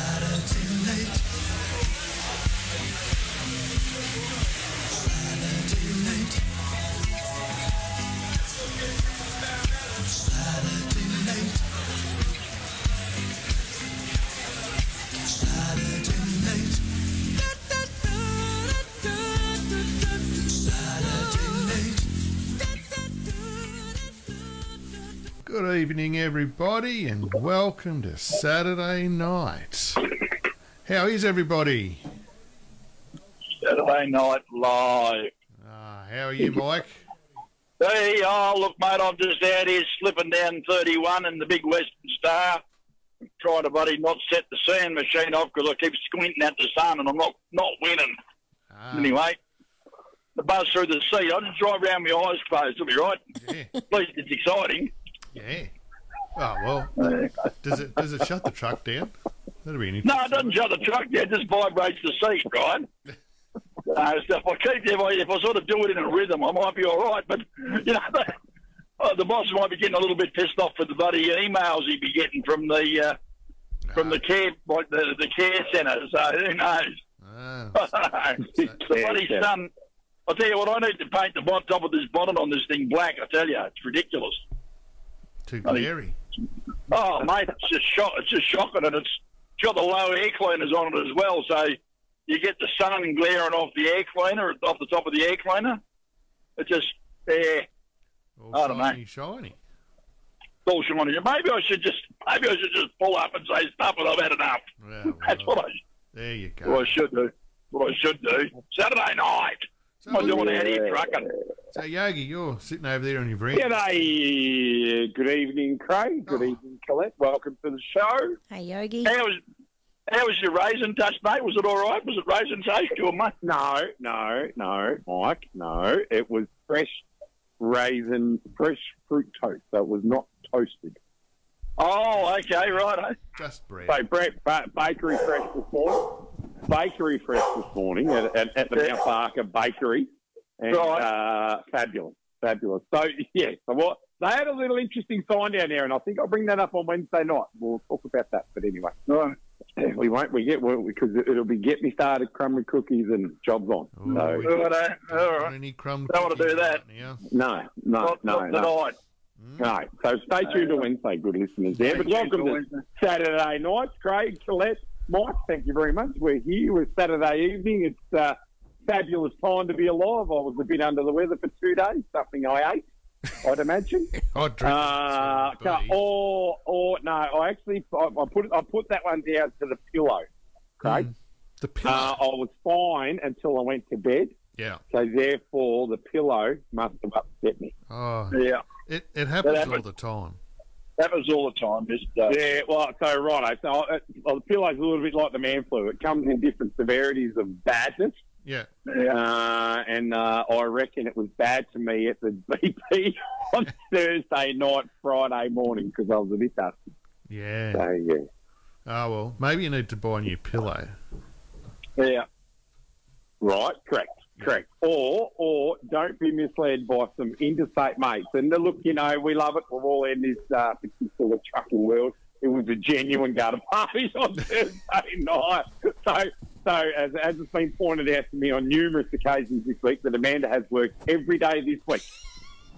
Good evening, everybody, and welcome to Saturday night. How is everybody? Saturday night live. Ah, how are you, Mike? Hey, oh look, mate, I'm just out here slipping down 31 in the big Western Star, trying to buddy not set the sand machine off because I keep squinting at the sun and I'm not not winning. Ah, Anyway, the buzz through the sea. I just drive around with my eyes closed. It'll be right. yeah, At least it's exciting. yeah. Oh well, does it does it shut the truck down? That'd be an No, it doesn't shut the truck down. It just vibrates the seat, right? uh, so if I keep if I, if I sort of do it in a rhythm, I might be all right. But you know, the, oh, the boss might be getting a little bit pissed off for the bloody emails he'd be getting from the uh, from the care like the the care centre. So who knows? Ah, the bloody Yeah. sun. I'll tell you what. I need to paint the top of this bonnet on this thing black. I tell you, it's ridiculous. Too glary. Oh, mate, it's just shock. It's just shocking, and it's got the low air cleaners on it as well. So you get the sun glaring off the air cleaner, off the top of the air cleaner. It just yeah, All I don't know. shiny, shiny. all shiny. Maybe I should just maybe I should just pull up and say stop it. I've had enough. Well, That's well, what I there you go. what I should do. What I should do. Saturday night. So, I'm doing out here trucking. so Yogi, you're sitting over there on your branch. G'day. Uh, good evening, Craig. Good Oh. evening, Colette. Welcome to the show. Hey, Yogi. How was how was your raisin touch, mate? Was it all right? Was it raisin taste to 'em, mate? No, no, no, Mike. No, it was fresh raisin, fresh fruit toast. That was not toasted. Oh, okay, right. Eh? Just bread. So Brett, ba- bakery fresh this morning. Bakery fresh this morning at, at, at the Yeah. Mount Barker Bakery, and Right. uh, fabulous, fabulous. So yeah, so what? They had a little interesting sign down there, and I think I'll bring that up on Wednesday night. We'll talk about that. But anyway. Right. We won't. We get well, because it'll be get me started, crumbly cookies, and jobs on. Ooh, So we Right, eh? all don't right. any crumb Don't wanna do that. right no, no, Not, no, not no, tonight. no. So stay tuned to Wednesday, good listeners. There, but welcome to to Wednesday. Saturday night, Craig, Colette, Mike. Thank you very much. We're here with Saturday evening. It's uh, fabulous time to be alive. I was a bit under the weather for two days. Something I ate, I'd imagine. I'd drink Uh, or, or no, I actually I, I put I put that one down to the pillow, Craig. Mm. The pillow. Uh, I was fine until I went to bed. yeah. So therefore, the pillow must have upset me. Oh, Yeah, it, it happens all the time. That was all the time. Just, uh, Yeah, well, so right. So uh, well, the pillow's a little bit like the man flu. It comes in different severities of badness, Yeah. yeah. uh, and uh, I reckon it was bad to me at the BP on Thursday night, Friday morning because I was a bit dusty. Yeah. So yeah, Oh, well, maybe you need to buy a new pillow. yeah. right, correct. Correct. Or, or don't be misled by some interstate mates. And look, you know, we love it. We're all in this uh, particular trucking world. It was a genuine gutter party on Thursday night. So, so as, as it's been pointed out to me on numerous occasions this week, that Amanda has worked every day this week.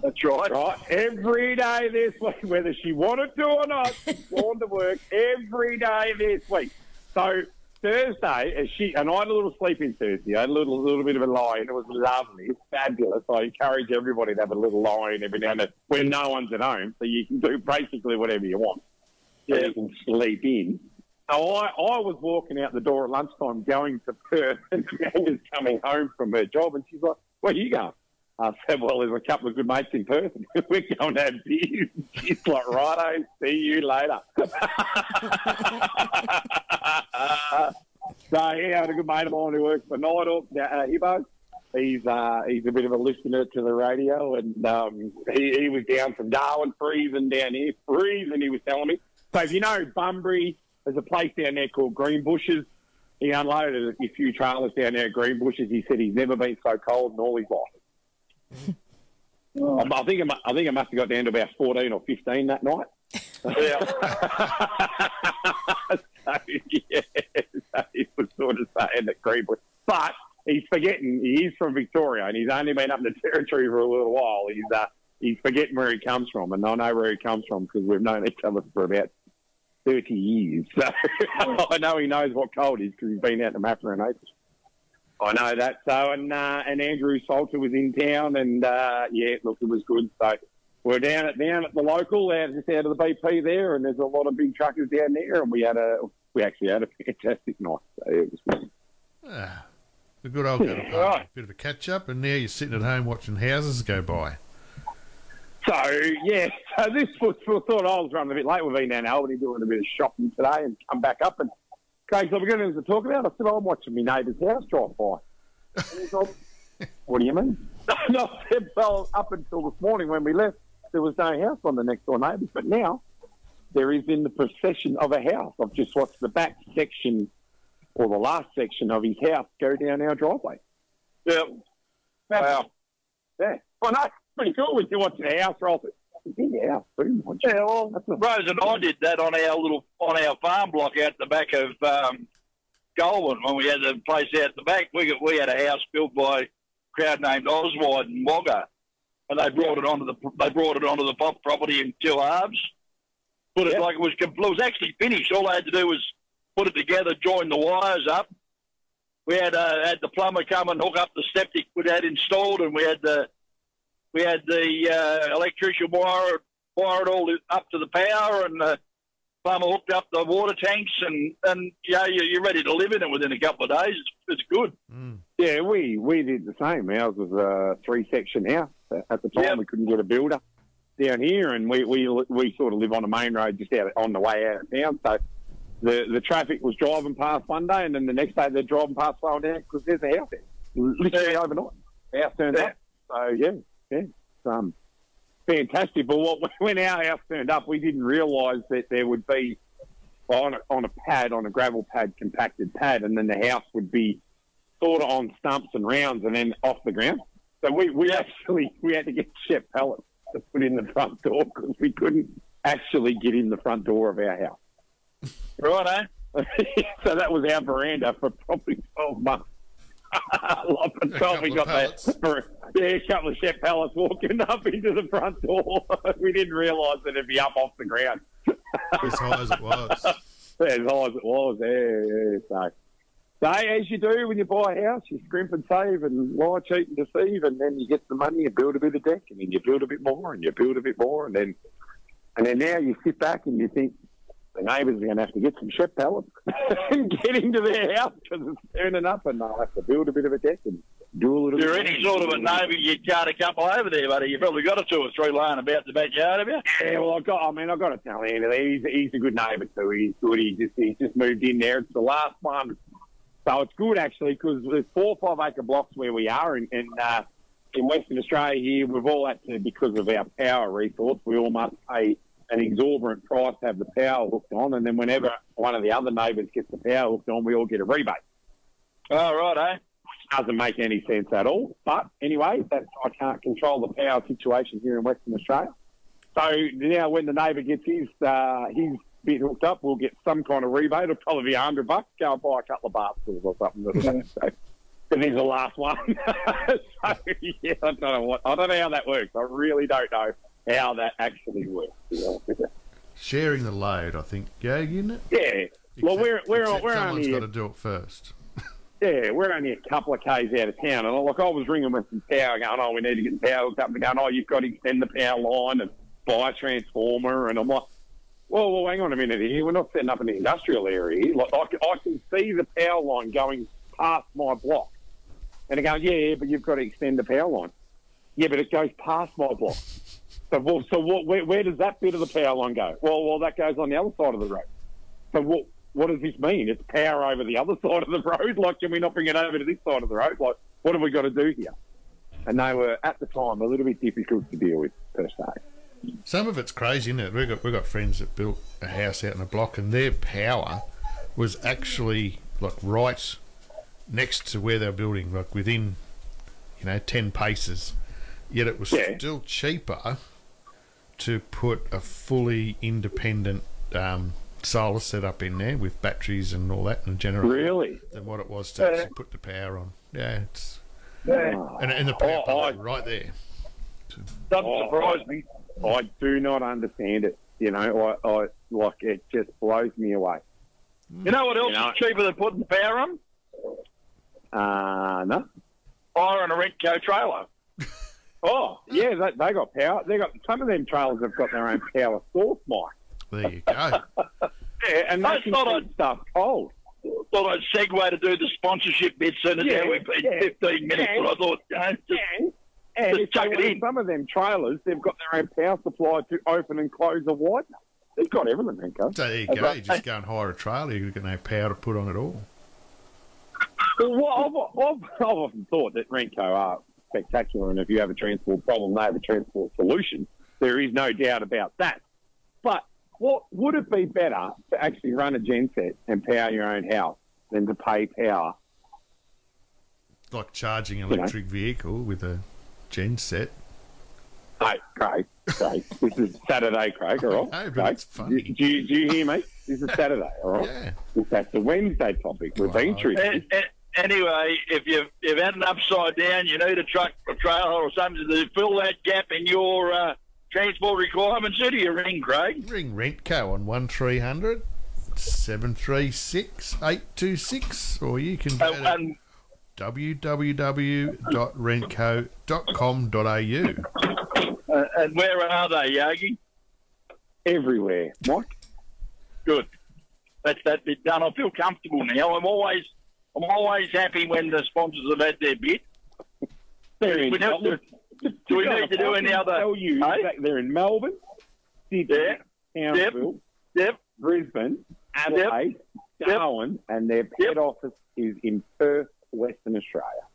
That's right. Right, every day this week, whether she wanted to or not, she's gone to work every day this week. So Thursday, she and I had a little sleep in Thursday. I had a little little bit of a lie in. It was lovely, it's fabulous. I encourage everybody to have a little lie every now and then when no one's at home, so you can do basically whatever you want. So Yeah. you can sleep in. So I, I was walking out the door at lunchtime going to Perth, and Amanda's coming home from her job, and she's like, "Where are you going?" I said, well, there's a couple of good mates in Perth. We're going to have beers. She's like, righto, see you later. so, yeah, I had a good mate of mine who works for Nidal, uh, Hibbo. He's uh, he's a bit of a listener to the radio, and um, he, he was down from Darwin, freezing down here, freezing, he was telling me. So if you know Bunbury, there's a place down there called Greenbushes. He unloaded a few trailers down there at Greenbushes. He said he's never been so cold in all his life. Oh, I think it, I think it must have got down to about fourteen or fifteen that night. yeah. so, yeah. sort of saying that Greenwood. But he's forgetting he is from Victoria and he's only been up in the territory for a little while. He's uh, he's forgetting where he comes from, and I know where he comes from because we've known each other for about thirty years. So I know he knows what cold is because he's been out in the Maffra and Apes. I know that. So and uh, and Andrew Salter was in town, and uh, yeah, look, it was good. So we're down at down at the local, out just out of the BP there, and there's a lot of big truckers down there, and we had a we actually had a fantastic night. So it was good. Ah, the good old party. Right. Bit of a catch up, and now you're sitting at home watching houses go by. So yeah, so this was we thought I was running a bit late. We've been down Albany doing a bit of shopping today, and come back up and. Craig, so we're going to talk about. I said I'm watching my neighbour's house drive by. And he's like, what do you mean? no, I said, well, up until this morning when we left, there was no house on the next door neighbours, but now there is in the possession of a house. I've just watched the back section or the last section of his house go down our driveway. Yeah. Wow. Yeah, I know. Pretty cool when you watch the house roll. It's a big house, too, mind you. Yeah, well, a- Rose and I did that on our little on our farm block out the back of um, Goulburn when we had the place out the back. We we had a house built by a crowd named Oswald and Wagga, and they brought it onto the they brought it onto the pop property in two halves. Put it Yeah. like it was it was actually finished. All I had to do was put it together, join the wires up. We had uh, had the plumber come and hook up the septic we had installed, and we had the we had the uh, electrician wire wire it all up to the power, and the plumber hooked up the water tanks, and and yeah, you- you're ready to live in it within a couple of days. It's, it's good. Mm. Yeah, we, we did the same. Ours was a three section house. At the time, Yep. we couldn't get a builder down here, and we, we we sort of live on a main road just out on the way out of town. So the the traffic was driving past one day, and then the next day they're driving past slowing down because there's a house there, literally overnight. House turned Yeah. up. So yeah, yeah, it's um, fantastic. But what, when our house turned up, we didn't realise that there would be on a, on a pad, on a gravel pad, compacted pad, and then the house would be sort of on stumps and rounds and then off the ground. So we, we actually we had to get CHEP pallets to put in the front door because we couldn't actually get in the front door of our house. Right, eh? so that was our veranda for probably 12 months. Up until we got that, yeah, a couple of CHEP pallets walking up into the front door. we didn't realise that it'd be up off the ground. As high as it was. as high as it was. Yeah, yeah. So, so as you do when you buy a house, you scrimp and save and lie, cheat and deceive, and then you get the money you build a bit of deck, and then you build a bit more, and you build a bit more, and then and then now you sit back and you think the neighbours are going to have to get some CHEP pallets and get into their house because it's turning up, and they'll have to build a bit of a deck and do a little. If you're any sort of a neighbour, you'd cart a couple over there, buddy. You've probably got a two or three lying about the backyard, have you? Yeah, well, I've got. I mean, I've got to tell Andy, he's he's a good neighbour too. He's good. He just he's just moved in there. It's the last one, so it's good actually because there's four or five acre blocks where we are in in, uh, in Western Australia. Here, we've all had to because of our power resource. We all must pay an exorbitant price to have the power hooked on, and then whenever one of the other neighbours gets the power hooked on, we all get a rebate. Oh, right, eh? Doesn't make any sense at all. But anyway, that's I can't control the power situation here in Western Australia. So now, when the neighbour gets his uh, his bit hooked up, we'll get some kind of rebate. It'll probably be a hundred bucks. Go and buy a couple of bar stools or something. That'll so, but he's the last one. so yeah, I don't know what I don't know how that works. I really don't know how that actually works. to be honest with you. Sharing the load, I think, Gag, isn't it? Yeah. Well, we're we're Except we're someone's only got to do it first. Yeah, we're only a couple of k's out of town, and like I was ringing with some power, going, "Oh, we need to get the power hooked up." And going, "Oh, you've got to extend the power line and buy a transformer." And I'm like, "Well, well, hang on a minute here. We're not setting up an industrial area here. Like I, can- I can see the power line going past my block." And they're going, "Yeah, yeah, but you've got to extend the power line." Yeah, but it goes past my block. So, well, so what, where, where does that bit of the power line go? Well, well, that goes on the other side of the road. So what? What does this mean? It's power over the other side of the road. Like, can we not bring it over to this side of the road? Like, what have we got to do here? And they were at the time a little bit difficult to deal with per se. Some of it's crazy, isn't it? We've got, we've got friends that built a house out in a block, and their power was actually like right next to where they were building, like within, you know, 10 paces. Yet it was Yeah. still cheaper to put a fully independent um, solar setup in there with batteries and all that and a generator Really? than what it was to actually put the power on. Yeah, it's and, and the power Oh, I- right there. Doesn't Oh, surprise me. I do not understand it. You know, I, I like it just blows me away. You know what else You know- is cheaper than putting the power on? Uh, no. Hiring a Rentco trailer. Oh, yeah, they, they got power. They got some of them trailers have got their own power source, Mike. There you go. Yeah, and that's not can thought keep I'd- stuff cold. Thought I'd segue to do the sponsorship bit soon as Yeah, how we've been yeah. 15 minutes, Yeah. but I thought, you know, just, And, and Just chuck it in. some of them trailers, they've got their own power supply to open and close a widener. They've got everything, Rentco. So there you go. You just go and hire a trailer. You've got no power to put on at all. Well, I've, I've, I've often thought that Rentco are spectacular, and if you have a transport problem, they have a transport solution. There is no doubt about that. But what would it be better to actually run a genset and power your own house than to pay power? Like charging an know. electric vehicle with a gen set. Hey, Craig, Craig, this is Saturday, Craig, all right? I know, but Craig, it's funny. Do, do, you, do you hear me? This is Saturday, all right? Yeah. That's a Wednesday topic. We've been Wow. through this. a- a- anyway, if you've, you've had an upside down, you need a truck or trailer or something to fill that gap in your uh, transport requirements, who do you ring, Craig? Ring Rentco on 1300 736 826 or you can go And, to and www.rentco.com.au. Uh, and where are they, Yogi? Everywhere, Mike. Good. That's that bit done. I feel comfortable now. I'm always, I'm always happy when the sponsors have had their bit. They're in have do we need to do any other- Tell you Hey? they're in Melbourne, Sydney, Yeah. Townsville, Yep. Brisbane, Adelaide, Darwin, and their head Yep. office is in Perth, Western Australia.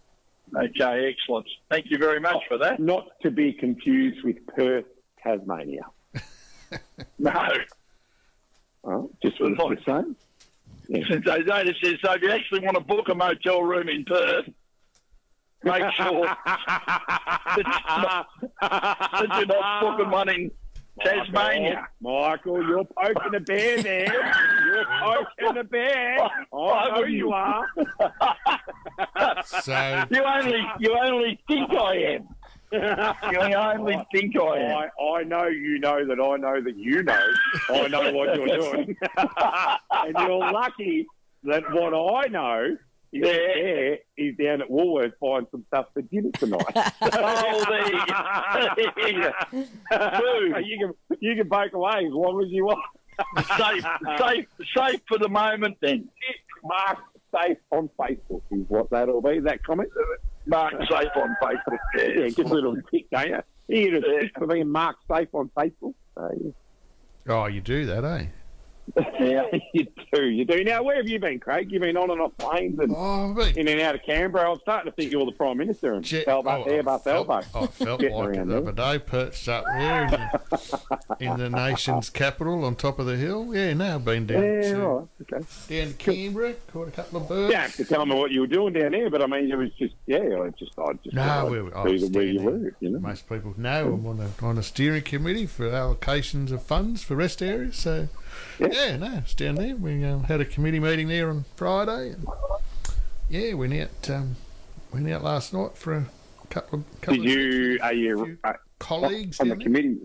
Okay. Excellent. Thank you very much for that. Not to be confused with Perth, Tasmania. No. Oh, just what it's saying. Since they noticed this, so if you actually want to book a motel room in Perth, make sure that you're not booking one in Tasmania. Michael, you're poking a bear there. You're poking a bear. I know you are. So, You only, you only think I am. You only oh, think I am. I, I know you know that I know that you know I know what you're doing. and you're lucky that what I know is Yeah. there is down at Woolworths buying some stuff for dinner tonight. Oh, there you go. you can you can bake away as long as you want. safe, safe, safe for the moment. Then Mark safe on Facebook is what that'll be. That comment. Mark safe on Facebook. Yeah, Yes. get a little tick, don't you? You get a Yeah. tick for being marked safe on Facebook. So, yeah. oh, you do that, eh? Yeah. you do, you do. Now, where have you been, Craig? You've been on and off planes and Oh, but in and out of Canberra. I'm starting to think you're the Prime Minister and Jet- Albo, oh, Airbus, I felt, Albo. I felt like it the other day, perched up there in the, in the nation's capital on top of the hill. Yeah, now I've been down, Yeah, to, right. Okay. down to Canberra, caught a couple of birds. have to tell me what you were doing down there, but I mean, it was just, yeah, I just, I just, No, we were- I was where you were, you know. Most people know I'm on a, on a steering committee for allocations of funds for rest areas. So, Yeah. yeah, no, it's down there. We um, had a committee meeting there on Friday. And, yeah, went out um, went out last night for a couple of couple Did of you, are you, uh, colleagues on the committee,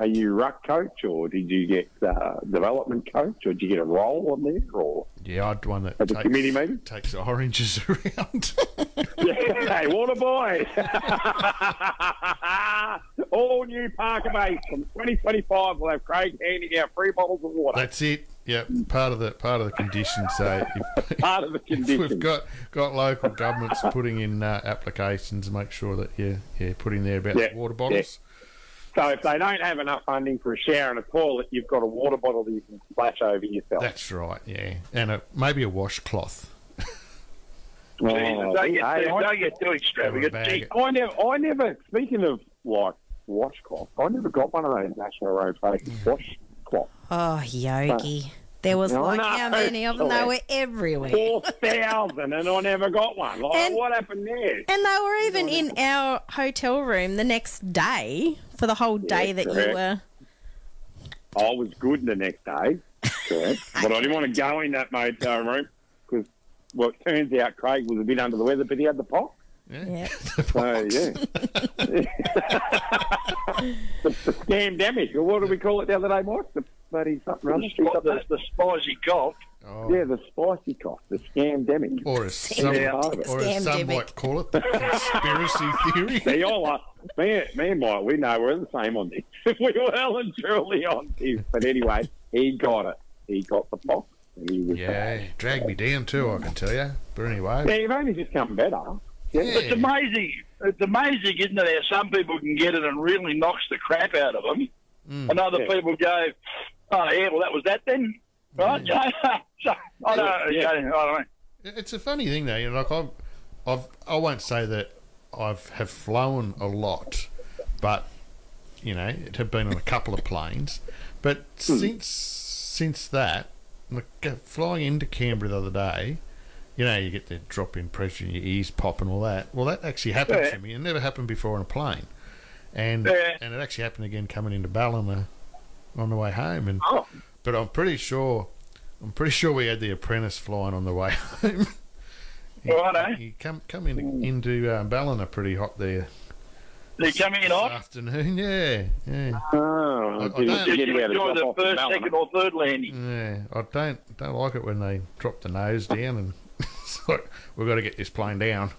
are you ruck coach or did you get uh, development coach or did you get a role on there or Yeah, I'd one that at the takes, committee meeting? takes oranges around. hey, water boy! All new Parker Base from 2025 will have Craig handing out free bottles of water. That's it. Yep, part of the part of the condition. So if, part of the condition. we've got got local governments putting in uh, applications, to make sure that you yeah putting there about Yeah, the water bottles. So if they don't have enough funding for a shower and a toilet, you've got a water bottle that you can splash over yourself. That's right. Yeah, and a, maybe a washcloth. Oh, Jesus, don't, get hey, too, I, don't get too extravagant. Gee. I never, I never. Speaking of like washcloth, I never got one of those National Road Safety washcloth. Oh, Yogi. There was No, like no, how many of them? They were everywhere. Four thousand, and I never got one. Like, And- what happened there? And they were even in our hotel room the next day for the whole day that correct. you were. I was good the next day. correct. But I didn't want to go in that motel uh, room because, well, it turns out Craig was a bit under the weather, but he had the pox. Yeah. So, yeah. the, the scamdemic, or what do we call it the other day, Mike? The bloody something or other. The, the, the spicy cough. Oh. Yeah, the spicy cough, the scam scamdemic. Or as some, Yeah. or as some might call it, the conspiracy theory. They all are. Me, me and Mike, we know we're the same on this. we were well and truly on this. But anyway, he got it. He got the pox. And he was Yeah, dragged me down too, I can tell you. But anyway, Yeah, you've only just come better. Yeah. It's amazing. It's amazing, isn't it? How some people can get it and really knocks the crap out of them, mm. and other Yeah. people go, "Oh yeah, well that was that then." Right? so, I don't, Yeah. I don't know. it's a funny thing though. You know, like I've, I've, I won't say that I've have flown a lot, but you know, it have been on a couple of planes. But since since that, like, uh, flying into Canberra the other day, you know, you get the drop in pressure in your ears pop and all that. Well, that actually happened Yeah. to me. It never happened before on a plane, and Yeah. and it actually happened again coming into Ballina on the way home. And Oh, but I'm pretty sure, I'm pretty sure we had the apprentice flying on the way home. he, Righto. he come come in, into uh, Ballina pretty hot there they come in hot. afternoon. Yeah, yeah, Oh, I- I did, don't- did you you enjoy the first, second, or third landing? yeah. I don't don't like it when they drop the nose down and it's like we've got to get this plane down.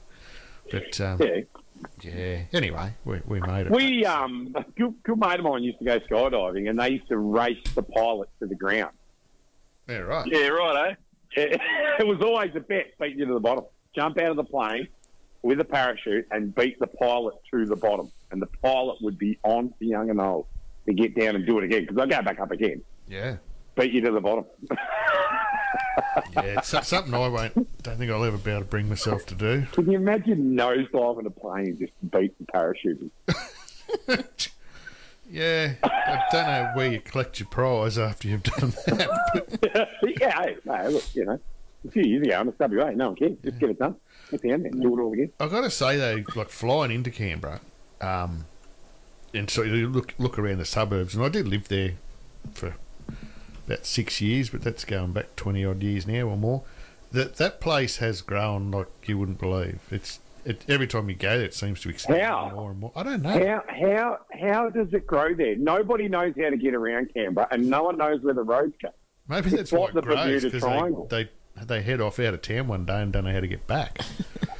But um, Yeah. Yeah. Anyway, we we made it. We, um, a good, good mate of mine used to go skydiving and they used to race the pilot to the ground. yeah, right. Yeah, right, Eh? It, it was always the bet, beat you to the bottom. Jump out of the plane with a parachute and beat the pilot to the bottom. And the pilot would be on the young and old to get down and do it again because they'll go back up again. Yeah, Beat you to the bottom. yeah. It's something I won't. Don't think I'll ever be able to bring myself to do. Can you imagine nose diving a plane and just beat the parachute? Yeah, I don't know where you collect your prize after you've done that. yeah, hey, no, look, you know, a few years ago, I'm a WA, no one cares. Just get it done. Get the end and do it all again. I've got to say though, like flying into Canberra, um, and so you look look around the suburbs, and I did live there for about six years, but that's going back twenty odd years now or more. That that place has grown like you wouldn't believe. It's it, every time you go, there, it seems to expand How? more and more. I don't know. How how how does it grow there? Nobody knows how to get around Canberra, and no one knows where the roads go. Maybe that's why it the grows because Triangle. they, they they head off out of town one day and don't know how to get back.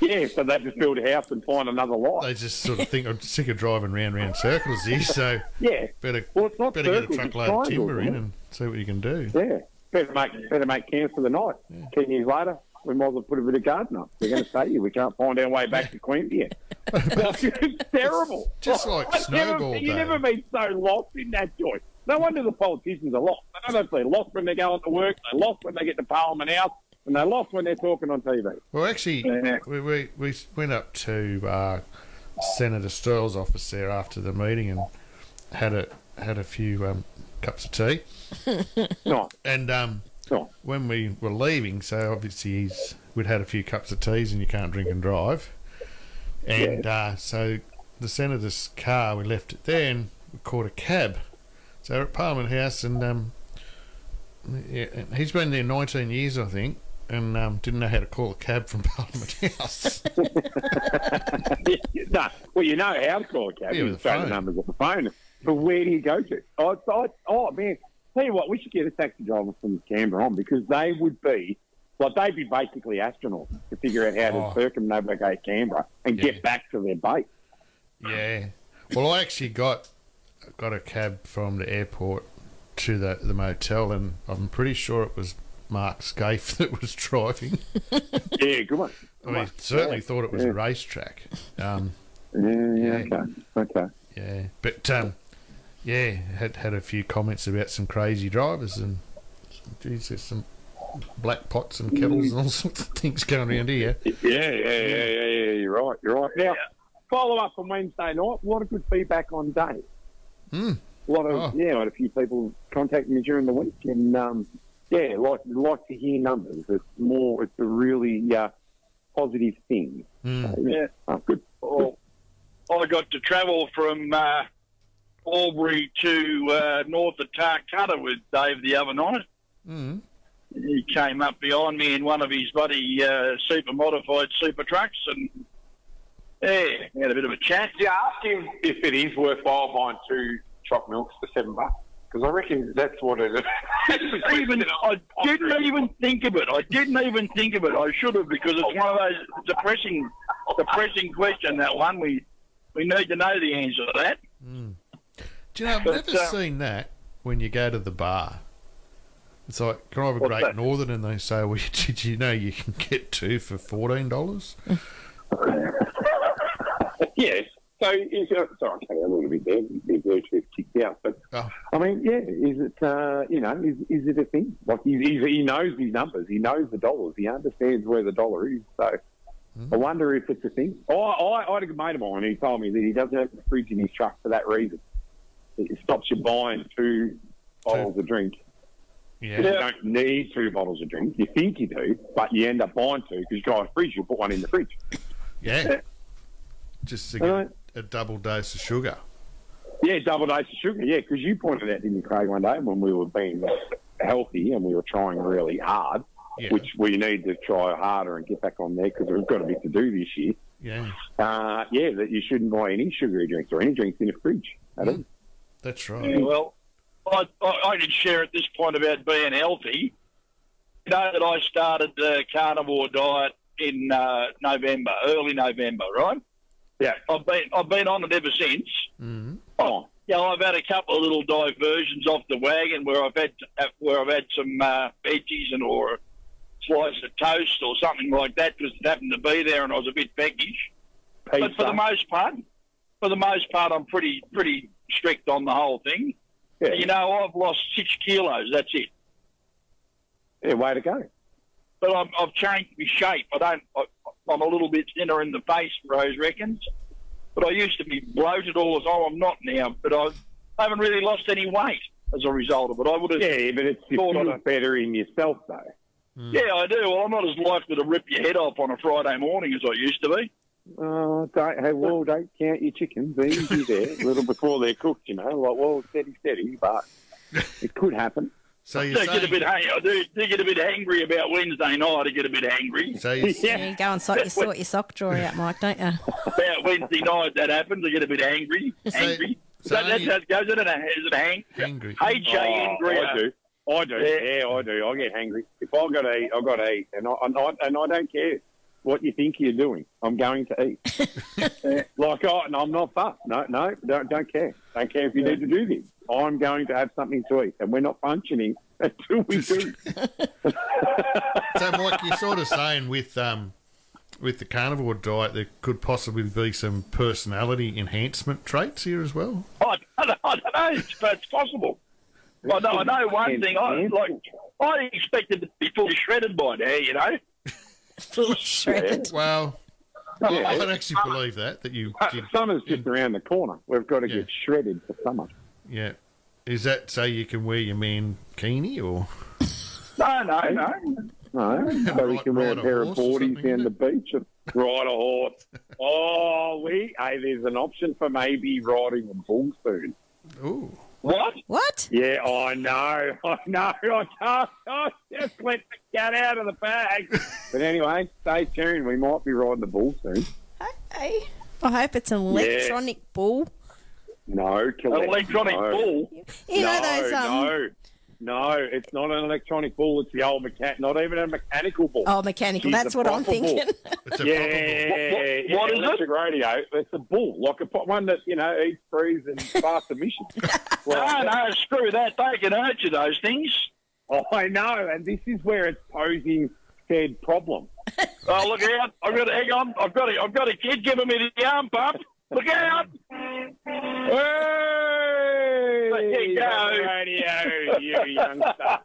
Yeah, so they just build a house and find another lot. they just sort of think I'm sick of driving round round circles here, so Yeah, better Well, it's not better get a truckload of timber in and see what you can do. yeah. Better make better make camps for the night. Ten years later, we might as well put a bit of garden up. We're going to stay here. We can't find our way back to Queensland. it's terrible. Just like I've never- You've never been so lost in that joint. No wonder the politicians are lost. Don't know if they're lost when they're going to work. They're lost when they get to Parliament House. And they're lost when they're talking on TV. Well, actually, Yeah. we, we we went up to uh, Senator Sterle's office there after the meeting and had a had a few um, cups of tea. No, And um, no. when we were leaving, so obviously he's we'd had a few cups of teas and you can't drink and drive. And uh, so the senator's car, we left it there and we caught a cab. So we're at Parliament House and um, yeah, he's been there 19 years, I think, and um, didn't know how to call a cab from Parliament House. no. Well, you know how to call a cab. Yeah, you with just the phone. numbers on the phone. But where do you go to? Oh, oh, oh, man. Tell you what, we should get a taxi driver from Canberra on because they would be, like, they'd be basically astronauts to figure out how Oh. to circumnavigate Canberra and Yeah. get back to their base. Yeah. Well, I actually got got a cab from the airport to the the motel, and I'm pretty sure it was Mark Skaife that was driving. Yeah, good one. I mean, certainly thought it was yeah. a racetrack. Um, Yeah, Yeah. yeah, okay. Okay. yeah, but um, yeah, had had a few comments about some crazy drivers, and geez, there's some black pots and kettles and all sorts of things going around here. Yeah, yeah, yeah, yeah, yeah, you're right, you're right. Now, follow up on Wednesday night. A lot of good feedback on Dave. Hmm. A lot of, Oh. yeah, I had a few people contact me during the week, and um, yeah, like like to hear numbers. It's more, it's a really uh, positive thing. Mm. So, yeah, oh, good. Well, I got to travel from uh, Albury to uh, north of Tarcutta with Dave the other night. He came up behind me in one of his bloody uh, super modified super trucks, and yeah, we had a bit of a chat. Did you ask him if it is worthwhile buying two choc milks for seven bucks? Because I reckon that's what it is. even I didn't even think of it. I didn't even think of it. I should have because it's one of those depressing, depressing question. That one we we need to know the answer to that. Do you know, I've But, never uh, seen that when you go to the bar. It's like, can I have a Great that? Northern? And they say, well, did you know you can get two for $14? yes. So, is, sorry, I'm a little bit there. The Bluetooth kicked out. But, Oh. I mean, yeah, is it, uh, you know, is, is it a thing? Like, he's, he knows his numbers. He knows the dollars. He understands where the dollar is. So, I wonder if it's a thing. I, I, I had a mate of mine who told me that he doesn't have a fridge in his truck for that reason. It stops you buying two bottles of drink. Yeah. You don't need two bottles of drink. You think you do, but you end up buying two because you got a fridge. You put one in the fridge. Yeah. Just to get a double dose of sugar. Yeah, double dose of sugar. Yeah, because you pointed out, didn't you, Craig, one day when we were being healthy and we were trying really hard, Yeah. which we need to try harder and get back on there because we've got a bit to do this year. Yeah. Uh, yeah, that you shouldn't buy any sugary drinks or any drinks in a fridge. at all. That's Yeah, right. well, I, I, I can share at this point about being healthy. You know that I started the carnivore diet in uh, November, early November, right? Yeah. I've been I've been on it ever since. Mm-hmm. Oh, Yeah, I've had a couple of little diversions off the wagon where I've had where I've had some uh, veggies and or a slice of toast or something like that because it happened to be there and I was a bit peckish. pizza. But for the most part, for the most part, I'm pretty pretty strict on the whole thing. yeah. You know, I've lost six kilos. That's it. yeah, way to go. But I'm, I've changed my shape. I don't. I, I'm a little bit thinner in the face, Rose reckons. But I used to be bloated all the time. I'm not now. But I haven't really lost any weight as a result of it. I would have. Yeah, but it's you Thought feel on it. better in yourself, though. Hmm. Yeah, I do. Well, I'm not as likely to rip your head off on a Friday morning as I used to be. Oh, don't, hey, well, don't count your chickens. Easy there, a little before they're cooked, you know. Like, well, steady, steady, but it could happen. So you're do get a bit hang- I do, do get a bit angry about Wednesday night. I get a bit angry so you're, Yeah, you go and sort, you sort your sock drawer out, Mike, don't you? about Wednesday night. That happens. I get a bit angry. Angry. so that, that's you- how it goes. Isn't it? Is it hang? angry. H A N Oh, G. I do. I do. Yeah. Yeah. I do. I get angry. If I got to eat, I got to eat, and I, and I and I don't care what you think you're doing. I'm going to eat. like I, and I'm not fussed. No, no, don't don't care. Don't care if you need to do this. I'm going to have something to eat, and we're not functioning until we do. So, Mike, you're sort of saying with um, with the carnivore diet, there could possibly be some personality enhancement traits here as well. I, I, don't- I don't know, but it's possible. I know, I know one thing. I like. I expected to be fully shredded by now. You know. Fully shredded. Well, Yeah. I don't actually believe that that you Uh, did. Summer's just around the corner. We've got to Yeah. get shredded for summer. Yeah, is that so you can wear your man mankini or? No, no, no. No, so we can wear a a pair of boardies something, down the beach and ride a horse. Oh, we hey, there's an option for maybe riding a bull soon. Ooh, What? What? Yeah, I know, I know. I can't. I just let the cat out of the bag. but anyway, stay tuned. We might be riding the bull soon. Okay. I hope it's an electronic bull. No, electronic no. bull? You know no, those um no, no. It's not an electronic bull. It's the old mechan. Not even a mechanical bull. oh mechanical. She's That's what I'm thinking. it's a yeah, probable. What- what yeah, is it? electric radio. It's a bull, like a one that you know eats, breathes, and fast emissions. No, no, screw that. They can hurt you, those things. Oh, I know, and this is where it's posing said problem. Oh, look out. I've got to, hang on. I've got a, I've got a kid giving me the arm pump. Look out. Hey, There you go. radio, you youngster,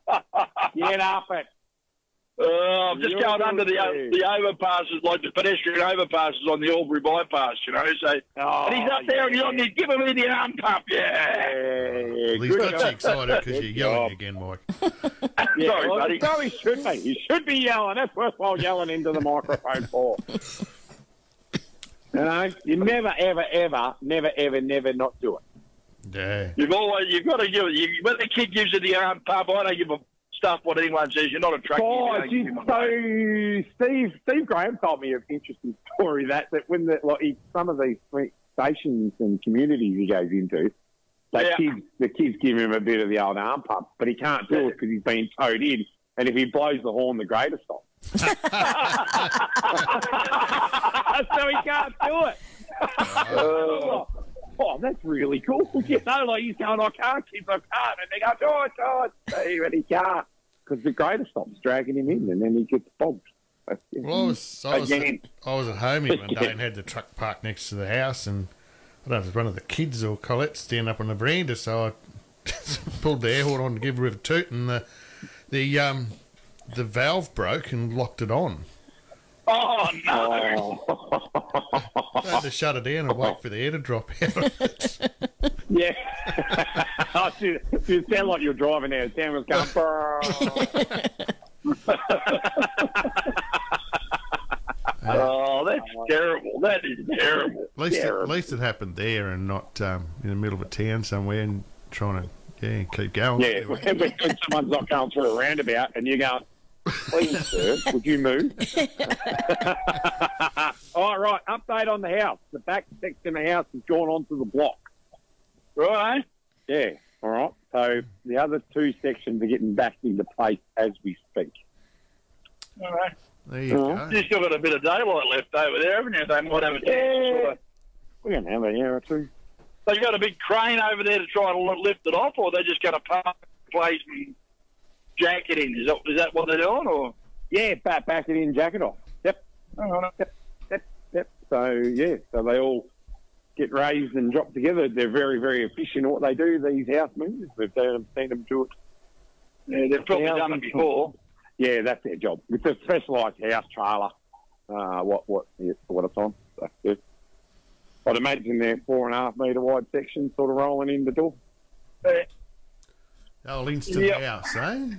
get up it. Uh, I'm just You're going under the uh, the overpasses, like the pedestrian overpasses on the Albury bypass, you know. So, Oh, and he's up there and he's, on, he's giving me the arm pump. Yeah. Yeah, Well, he's good got you excited because you're yelling job. again, Mike. Yeah, Sorry, well, buddy. So he should be. He should be yelling. That's worthwhile yelling into the microphone for. You know, you never, ever, ever, never, ever, never not do it. Yeah. You've always you've got to give it. You, when the kid gives you the arm pump, I don't give a stuff. What anyone says, you're not attractive. Oh, you don't geez, give him a so Steve Steve Graham told me an interesting story that that when the like he, some of these stations and communities he goes into, the Yeah. kids the kids give him a bit of the old arm pump, but he can't do it because he's been towed in, and if he blows the horn, the grader stops. so he can't do it. oh, oh, that's really cool. You know, like he's going, I can't keep, I can't. And they go, do it, Steve, and he can't. Because the grader stops dragging him in, and then he gets bogged. Well, I was, I was, Again. at, I was at home here one day and had the truck parked next to the house, and I don't know if it was one of the kids or Colette standing up on the veranda, so I pulled the air horn on to give her a toot, and the the um the valve broke and locked it on. Oh no! Oh. I had to shut it down and wait for the air to drop out. Yeah. I see, you sound like you're driving out of town was going. Oh, that's terrible. That is terrible. At least, it, at least it happened there and not um, in the middle of a town somewhere and trying to yeah keep going. yeah, Anyway. when, when someone's not going through a roundabout and you're going, please, sir, would you move? All right, update on the house. The back section of the house has gone onto the block. Right? Yeah, all right. So the other two sections are getting back into place as we speak. All right. There you Uh-huh. go. You still got a bit of daylight left over there, haven't you? They might have a chance. to Sort of, We're going to have an hour or two. They've got a big crane over there to try and lift it off, or they're just going to park the place and jack it in. Is that is that what they're doing, or? Yeah, back, back it in, jacket off. Yep. Yep, yep, yep. So yeah, so they all get raised and dropped together. They're very, very efficient at what they do. These house movers, we've seen them do it. yeah, they've probably Yeah. done it before. Yeah, that's their job. It's a specialised house trailer. Uh, what what yeah, what it's on. So, yeah. I'd imagine they're four and a half metre wide sections, sort of rolling in the door. Uh, Oh, instant Yep. house, eh?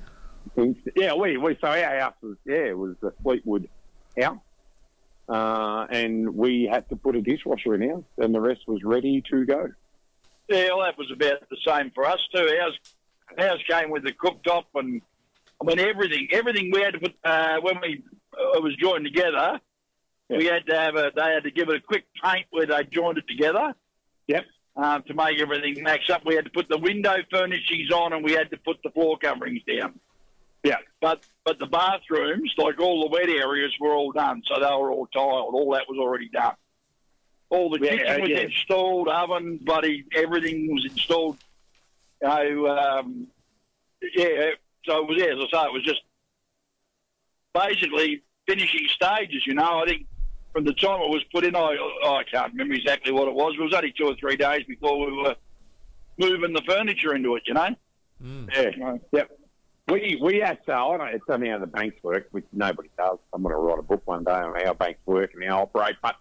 Yeah, we, we so our house was yeah, it was a Fleetwood house. Uh, and we had to put a dishwasher in ours, and the rest was ready to go. Yeah, well, that was about the same for us too. Ours, ours came with the cooktop and I mean everything. Everything we had to put uh, when we uh, it was joined together. We had to have a. They had to give it a quick paint where they joined it together. Yep. Um, to make everything match up, we had to put the window furnishings on and we had to put the floor coverings down. Yeah. But but the bathrooms, like all the wet areas, were all done, so they were all tiled. All that was already done. All the Yeah, kitchen was yeah. installed, oven, bloody everything was installed. You know, um, yeah. So it was yeah, as I say, it was just basically finishing stages. You know, I think from the time it was put in, I I can't remember exactly what it was. It was only two or three days before we were moving the furniture into it. You know. Mm. Yeah. Yep. We we had to, I don't know, it's only how the banks work, which nobody does. I'm going to write a book one day on how banks work and how operate. But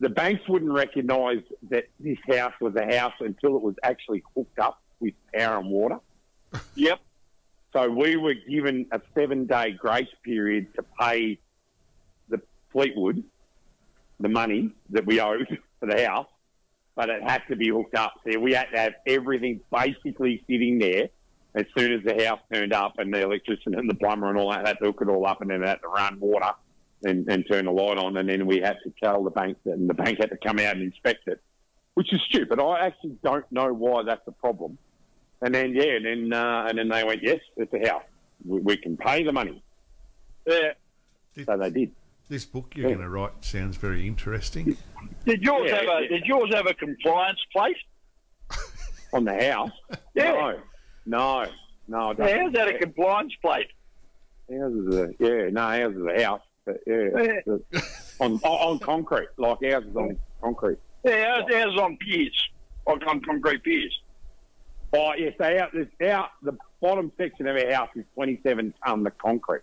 the banks wouldn't recognise that this house was a house until it was actually hooked up with power and water. Yep. So we were given a seven day grace period to pay the Fleetwood the money that we owed for the house, but it had to be hooked up. So we had to have everything basically sitting there as soon as the house turned up and the electrician and the plumber and all that had to hook it all up and then it had to run water and, and turn the light on and then we had to tell the bank that and the bank had to come out and inspect it, which is stupid. I actually don't know why that's a problem. And then yeah, and then uh, and then they went, yes, it's a house. We, we can pay the money. Yeah. So they did. This book you're going to write sounds very interesting. Did yours Yeah, have a yeah. Did yours have a compliance plate? On the house? Yeah. No, no, no. it Yeah, doesn't. how's that a compliance plate? Ours is a yeah, no, ours is a house. But yeah, on, on on concrete, like ours is on concrete. Yeah, ours, ours is on piers, on, on concrete piers. Oh yes, yeah, so our, this, our the bottom section of our house is twenty-seven ton of concrete.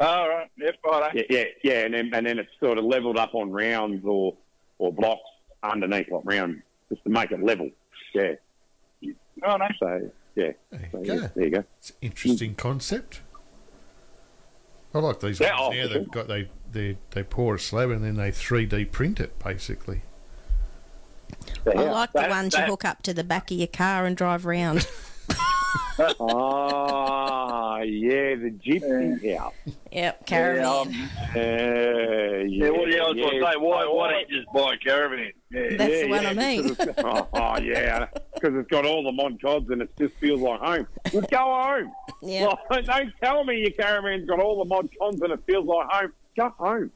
All right. Yep. Right. Yeah, yeah, yeah, and then and then it's sort of levelled up on rounds or or blocks underneath, like round, just to make it level. Yeah. Oh no. So yeah, There so, you yeah go. there you go. It's an interesting concept. I like these Yeah, ones oh, now. They've sure. got they, they they pour a slab and then they 3D print it basically. I house. like the That- ones you hook up to the back of your car and drive round. Ah, yeah, the gypsy house. Yep, Yeah, caravan. um, Uh, yeah, yeah, well, yeah, I was going to say, why, why don't you just buy a caravan? Yeah. That's yeah, the one yeah, I mean. Oh, oh, yeah, because it's got all the mod cods and it just feels like home. Well, go home. Yeah. Well, don't tell me your caravan's got all the mod cons and it feels like home. Go home.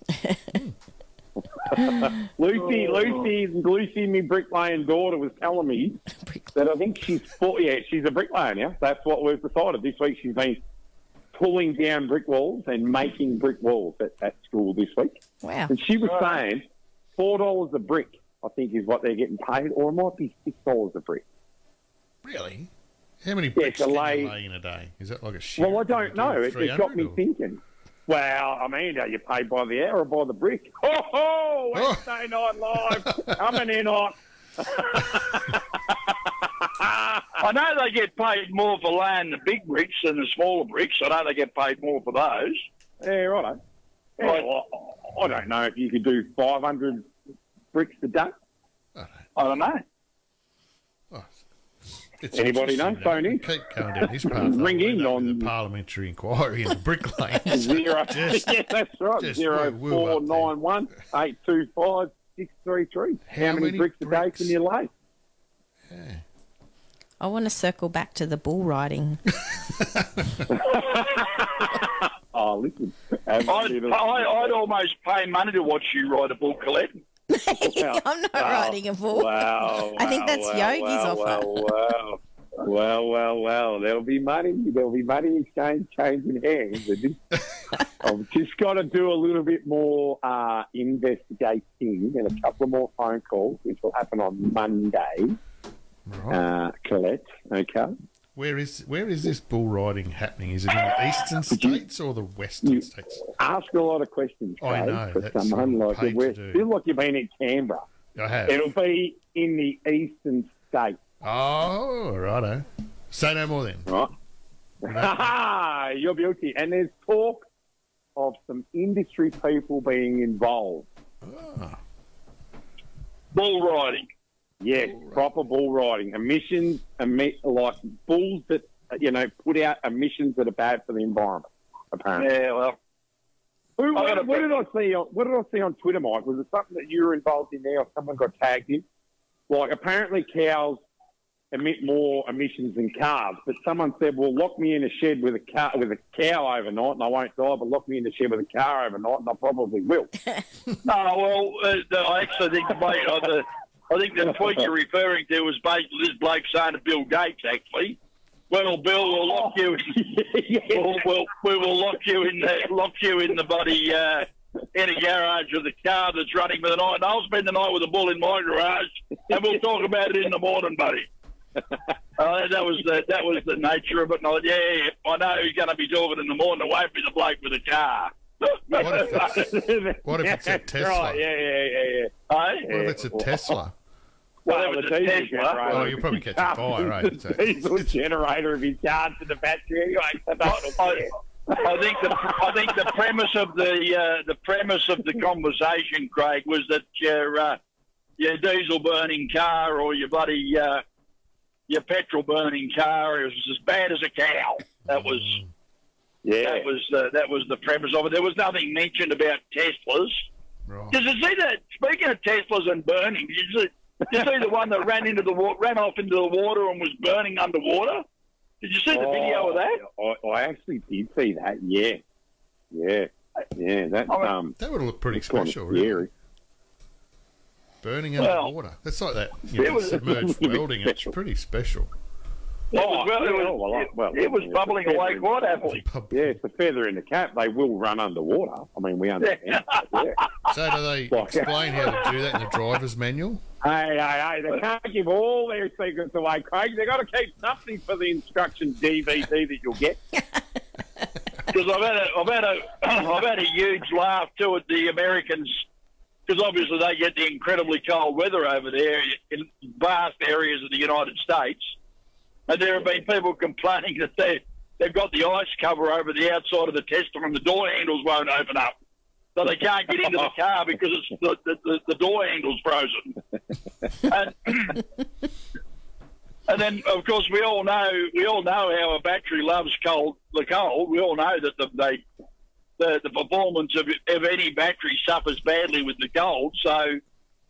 Lucy, Lucy, Lucy, my bricklaying daughter was telling me that I think she's four, yeah, she's a bricklayer now. That's what we've decided. This week she's been pulling down brick walls and making brick walls at, at school this week. Wow. And she was Right. saying four dollars a brick, I think, is what they're getting paid, or it might be six dollars a brick. Really? How many bricks to can lay- you lay in a day? Is that like a shit? Well, I don't know. It, it got me thinking. Well, I mean, are you paid by the hour or by the brick? Oh, ho, Wednesday oh. Night Live coming in hot. I know they get paid more for laying the big bricks than the smaller bricks. I know they get paid more for those. Yeah, righto. Yeah, Right. well, I don't know if you could do 500 bricks a day. I don't know. It's Anybody know? interesting, Phone in. Keep going down his path. Ring in We'll end up on- the parliamentary inquiry into brick lane. Zero. Just- yeah, that's right. just Zero we'll- we'll four up nine one eight two five six three three. How How many many bricks a day can you lay? I want to circle back to the bull riding. Oh, listen. I'd, I, I'd almost pay money to watch you ride a bull, Colette. I'm not riding a bull. Wow, I think wow, that's wow, Yogi's wow, offer. Wow, wow. Well, well, well, there'll be money. There'll be money exchange changing hands. I just- I've just got to do a little bit more uh, investigating and a couple of more phone calls, which will happen on Monday. Right. Uh, Colette, okay. Where is where is this bull riding happening? Is it in the eastern states or the western You- states? Ask a lot of questions, I Craig, know, that's someone like paid we to do. feel like you've been in Canberra. I have. It'll be in the eastern states, Oh, righto. Say no more then. right? Ha You're guilty. And there's talk of some industry people being involved. Ah. Bull riding. Yes, proper bull riding. Emissions, emi- like bulls that, you know, put out emissions that are bad for the environment, apparently. Yeah, well, Who, I what, gotta what did I see on What did I see on Twitter, Mike? Was it something that you were involved in there, or someone got tagged in? Like apparently cows emit more emissions than calves, but someone said, "Well, lock me in a shed with a car with a cow overnight, and I won't die. But lock me in a shed with a car overnight, and I probably will." no, well, uh, I actually think the, mate, uh, the I think the tweet you're referring to was basically this bloke saying to Bill Gates, actually. Well, Bill, we'll lock you. We'll, we'll, we will lock you in the lock you in the bloody uh, in a garage with a car that's running for the night, and I'll spend the night with a bull in my garage, and we'll talk about it in the morning, buddy. Uh, that was the that was the nature of it. And I thought, yeah, yeah, I know who's going to be talking in the morning. It won't be the bloke with the car. What if it's, what if it's a Tesla? Right, yeah, yeah, yeah, yeah. Hey? what if it's a Tesla? Well, Well, it was the a diesel Tesla. generator. Oh, you'll probably catch a fire, right? So- The diesel generator if he charged the battery anyway. I. I think the I think the premise of the uh, the premise of the conversation, Craig, was that your uh, your diesel burning car or your bloody uh, your petrol burning car is as bad as a cow. That was yeah. that was uh, that was the premise of it. There was nothing mentioned about Teslas. Right. Did you see that? Speaking of Teslas and burning, did you see, did you see the one that ran into the wa- ran off into the water and was burning underwater? Did you see the video of that? Oh, I, I actually did see that. Yeah, yeah, yeah. That's I mean, um, That would look pretty it's kind of special, really. scary. Burning Well, underwater. That's like that you it know, was- submerged welding. It's pretty special. It was, oh, oh, well, it was, well, it, well, it was it's bubbling away quite happily. Yeah, it's a feather in the cap. They will run underwater. I mean, we understand. that, yeah. So do they Like- explain how to do that in the driver's manual? Hey, hey, hey! They can't give all their secrets away, Craig. They've got to keep something for the instruction DVD that you'll get. Because I've had a, I've had a, I've had a huge laugh too at the Americans, because obviously they get the incredibly cold weather over there in vast areas of the United States, and there have been people complaining that they they've got the ice cover over the outside of the Tesla and the door handles won't open up. So they can't get into the car because it's the, the, the, the door handle's frozen. And And then, of course, we all know we all know how a battery loves cold. The cold. We all know that the they, the, the performance of, of any battery suffers badly with the cold. So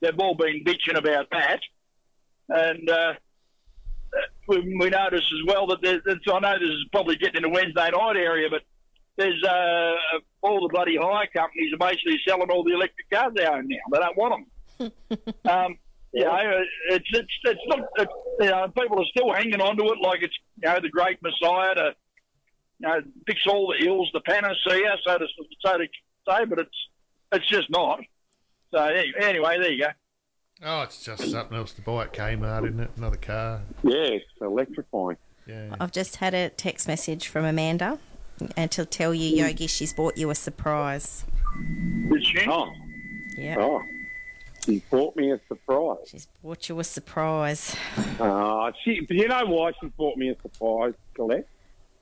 they've all been bitching about that. And uh, we, we notice as well that there's, it's- I know this is probably getting in the Wednesday night area, but there's uh, all the bloody hire companies are basically selling all the electric cars they own now. They don't want them. um, you know, it's it's it's not. It, you know, people are still hanging on to it like it's you know the great Messiah to you know fix all the ills, the panacea, so to so to say. But it's it's just not. So anyway, there you go. Oh, it's just something else to buy at Kmart, isn't it? Another car. Yeah, it's electrifying. Yeah. I've just had a text message from Amanda and to tell you, Yogi, she's bought you a surprise. Did she? Oh, Yeah. oh. She bought me a surprise. She's bought you a surprise Uh, she, but you know why she bought me a surprise, Colette?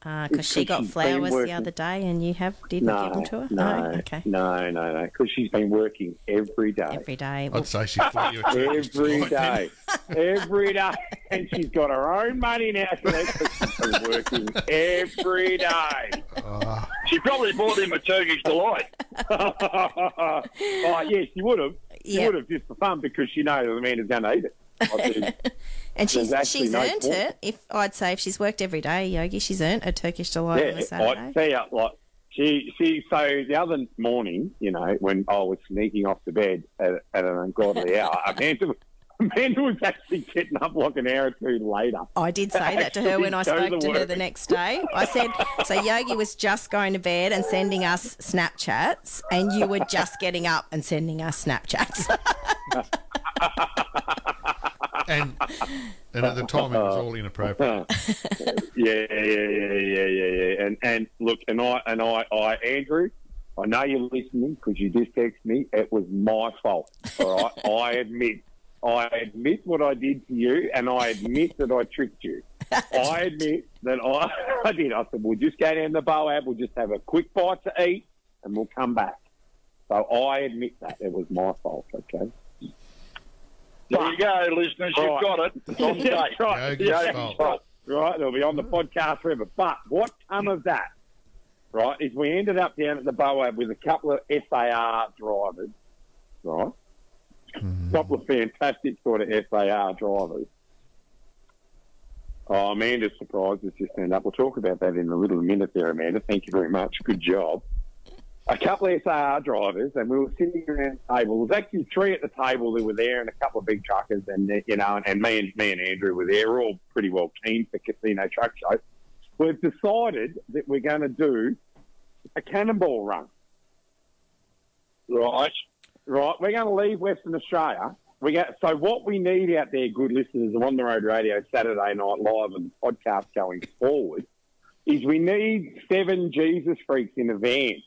Uh, because she got flowers the other day and you have didn't No, give them to her. no, Oh, okay. no, no, no, because she's been working every day. Every day. Well, I'd say she bought you a Turkish Every delight then. day, every day, and she's got her own money now. Colette, 'cause she's been working every day. Oh, She probably bought him a Turkish delight. oh, yes, she would have. She Yeah. would have just for fun because she knows the man is going to eat it. And she's she's no earned point. it. If I'd say if she's worked every day, Yogi, she's earned a Turkish delight on a yeah, I Saturday. see. Like she, she. So the other morning, you know, when I was sneaking off to bed at, at an ungodly hour, Amanda, Amanda was actually getting up like an hour or two later. I did say that to her when I spoke to to her the next day. I said, so Yogi was just going to bed and sending us Snapchats, and you were just getting up and sending us Snapchats. and and at the time it was all inappropriate. yeah, yeah, yeah, yeah, yeah, yeah. And and look, and I and I, I Andrew, I know you're listening because you just texted me. It was my fault. All right, I admit, I admit what I did to you, and I admit that I tricked you. I admit that I, I did. I said we'll just go down the Boab, we'll just have a quick bite to eat, and we'll come back. So I admit that it was my fault. Okay. There you go, listeners. You've got it. On tape. Right. Yogi's Yeah, fault. right. Right, it'll be on the podcast forever. But what come of that, right, is we ended up down at the Boab with a couple of SAR drivers, right? A couple of fantastic sort of SAR drivers. Oh, Amanda's surprise has just turned up. We'll talk about that in a little minute there, Amanda. Thank you very much. Good job. A couple of SAR drivers, and we were sitting around the table. There was actually three at the table that were there, and a couple of big truckers, and you know, and, and me and me and Andrew were there. We're all pretty well keen for Casino Truck Show. We've decided that we're going to do a cannonball run. Right. Right, we're going to leave Western Australia. We get so what we need out there, good listeners of On the Road Radio Saturday Night Live and podcast going forward, is we need seven Jesus freaks in a van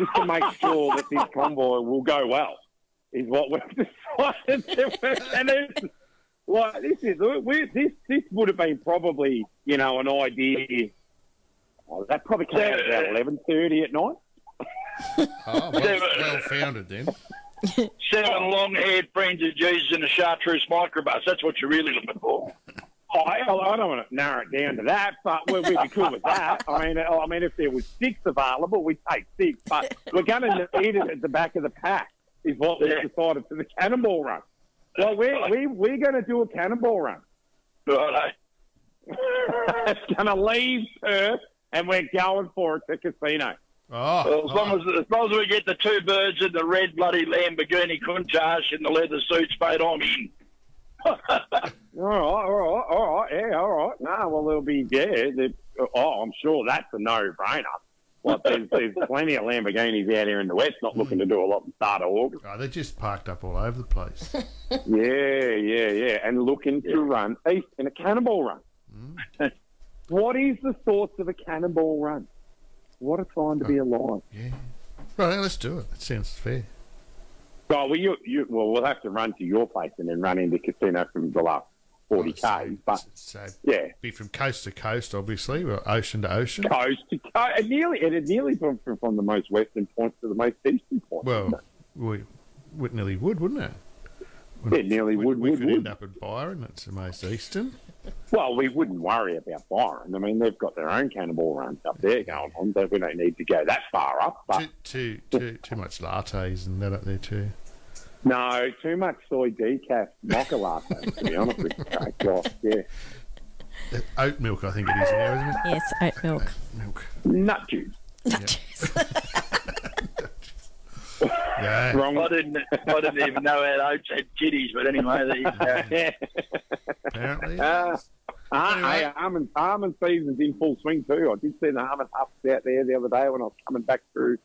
just to make sure that this convoy will go well. Is what we've decided. to do. and it's, like this is we, this this would have been probably you know an idea. Oh, that probably came out about eleven thirty at night. Oh, well, well founded then. Seven long-haired friends of Jesus in a chartreuse microbus. That's what you're really looking for. Oh, I, I don't want to narrow it down to that, but we'd be cool with that. I mean, I mean, if there was six available, we'd take six. But we're going to need it at the back of the pack, is what we've Yeah. decided for the cannonball run. Well, we're we, we're going to do a cannonball run. Right. it's going to leave Perth, and we're going for it to casino. Oh, Well, as long oh, as, as long as we get the two birds in the red bloody Lamborghini Countach in the leather suits, mate, I'm in. All right, all right, all right, yeah, all right. No, well, there'll be yeah. Oh, I'm sure that's a no-brainer. Like there's, there's plenty of Lamborghinis out here in the west not looking to do a lot in start of August. oh, they're just parked up all over the place. Yeah, yeah, yeah, and looking to run east in a cannonball run. Mm. what is the thoughts of a cannonball run? What a time to be alive. Yeah. Right, let's do it. That sounds fair. Well, well, you, you, well, we'll have to run to your place and then run into casino from the last forty k. But So uh, yeah, be from coast to coast, obviously, or ocean to ocean. coast to coast, and nearly, it nearly from, from from the most western point to the most eastern point. Well, we, we nearly would, wouldn't it? It nearly we, would, we would, could would. end up at Byron. That's the most eastern. Well, we wouldn't worry about Byron. I mean, they've got their own cannonball runs up there going on, so we don't need to go that far up. But Too, too, too, too much lattes and that up there too. No, too much soy decaf mocha latte, to be honest with you. Craig. Gosh, yeah. Uh, Oat milk, I think it is now, isn't it? Yes, oat milk. Milk. Nut juice. Nut juice. yeah. Wrong. I didn't. I didn't even know how oats had kitties, but anyway, there you go. Yeah. Apparently. Uh, uh, Anyway. hey, almond, almond season's in full swing too. I did see the almond huffs out there the other day when I was coming back through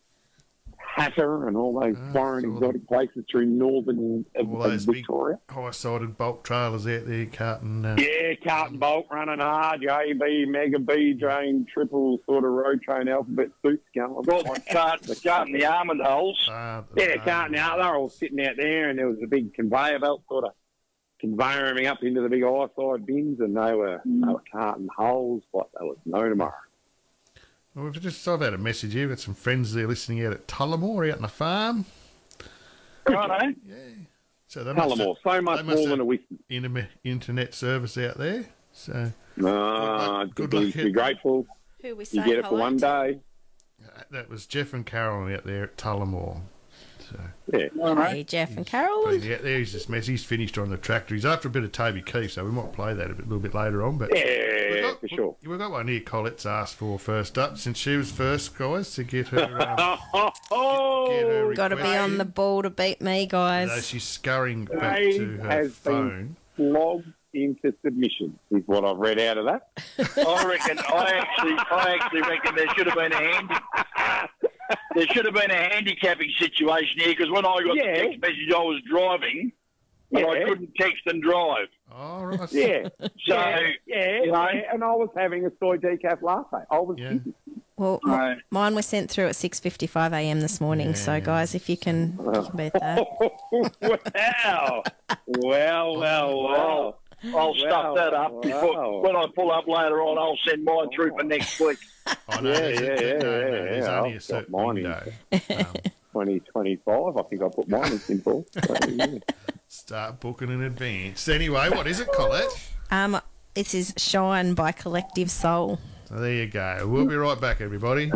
Hattah and all those Ah, foreign saw exotic places through northern All uh, those Victoria. high-sided bulk trailers out there carting. Uh, Yeah, Carlton Bolt running hard, JB, Mega B, train, triple sort of road train alphabet suits going. Well, the cart, the cart and the almond holes. uh, Yeah, Carlton out. They're all sitting out there, and there was a big conveyor belt sort of conveying up into the big eyeside bins, and they were they were carting holes like there was no tomorrow. Well, we've just I've had a message here. We've got some friends there listening out at Tullamore out on the farm. Righto. Yeah. So they must Tullamore, so much more than a whiskey. have interme- internet service out there. So Ah, Good good luck, luck. Be grateful. Who we You get it for one to? day. uh, that was Jeff and Carolyn out there at Tullamore. So Yeah. Hey, Jeff and Carol. yeah, there's this mess. He's finished on the tractor. He's after a bit of Toby Keith, so we might play that a bit, little bit later on. But Yeah, got- for sure. We've got one here Colette's asked for first up, since she was first, guys, to get her. Um, Oh, oh. get her Got to be on the ball to beat me, guys. guys. she's scurrying back Dave to her has phone. been logged into submission, is what I've read out of that. I reckon. I actually. I actually reckon there should have been a hand. There should have been a handicapping situation here because when I got Yeah. the text message, I was driving and I couldn't text and drive. All right. Yeah. So yeah, yeah, you know- yeah, and I was having a soy decaf latte. I was Yeah. busy. Well, m- mine was sent through at 6:55 a.m. this morning. So, guys, if you can, you can beat that. wow. Well, well, well. I'll stuff that up Wow. before, when I pull up later on. I'll send mine through for next week. I know, Yeah, there's, yeah, a, yeah, no, no, yeah, there's yeah. only a I've certain got mine in. window. Um, 2025, I think I put mine in simple. So, yeah. start booking in advance. Anyway, what is it, Colette? Um, this is Shine by Collective Soul. So there you go. We'll be right back, everybody.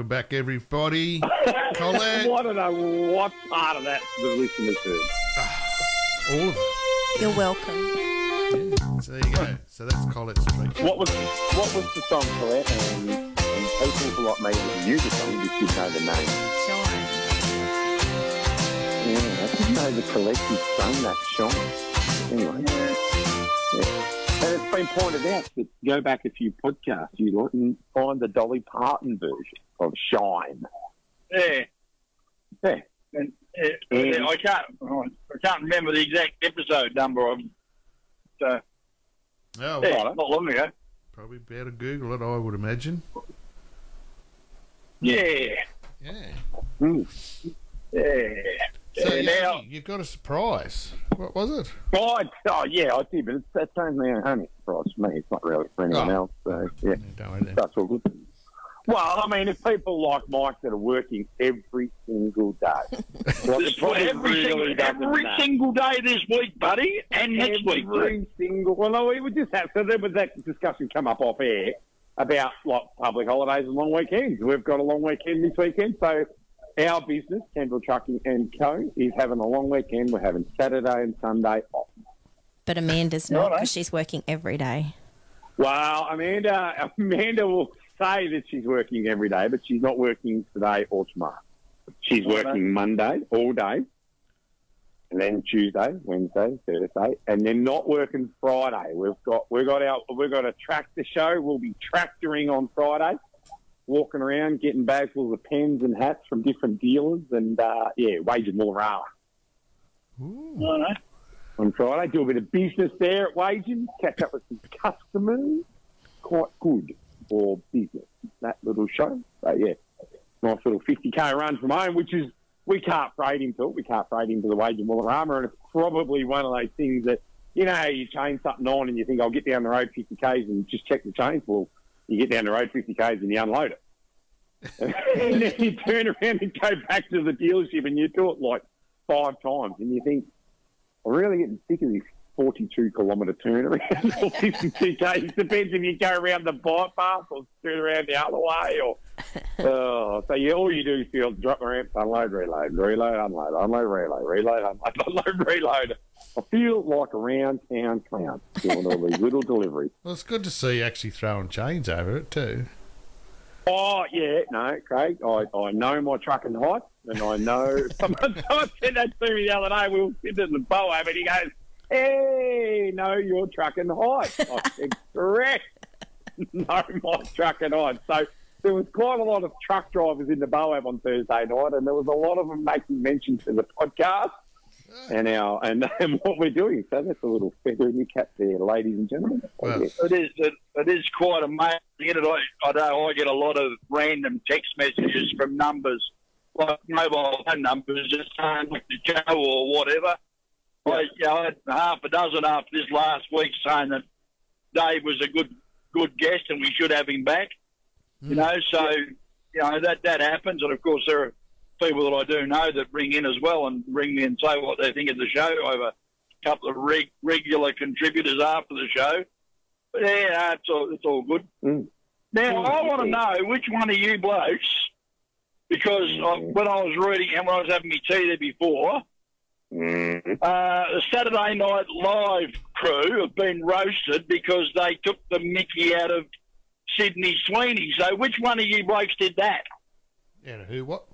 Welcome back, everybody. Colette, I want to know what part of that the listeners heard. all of it. You're welcome. So there you go. So that's Colette's treat. What was what was the song, Colette? And, and people like me that knew the song just didn't know the name. Shine. Yeah, I didn't know the collective sung that song. Anyway. Yeah. And it's been pointed out that go back a few podcasts, you look and find the Dolly Parton version of Shine. Yeah. Yeah. And, uh, Mm. I can't. I can't remember the exact episode number of. So Oh, yeah, Righto. not long ago. probably better Google it, I would imagine. Yeah. Yeah. Mm. Yeah. So Yeah, yeah, now- you've got a surprise. What was it? Oh, I- oh, yeah, I did, but it's, that's only, only a surprise for me. It's not really for anyone Oh. else. So, yeah, Yeah, don't worry that's all good. Well, I mean, if people like Mike that are working every single day, well, it This- probably every really single, every single day this week, buddy, and next week. Every single. Well, no, we would just have. So there was that discussion come up off air about like public holidays and long weekends. We've got a long weekend this weekend, so our business, Kendall Trucking and Co, is having a long weekend. We're having Saturday and Sunday off. But Amanda's not Righto. because she's working every day. Well, Amanda, Amanda will say that she's working every day, but she's not working today or tomorrow. She's Righto. working Monday all day, and then Tuesday, Wednesday, Thursday, and then not working Friday. We've got we've got our we've got a tractor show. We'll be tractoring on Friday, walking around getting bags full of pens and hats from different dealers, and uh, yeah, waging more Ooh. I know. on Friday. Do a bit of business there at Wagin, catch up with some customers. Quite good for business, that little show. So, yeah, nice little 50k run from home, which is, we can't freight into it. We can't freight into the Wagin Woolorama, and it's probably one of those things that, you know, you chain something on and you think, I'll get down the road 50k's and just check the chains. Well, you get down the road 50k's and you unload it. and then you turn around and go back to the dealership and you do it like five times and you think, I'm really getting sick of this 42 kilometre turnaround or 52 k's. Depends if you go around the bypass or turn around the other way. Or oh, so you, all you do is feel drop the ramp, unload, reload, reload, unload, unload, reload, reload, unload, unload, reload. I feel like a round town clown doing all these little deliveries. Well, it's good to see you actually throwing chains over it too. Oh yeah, no, Craig. I, I know my trucking height, and I know someone, someone said that to me the other day. We were sitting in the bow eh, and he goes, "Hey, know your trucking height." I said, "Correct, know my trucking height." So there was quite a lot of truck drivers in the Boab on Thursday night, and there was a lot of them making mention to the podcast and our and, and what we're doing. So that's a little feather in your cap there, ladies and gentlemen. Well, Yeah. It is. It, it is quite amazing. isn't? I, I know I get a lot of random text messages from numbers, like mobile phone numbers, just saying look to Joe or whatever. I, you know, I had half a dozen after this last week saying that Dave was a good good guest and we should have him back. You know, so you know that that happens, and of course there are people that I do know that ring in as well and ring me and say what they think of the show. I have a couple of reg- regular contributors after the show. But yeah, it's all it's all good. Mm. Now Mm. I want to know which one of you blokes, because I, when I was reading and when I was having my tea there before, Mm. Uh, the Saturday Night Live crew have been roasted because they took the Mickey out of Sydney Sweeney. So which one of you blokes did that? Yeah, who? What?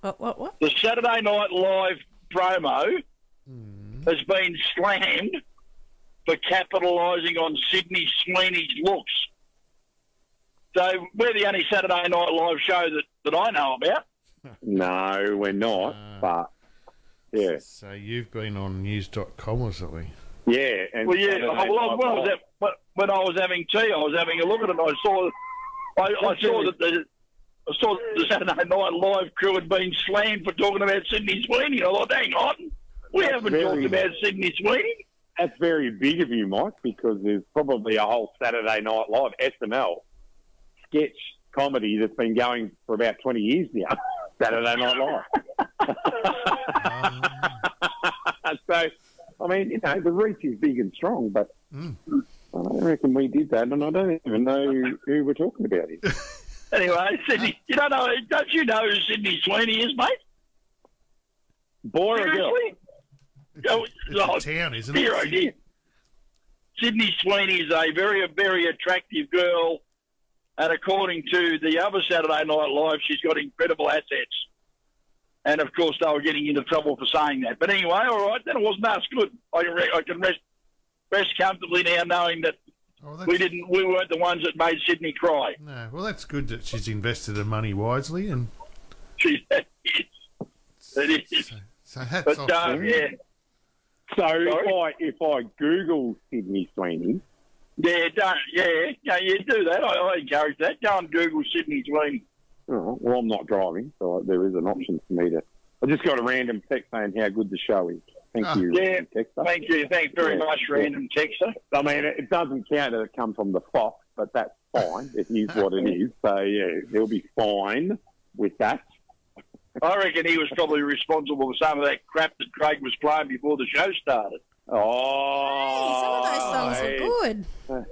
What? What? What? The Saturday Night Live promo Hmm. has been slammed for capitalising on Sydney Sweeney's looks. So we're the only Saturday Night Live show that, that I know about. No, we're not. Uh. but yeah, So you've been on news.com or something? yeah. And Well, yeah. Well, I, when, I was at, when I was having tea, I was having a look at it. I saw, I, I saw that the, I saw the Saturday Night Live crew had been slammed for talking about Sydney Sweeney. I thought, hang on, we That's haven't talked about Sydney Sweeney. that's very big of you, Mike, because there's probably a whole Saturday Night Live SNL sketch comedy that's been going for about 20 years now. Saturday Night Live. so, I mean, you know, the reach is big and strong, but Mm. I reckon we did that, and I don't even know who we're talking about here. Anyway, Sydney, you don't know, don't you know who Sydney Sweeney is, mate? Boy or girl? Seriously? Oh, It's a town, isn't it? Sydney? Sydney Sweeney is a very, very attractive girl, and according to the other Saturday Night Live, she's got incredible assets. And of course, they were getting into trouble for saying that. But anyway, all right, then it wasn't us. Good. I can, re- I can rest rest comfortably now, knowing that Oh, that's, we didn't, we weren't the ones that made Sydney cry. No, well, that's good that she's invested her money wisely, and She, it is. so, so hats But off. Uh, to her. yeah, So if I if I Google Sydney Sweeney, yeah, don't, yeah, yeah, you do that. I, I encourage that. Go and Google Sydney Sweeney. oh, well, I'm not driving, so there is an option for me to. I just got a random text saying how good the show is. Thank Ah. you, Yeah, texter. Thank you. Thanks very Yeah, much, yeah. random texter. I mean, it, it doesn't count that it comes from the Fox, but that's fine. It is what it is. So yeah, he'll be fine with that. I reckon he was probably responsible for some of that crap that Craig was playing before the show started. Oh, Some of those songs oh, hey. were good.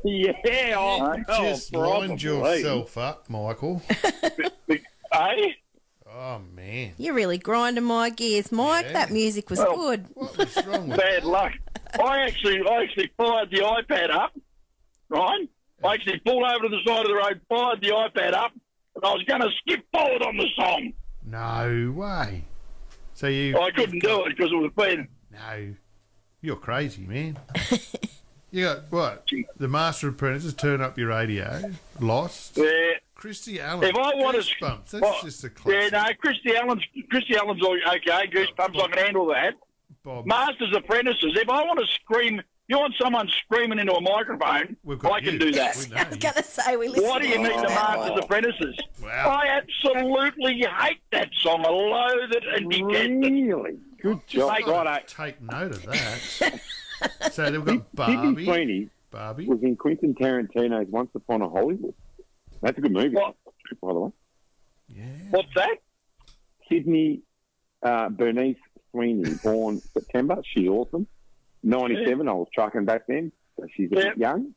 Yeah, oh, Just oh, lined probably. yourself up, Michael. Hey? Eh? Oh man, You're really grinding my gears, Mike. Yeah. That music was Well- good. what was wrong with Bad luck. I actually, I actually fired the iPad up, right? I actually pulled over to the side of the road, fired the iPad up, and I was going to skip forward on the song. No way. So you? I couldn't do it because it was being. No, you're crazy, man. you got what? The Master Apprentices turn up your radio. Lost. Yeah, Christie Allen. If I want to- Goosebumps. That's well, just a yeah, no, Christie Allen's, Christie Allen's all okay. Goosebumps, I can handle that. Bob, Masters Apprentices. If I want to scream, you want someone screaming into a microphone, we've got I can you. do that. We know I was you. going to say we listened Why do you need all the that. Masters Apprentices? Wow. I absolutely hate that song. I loathe it and detest it. Really good job. Mate, Righto. Take note of that. so they've got Sydney Barbie. Sweeney Barbie. was in Quentin Tarantino's Once Upon a Hollywood. That's a good movie, What? by the way. Yeah. What's that? Sydney uh, Bernice Sweeney, born September. She's awesome. 97, I was trucking back then, so she's a Yeah. bit young.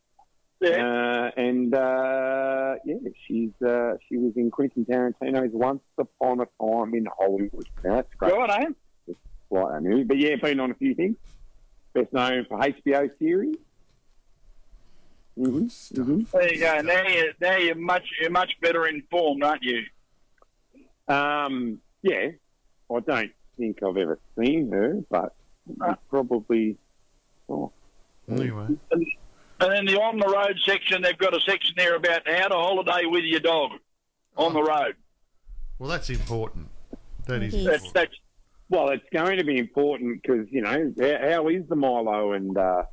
Yeah. Uh, and uh, yeah, she's uh, she was in Quentin Tarantino's Once Upon a Time in Hollywood. Now, that's great. Right, eh? Like that movie. But yeah, been on a few things. Best known for HBO series. hmm Stuff. hmm There you go. Now you're, now you're much you're much better informed, aren't you? Um, yeah, I don't think I've ever seen her, but Uh. probably. Oh, Anyway. And then the on the road section, they've got a section there about how to holiday with your dog on the road. Well, that's important. That is It is. That's important. that's Well, it's going to be important because you know how, how is the Milo and uh,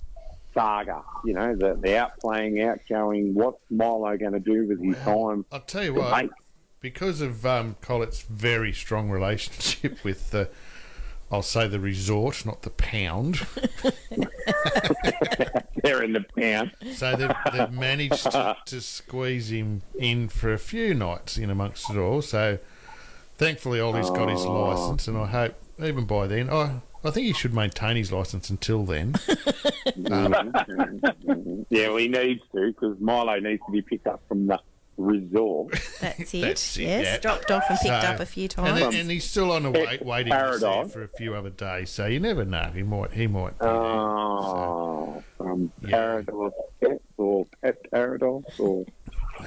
saga? You know the, the outplaying, outgoing. What's Milo going to do with his time? I'll tell you what. mate? because of um, Colette's very strong relationship with the, I'll say the resort, not the pound. They're in the pound. So they've, they've managed to, to squeeze him in for a few nights in amongst it all. So thankfully, Ollie's got his Oh. license, and I hope even by then, I I think he should maintain his license until then. Mhm. yeah, well, he needs to because Milo needs to be picked up from the resort. That's it. That's it, yes, yeah. dropped off and picked So- up a few times. then- and he's still on a wait, Pet waiting list there for a few other days. So you never know. He might. He might. be there. Oh, from Yeah. Paradise Pets or Pet Paradise or,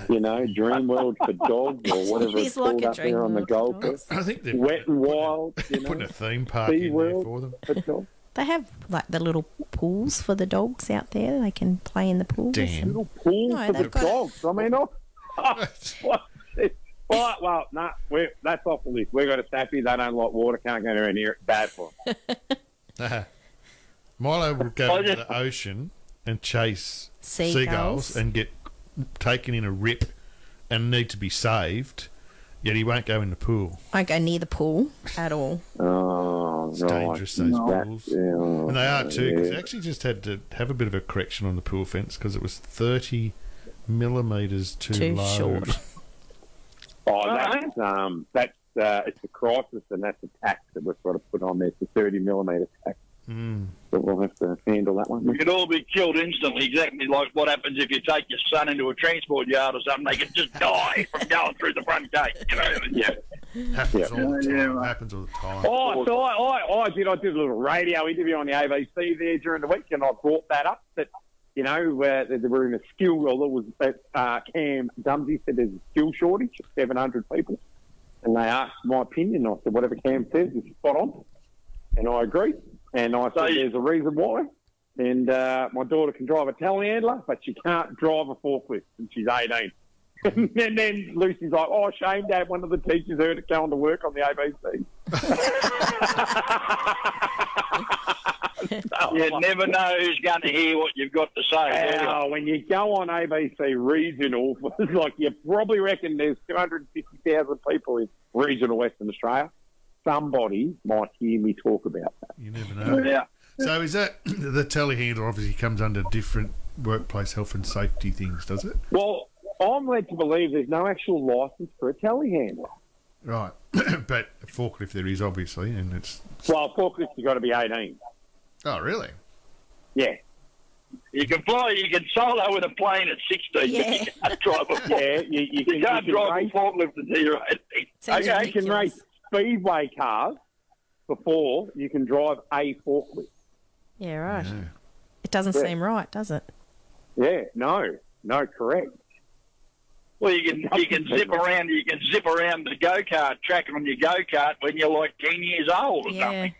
you know, Dream World for Dogs or whatever it's called up dream there on the world for Gold. Coast. I think they're Wet and Wild, you know, putting a theme park Sea in there for them. for dogs. They have like the little pools for the dogs out there. They can play in the pools. Damn. Little pool No, for the dogs. I mean, oh, what? Well, well, no, we're, that's off the list. We've got a staffy. They don't like water. Can't go anywhere near it. Bad for them. Uh, Milo will go I into the ocean and chase Seagulls. seagulls and get taken in a rip and need to be saved. Yet he won't go in the pool. I go near the pool at all. Oh, It's right. dangerous those That- pools, yeah, and they are too. Because yeah. they actually just had to have a bit of a correction on the pool fence because it was thirty millimeters too, Too low. short. Oh, that's um, that's uh, it's a crisis, and that's a tax that we've got to put on there. It's a thirty millimetre tax. But we'll have to handle that one. We could all be killed instantly, exactly like what happens if you take your son into a transport yard or something. They could just die from going through the front gate. You know? Yeah. Happens Yeah. all the Yeah, time. Happens all the time. Oh, so I, I, I did. I did a little radio interview on the ABC there during the week, and I brought that up that you know where they were in a skill. Well, there was that uh, Cam Dumesny said there's a skill shortage of 700 people, and they asked my opinion. I said whatever Cam says is spot on, and I agree. And I So said you- there's a reason why. And uh, my daughter can drive a telehandler, but she can't drive a forklift, and she's 18. and then Lucy's like, "Oh, shame, Dad. One of the teachers heard it going to work on the ABC." You never know who's going to hear what you've got to say. do you? Wow, when you go on ABC regional, it's like you probably reckon there's 250,000 people in regional Western Australia. Somebody might hear me talk about that. You never know. Yeah. So is that the telehandler? Obviously, comes under different workplace health and safety things, does it? Well, I'm led to believe there's no actual license for a telehandler. Right, but a forklift there is obviously, and it's Well, forklifts have got to be 18. oh really? Yeah, You can fly, you can solo with a plane at 16. Yeah. You can't drive a forklift. yeah. You, you can, You can't you can drive race, a forklift until you're 18. Sounds okay, you can ridiculous. race speedway cars before you can drive a forklift. Yeah, right. Yeah. It doesn't Yeah. seem right, does it? Yeah, no, no, correct. Well, you can you can zip around you can zip around the go kart track on your go kart when you're like ten years old or Yeah. something.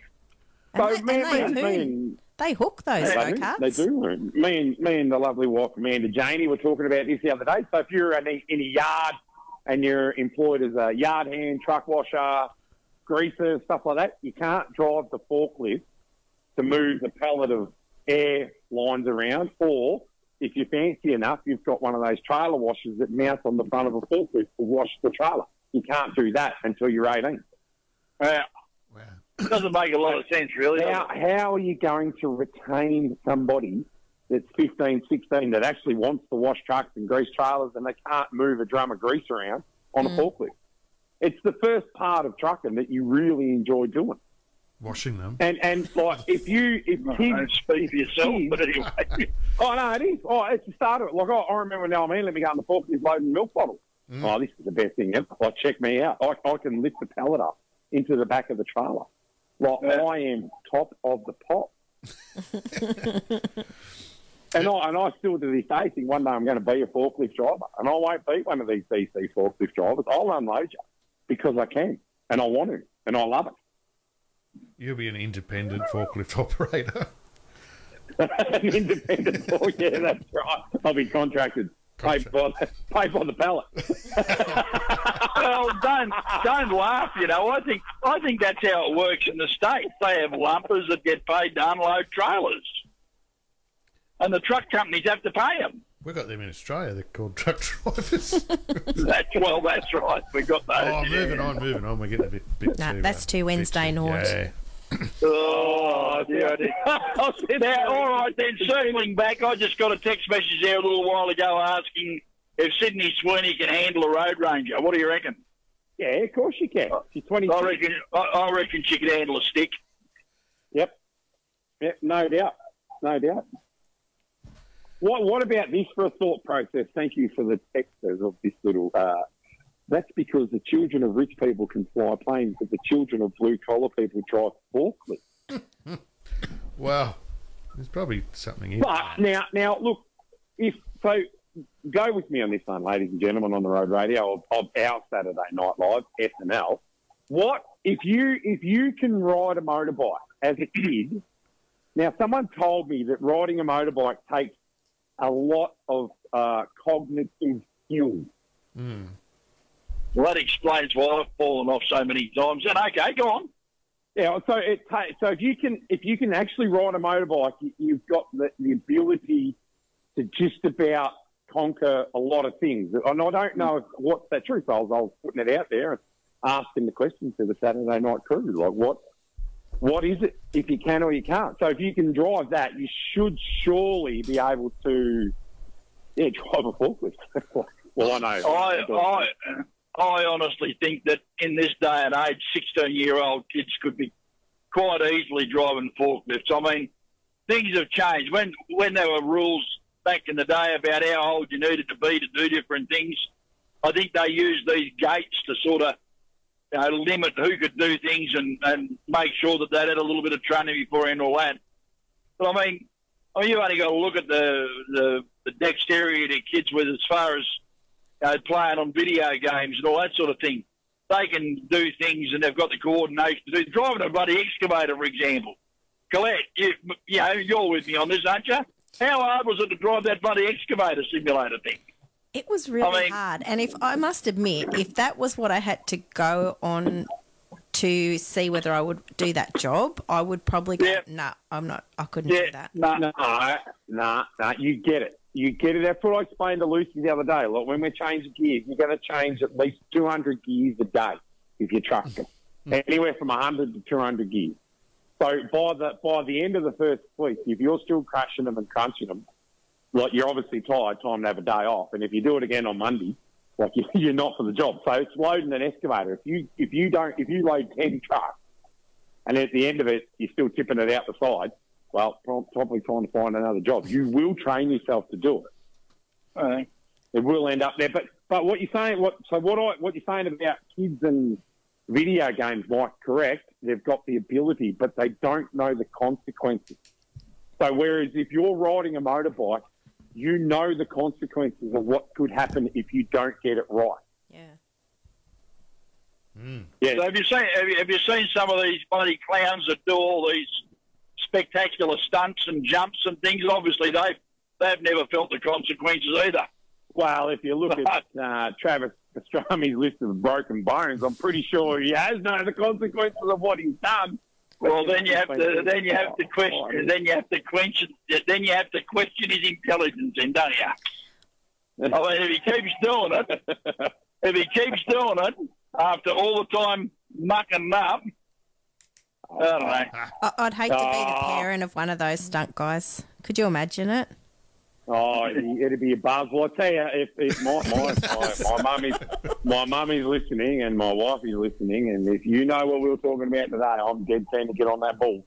And, So, they, man, and they man, moon. man, They hook those They go do. karts. They do. Me and me and the lovely wife Amanda Janey were talking about this the other day. So if you're in a, in a yard and you're employed as a yard hand, truck washer, greaser, stuff like that, you can't drive the forklift to move the pallet of air lines around. Or if you're fancy enough, you've got one of those trailer washers that mounts on the front of a forklift to wash the trailer. You can't do that until you're 18. Yeah, Wow. doesn't make a lot of sense, really. does How, how are you going to retain somebody that's 15, 16 that actually wants to wash trucks and grease trailers and they can't move a drum of grease around on a mm. forklift? It's the first part of trucking that you really enjoy doing. Washing them. And and like if you if Don't oh, kids speak for yourself, kids- but anyway. Oh no, it is. Oh, it's the start of it. Like I, I remember now, I man, let me go on the forklift loading milk bottles. Mm. Oh, this is the best thing ever. Like check me out. I, I can lift the pallet up into the back of the trailer. Like Yeah. I am top of the pop. and I and I still to this day think one day I'm going to be a forklift driver, and I won't be one of these DC forklift drivers. I'll unload you because I can, and I want to, and I love it. You'll be an independent forklift operator. An independent fork, yeah, that's right. I'll be contracted, paid by paid by the pallet. well, don't don't laugh. You know, I think I think that's how it works in the states. They have lumpers that get paid to unload trailers, and the truck companies have to pay them. We've got them in Australia. They're called truck drivers. That's well, that's right. We got those. oh, yeah. moving on, moving on. We're getting a bit, bit Nah, too. that's uh, too Wednesday bit night. Yeah. Oh, dear, dear. Now, all right, then, circling back, I just got a text message there a little while ago asking if Sydney Sweeney can handle a road ranger. What do you reckon? Yeah, of course she can. She's 22. I reckon, I, I reckon she could handle a stick. Yep. Yep, no doubt. No doubt. What What about this for a thought process? Thank you for the texters of this little. Uh, that's because the children of rich people can fly planes, but the children of blue collar people drive forklifts. Well, there's probably something in But now, now look, if so, go with me on this one, ladies and gentlemen, on the road radio of, of our Saturday Night Live SNL. What if you if you can ride a motorbike as a kid? Now, someone told me that riding a motorbike takes a lot of uh, cognitive skills. Well, that explains why I've fallen off so many times. And okay, go on. Yeah, so it ta- so if you can if you can actually ride a motorbike, you, you've got the, the ability to just about conquer a lot of things. And I don't know if, what's that truth. I was, I was putting it out there and asking the question to the Saturday night crew, like what what is it if you can or you can't? So if you can drive that, you should surely be able to yeah drive a forklift. well, I know. I, I, I honestly think that in this day and age, 16 year old kids could be quite easily driving forklifts. I mean, things have changed. When when there were rules back in the day about how old you needed to be to do different things, I think they used these gates to sort of limit who could do things and, and make sure that they had a little bit of training before and all that. But I mean, I mean, you've only got to look at the, the, the dexterity that kids with as far as know, playing on video games and all that sort of thing. They can do things and they've got the coordination to do. Driving a bloody excavator, for example. Colette, you, you know, you're with me on this, aren't you? How hard was it to drive that bloody excavator simulator thing? It was really mean- hard. And if I must admit, if that was what I had to go on to see whether I would do that job, I would probably go, Yeah. nah, I'm not, I couldn't Yeah, do that. no, No, no, no, you get it. You get it. That's what I explained to Lucy the other day. Look, when we're changing gears, you're going to change at least 200 gears a day if you're trucking. Hmm. Anywhere from 100 to 200 gears. So by the by the end of the first week, if you're still crashing them and crunching them, like you're obviously tired, time to have a day off. And if you do it again on Monday, like you- you're not for the job. So it's loading an excavator. If you if you don't if you load 10 trucks and at the end of it you're still tipping it out the side, well, probably trying to find another job. You will train yourself to do it. Uh, It will end up there. But but what you're saying, what so what I what you're saying about kids and video games, Mike, correct? They've got the ability, but they don't know the consequences. So whereas if you're riding a motorbike, you know the consequences of what could happen if you don't get it right. Yeah. Yeah, So have you seen have you, have you seen some of these bloody clowns that do all these spectacular stunts and jumps and things? Obviously, they've they've never felt the consequences either. Well, if you look at uh, Travis Pastrana's list of broken bones, I'm pretty sure he has known the consequences of what he's done. Well, then you have to then you have to question then you have to question then you have to question his intelligence, then don't you? I mean, if he keeps doing it, if he keeps doing it after all the time mucking up, I don't know. I- I'd hate to be the Ah. parent of one of those stunt guys. Could you imagine it? Oh, it'd it'd be a buzz. Well, I tell you, if, if my my my, my mum is my mum is listening and my wife is listening, and if you know what we were talking about today, I'm dead keen to get on that ball.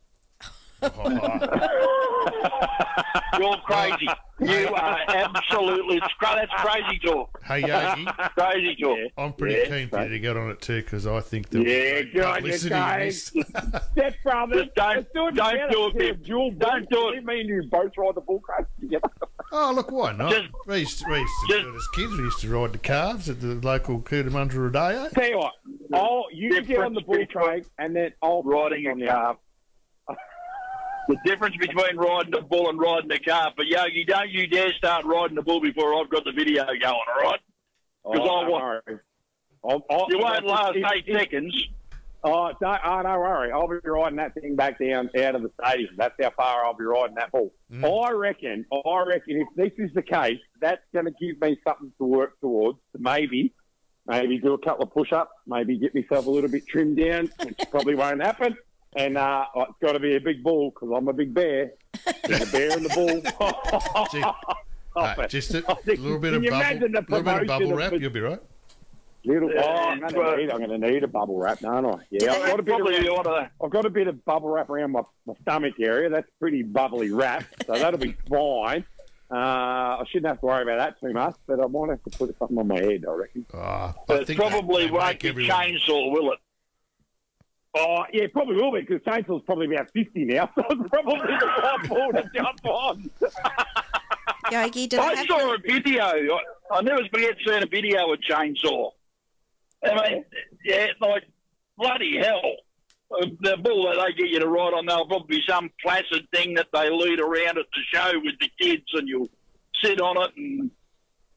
You're crazy. You are absolutely that's crazy talk. Hey, Yogi, Crazy talk. I'm pretty Yeah, keen for you to get on it too because I think there'll Yeah, be great good on you, publicity guys. this. Step brothers, don't- do it don't do it, Yeah, Pip. Don't do it. Me and you both ride the bull crash together. Oh, look, why not? Just- we used to, we used to just- do it as kids. We used to ride the calves at the local Cootamundra Rodeo. Eh? Tell you what, oh, you Difference get on the bull between Craig, and then I'll riding on a the car. The difference between riding a bull and riding a calf, But Yogi, don't you dare start riding the bull before I've got the video going. All right? Oh, 'Cause I don't want- I'll, I'll, You won't last eight if- seconds. Oh, don't, oh, don't worry. I'll be riding that thing back down out of the stadium. That's how far I'll be riding that ball. I reckon, I reckon if this is the case, that's going to give me something to work towards. Maybe, maybe do a couple of push-ups, maybe get myself a little bit trimmed down, which probably won't happen. And uh, it's got to be a big bull because I'm a big bear. There's a bear and the bull. Gee, just a little bit of bubble, imagine the little bit of bubble of wrap. You'll be right. Little, oh, I'm Yeah, going to need, I'm going to need a bubble wrap, don't I? Yeah, I've got a bit of Probably you want. I've got a bit of bubble wrap around my, my stomach area. That's pretty bubbly wrap, so that'll be fine. Uh, I shouldn't have to worry about that too much, but I might have to put something on my head, I reckon. Oh, I It think probably they- they won't be everyone- chainsaw, will it? Oh, yeah, probably will be, because Chainsaw's probably about 50 now, so it's probably the right ball to jump on. Yogi, do they I saw the- a video. I, I never forget seeing a video of chainsaw. I mean, yeah, like bloody hell. Uh, The bull that they get you to ride on, there'll probably be some placid thing that they lead around at the show with the kids, and you'll sit on it, and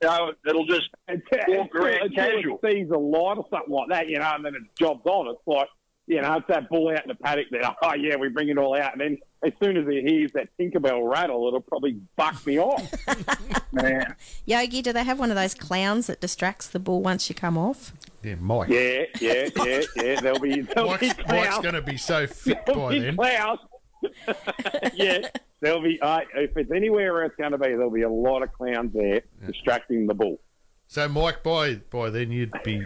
you know it'll just Until, Walk around until casual. it sees a light or something like that, you know, and then it jobs on. It's like, you know, it's that bull out in the paddock that, oh, yeah, we bring it all out. And then as soon as it hears that Tinkerbell rattle, it'll probably buck me off. man. Yogi, do they have one of those clowns that distracts the bull once you come off? Yeah, Mike. Yeah, yeah, yeah, yeah. There'll be, there'll Mike's, be Mike's going to be so fit There'll by be then. clowns. yeah, there'll be. Uh, if it's anywhere where it's going to be, there'll be a lot of clowns there distracting the bull. So, Mike, by by then you'd be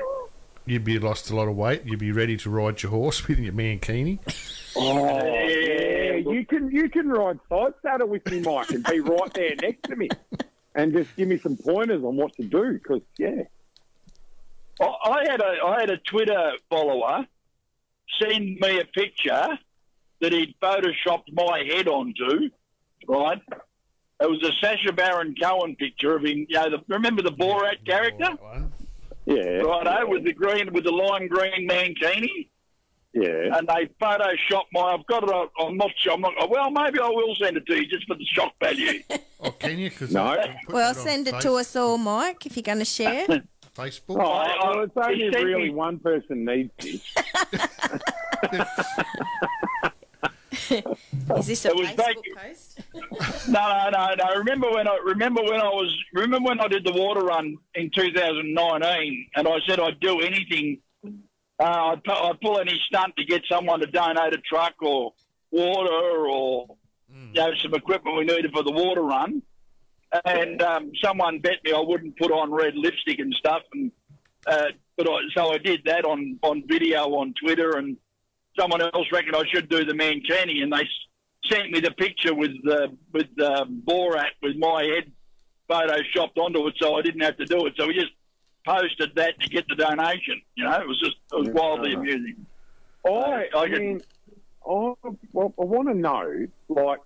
you'd be lost a lot of weight. You'd be ready to ride your horse with your mankini. Oh, yeah, you can you can ride side saddle with me, Mike, and be right there next to me, and just give me some pointers on what to do. Because yeah, I I had a I had a Twitter follower send me a picture that he'd photoshopped my head onto, right? It was a Sacha Baron Cohen picture of him. You know, the, remember the Borat character, That one. Yeah, right? Eh? with the green, with the lime green mankini, yeah. and they photoshopped my. I've got it. on- I'm not sure. I'm not. Well, maybe I will send it to you just for the shock value. Oh, can you? 'Cause No. I'm Well, on send it Face- to us all, Mike, if you're going to share. Facebook. Oh, well, it's only if really me- one person needs this. Is this a It was Facebook back- post? No, no, no, no. Remember when I remember when I was remember when I did the water run in 2019, and I said I'd do anything. Uh, I'd, pu- I'd pull any stunt to get someone to donate a truck or water or you know some equipment we needed for the water run. And um, someone bet me I wouldn't put on red lipstick and stuff, and uh, but I, so I did that on on video on Twitter, and someone else reckoned I should do the mankini, and they sent me the picture with uh, with uh, Borat with my head photoshopped onto it, so I didn't have to do it. So we just posted that to get the donation. You know, it was just it was wildly amusing. I, I I can- mean, I, well, I want to know, like,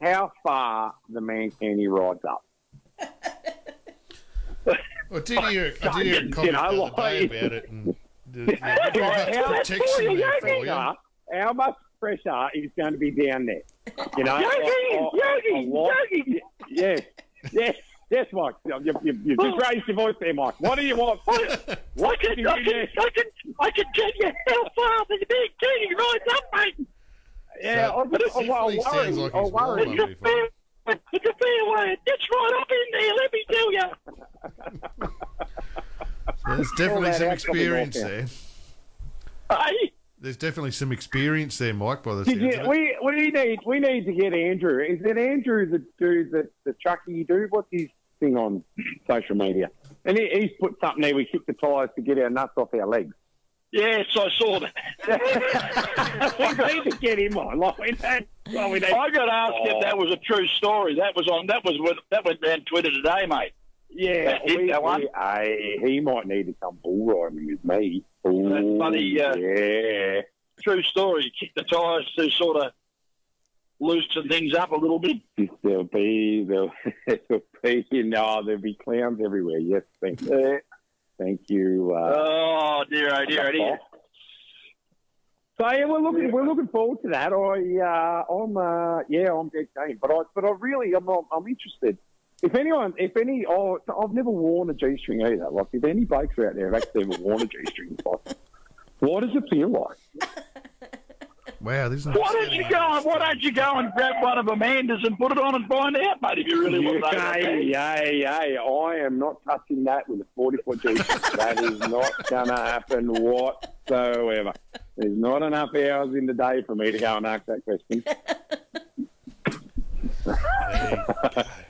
how far the mankini rides up. I did hear, I did hear a You know, the like- day about it. And the, yeah, we've how, protection there for you. how, how much pressure is going to be down there? You know, Yogi, I- I- Yogi, I Yogi. Yes, yes, yes, Mike. You, you, you just oh. raised your voice there, Mike. What do you want? I What can, you I can. I can, I can tell you how far the mankini rides up, mate. Yeah, So, I, but it I, I definitely worry. sounds like I he's worry. warm It's a fair, it's a fair way. It's right up in there. Let me tell you. There's definitely some experience there. Hey, There's definitely some experience there, Mike, by the Did sounds you, of it. we we need we need to get Andrew. Is it Andrew the dude that the trucky dude? What's his thing on social media? And he, he's put something there. We kick the tyres to get our nuts off our legs. yes, I saw that. we need to get him on. Like we don't. Well, we need, I got asked if oh. that was a true story. That was on. That was with, that went down Twitter today, mate. Yeah, that we, go on. we- aye, he might need to come bull riding with me. Ooh, That bloody, uh, yeah. True story. Kick the tyres to sort of loosen things up a little bit. There'll be there'll, there'll be no, there'll be clowns everywhere. Yes, thank you. Thank you. Uh, Oh dear, oh dear, oh dear. So yeah, we're looking we're looking forward to that. I uh, I'm uh, yeah I'm dead game, but I but I really I'm, I'm interested. If anyone, if any, oh, I've never worn a G string either. Like if any blokes out there have actually ever worn a G string, like, what does it feel like? Wow, this is Why don't you go? and- Why don't you go and grab one of Amanda's and put it on and find out, mate? If you really want to know. Yay, yay, yay. I am not touching that with a 40 foot G string. that is not going to happen whatsoever. There's not enough hours in the day for me to go and ask that question.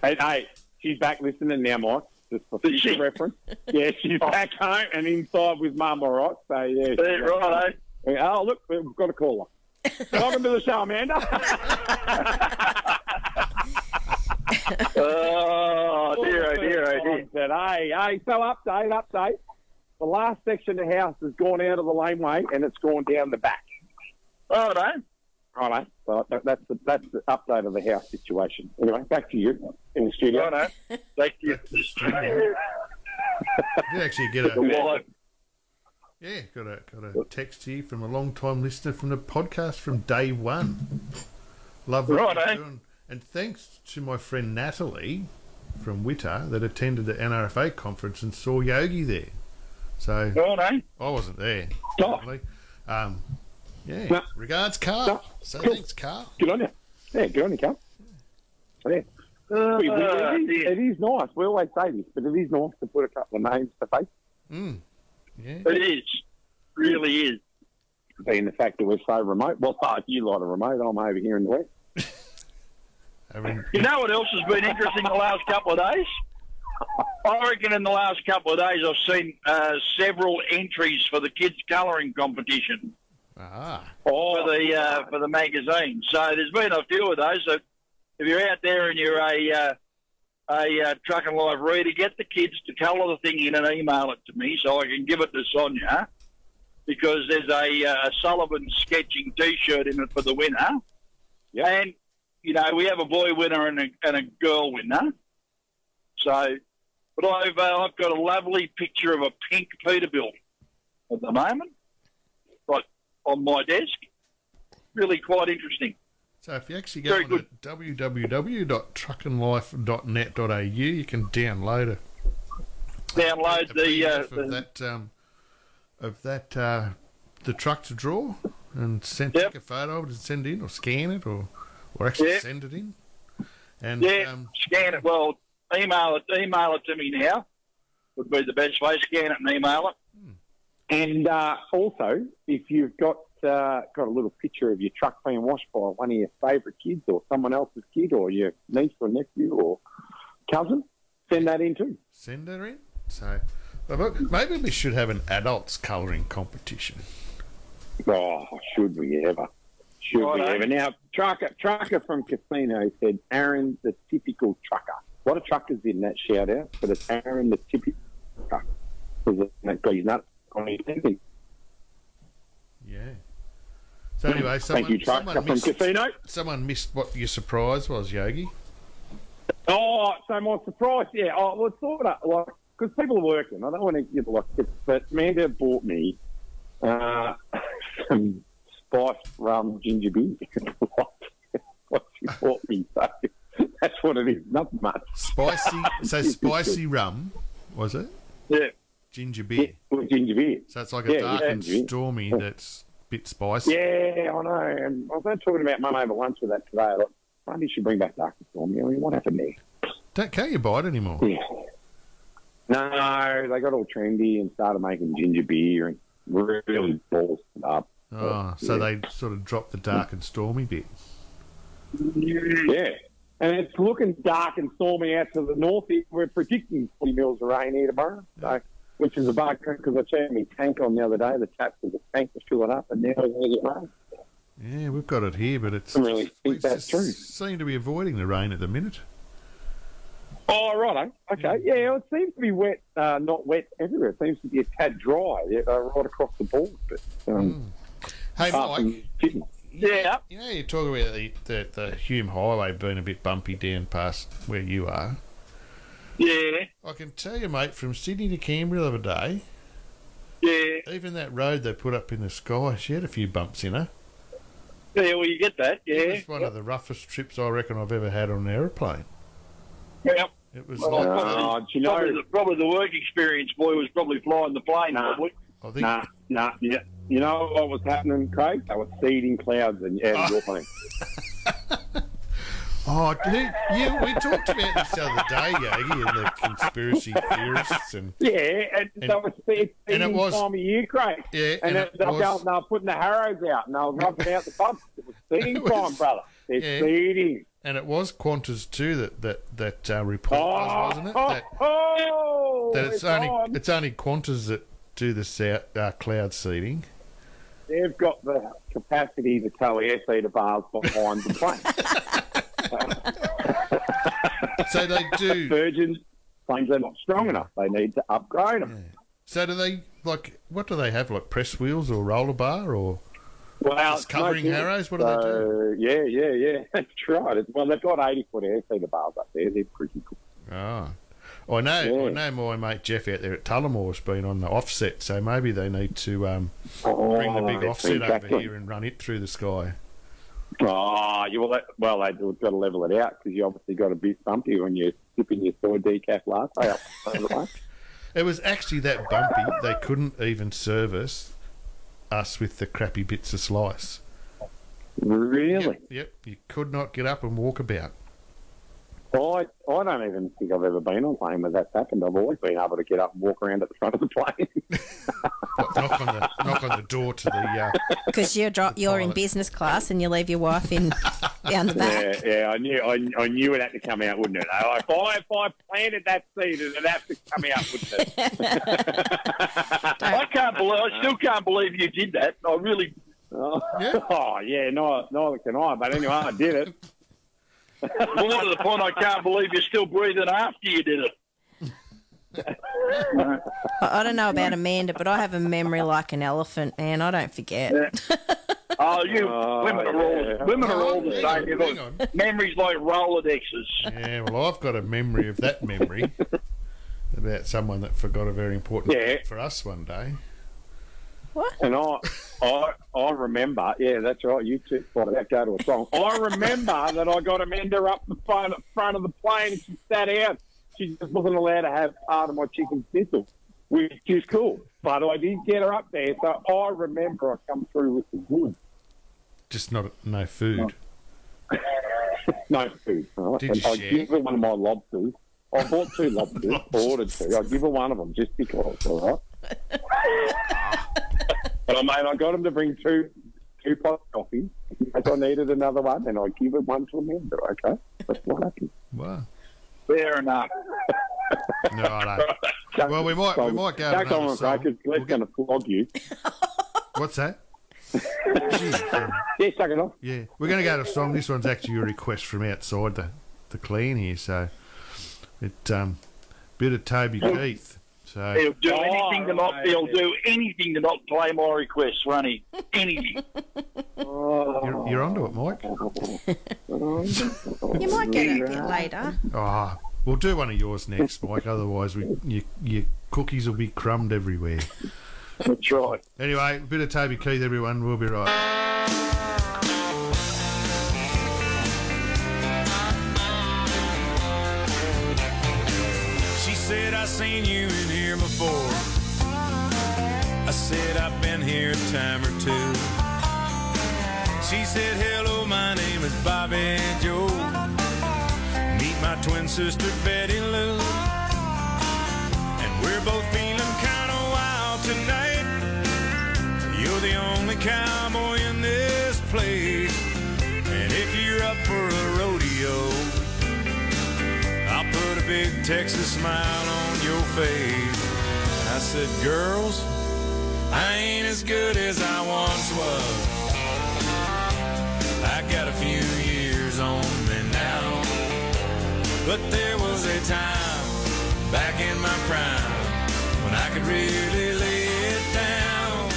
Hey, hey, she's back listening now, Mike. Just for future reference. Yeah, she's back home and inside with Mum, all right? So, yeah. Yeah, right, eh? Oh, look, we've got a caller. Welcome to the show, Amanda. Oh dear, oh dear, oh dear. Said, hey, hey, so update, update. The last section of the house has gone out of the laneway and it's gone down the back. All right. Righto. So that, that's the that's the update of the house situation. Anyway, back to you in the studio. Right, eh? Thank you. You actually get a yeah, got a got a text here from a long time listener from the podcast from day one. Love what Right, you're eh? doing, and thanks to my friend Natalie from Witter that attended the NRFA conference and saw Yogi there. So Right, eh? I wasn't there. Oh. Um, yeah. No. Regards, Carl. No. So Cool. thanks, Carl. Good on you. Yeah, good on you, Cal. Yeah. Uh, We- we- it, is, dear. it is nice. We always say this, but it is nice to put a couple of names to face. Mm. Yeah. It is. Really is. Being the fact that we're so remote. Well, uh, you lot are remote. I'm over here in the west. I mean, You know what else has been interesting the last couple of days? I reckon in the last couple of days I've seen uh, several entries for the kids' colouring competition Ah, for the uh, for the magazine. So there's been a few of those. So if you're out there and you're a uh, a uh, Truck and Life reader, get the kids to colour the thing in and email it to me so I can give it to Sonia. Because there's a, uh, Sullivan sketching T-shirt in it for the winner, Yeah. and you know we have a boy winner and a, and a girl winner. So, but I've uh, I've got a lovely picture of a pink Peterbilt at the moment, on my desk. Really quite interesting. so if you actually go Very on good. to www.truckandlife.net.au, you can download a Download a the, uh, PDF of the that um, of that uh, the truck to draw and send Yep. take a photo of it and send it in or scan it or or actually Yeah. send it in. And yeah, um, scan it. Well, email it. Email it to me now. Would be the best way. Scan it and email it. And uh, also, if you've got uh, got a little picture of your truck being washed by one of your favourite kids or someone else's kid or your niece or nephew or cousin, send that in too. Send that in. So, look, maybe we should have an adults colouring competition. Oh, should we ever? Should right we on. ever? Now, trucker, trucker from Casino said, "Aaron, the typical trucker." A lot of truckers in that shout out, but it's Aaron, the typical trucker, because that you nuts. 2020. Yeah. So anyway, someone, Thank you, Chuck. someone, missed, from Casino. someone missed what your surprise was, Yogi. Oh, so my surprise, yeah. Oh, well, sort of, like, because people are working. I don't want to give like but Amanda bought me uh, some spiced rum ginger beer. what she bought me, so that's what it is. Not much. Spicy, so spicy rum, was it? Yeah, Ginger beer. ginger beer. So it's like a Yeah, dark and stormy that's a bit spicy. Yeah, I know. And I was talking about mum over lunch with that today. Like, maybe you should bring back dark and stormy. I mean, what happened there? Don't, can't you buy it anymore? Yeah. No, they got all trendy and started making ginger beer and really balls it up. Oh, so Yeah. they sort of dropped the dark and stormy bit. Yeah. And it's looking dark and stormy out to the north. We're predicting 40 mils of rain here tomorrow, so, which is a bugger because I turned my tank on the other day. The tap for the tank was filling up, and now we're going to get rain. Yeah, we've got it here, but it's I really think that's true. Seem to be avoiding the rain at the minute. Oh, right. Okay. Yeah, it seems to be wet, uh, not wet everywhere. It seems to be a tad dry yeah, uh, right across the board. But um, Hey, Mike, Yeah. you know you talk about the, the the Hume Highway being a bit bumpy down past where you are. Yeah. I can tell you, mate, from Sydney to Canberra the other day, Yeah. even that road they put up in the sky, she had a few bumps in her. Yeah. Well, you get that. It Yeah. was one of the roughest trips I reckon I've ever had on an aeroplane. Yeah. It was Well, like, Uh, do you know- probably, the, probably the work experience boy was probably flying the plane. Nah. Probably. I think, Nah, nah, yeah. You know what was happening, Craig? They were seeding clouds and yeah, your plane. oh, dude, you, we talked about this the other day, Yogi, and the conspiracy theorists and Yeah, and, And- so it's it's and it was- time of year, Craig. yeah, And, and it, they, were was- they were putting the harrows out and they were rubbing out the bumps. It was seeding It was- time, brother. They're yeah. seeding. And it was Qantas too that that that uh, report Oh, was, wasn't it? That, oh, that it's only on. it's only Qantas that do the south, uh, cloud seeding. They've got the capacity to tow air seeder bars behind the plane. So they do. Virgin planes are not strong enough. They need to upgrade them. So do they like what do they have like press wheels or roller bar or Well, covering no harrows? What do they so, Yeah, yeah, yeah. That's right. Well, they've got 80 foot air seeder bars up there. They're pretty cool. oh. I know, Yeah. I know. My mate Jeff out there at Tullamore's been on the offset, so maybe they need to um, Oh, bring the big offset exactly. over here and run it through the sky. Oh, you, well, well, they've got to level it out because you obviously got a bit bumpy when you're sipping your soy decaf latte up. It was actually that bumpy they couldn't even service us with the crappy bits of slice. Really? Yep, yep. You could not get up and walk about. I, I don't even think I've ever been on a plane where that's happened. I've always been able to get up and walk around at the front of the plane. What, knock on the knock on the door to the. Uh, Because you're dro- you're in business class and you leave your wife in down the back. yeah, yeah, I knew, I, I knew it had to come out, wouldn't it? If I, if I planted that seed, and it'd have to come out, wouldn't it? I can't believe. I still can't believe you did that. I really. oh, Yeah. oh, yeah, no, neither can I. But anyway, I did it. More to the point, I can't believe you're still breathing after you did it. I I don't know about Amanda, but I have a memory like an elephant, man. I don't forget. Oh, you Oh, women are all yeah. women are all the Hang same. You've hang got on. memories like Rolodexes. yeah, well, I've got a memory of that memory about someone that forgot a very important Yeah. for us one day. And I, I, I remember, yeah, that's right. You two thought that go to a song. I remember that I got Amanda up the front, front of the plane and she sat out. She just wasn't allowed to have part of my chicken schnitzel, which is cool. But I did get her up there, so I remember I come through with the good. Just not no food. No food. Right? Did and you I share? give her one of my lobsters. I bought two lobsters, ordered two. I give her one of them just because, all right? but I mean, I got him to bring two two pots of coffee. If I needed another one, and I give it one to Amanda. Okay, that's what happened. Wow. Fair enough. No, I don't. Well, we might- we might go to Back another on, song. because Glen's We'll get- going to flog you. What's that? Um, Yeah, suck it off. yeah, we're going to go to a song. This one's actually a request from outside the, the clean here, so it um, bit of Toby Keith. So He'll do Oh, anything to not. right. He'll do anything to not play my requests, Ronnie. Anything. you're, you're onto it, Mike. You might get it a bit later. Ah, we'll do one of yours next, Mike. Otherwise, we your, your cookies will be crumbed everywhere. That's right. Anyway, a bit of Toby Keith, everyone. We'll be right. She said, I seen you in here before. I said, I've been here a time or two. She said, hello, my name is Bobby Joe. Meet my twin sister, Betty Lou. And we're both feeling kind of wild tonight. You're the only cowboy in this place. And if you're up for a rodeo, I'll put a big Texas smile on your face. I said, girls, I ain't as good as I once was. I got a few years on me now. But there was a time back in my prime when I could really lay it down.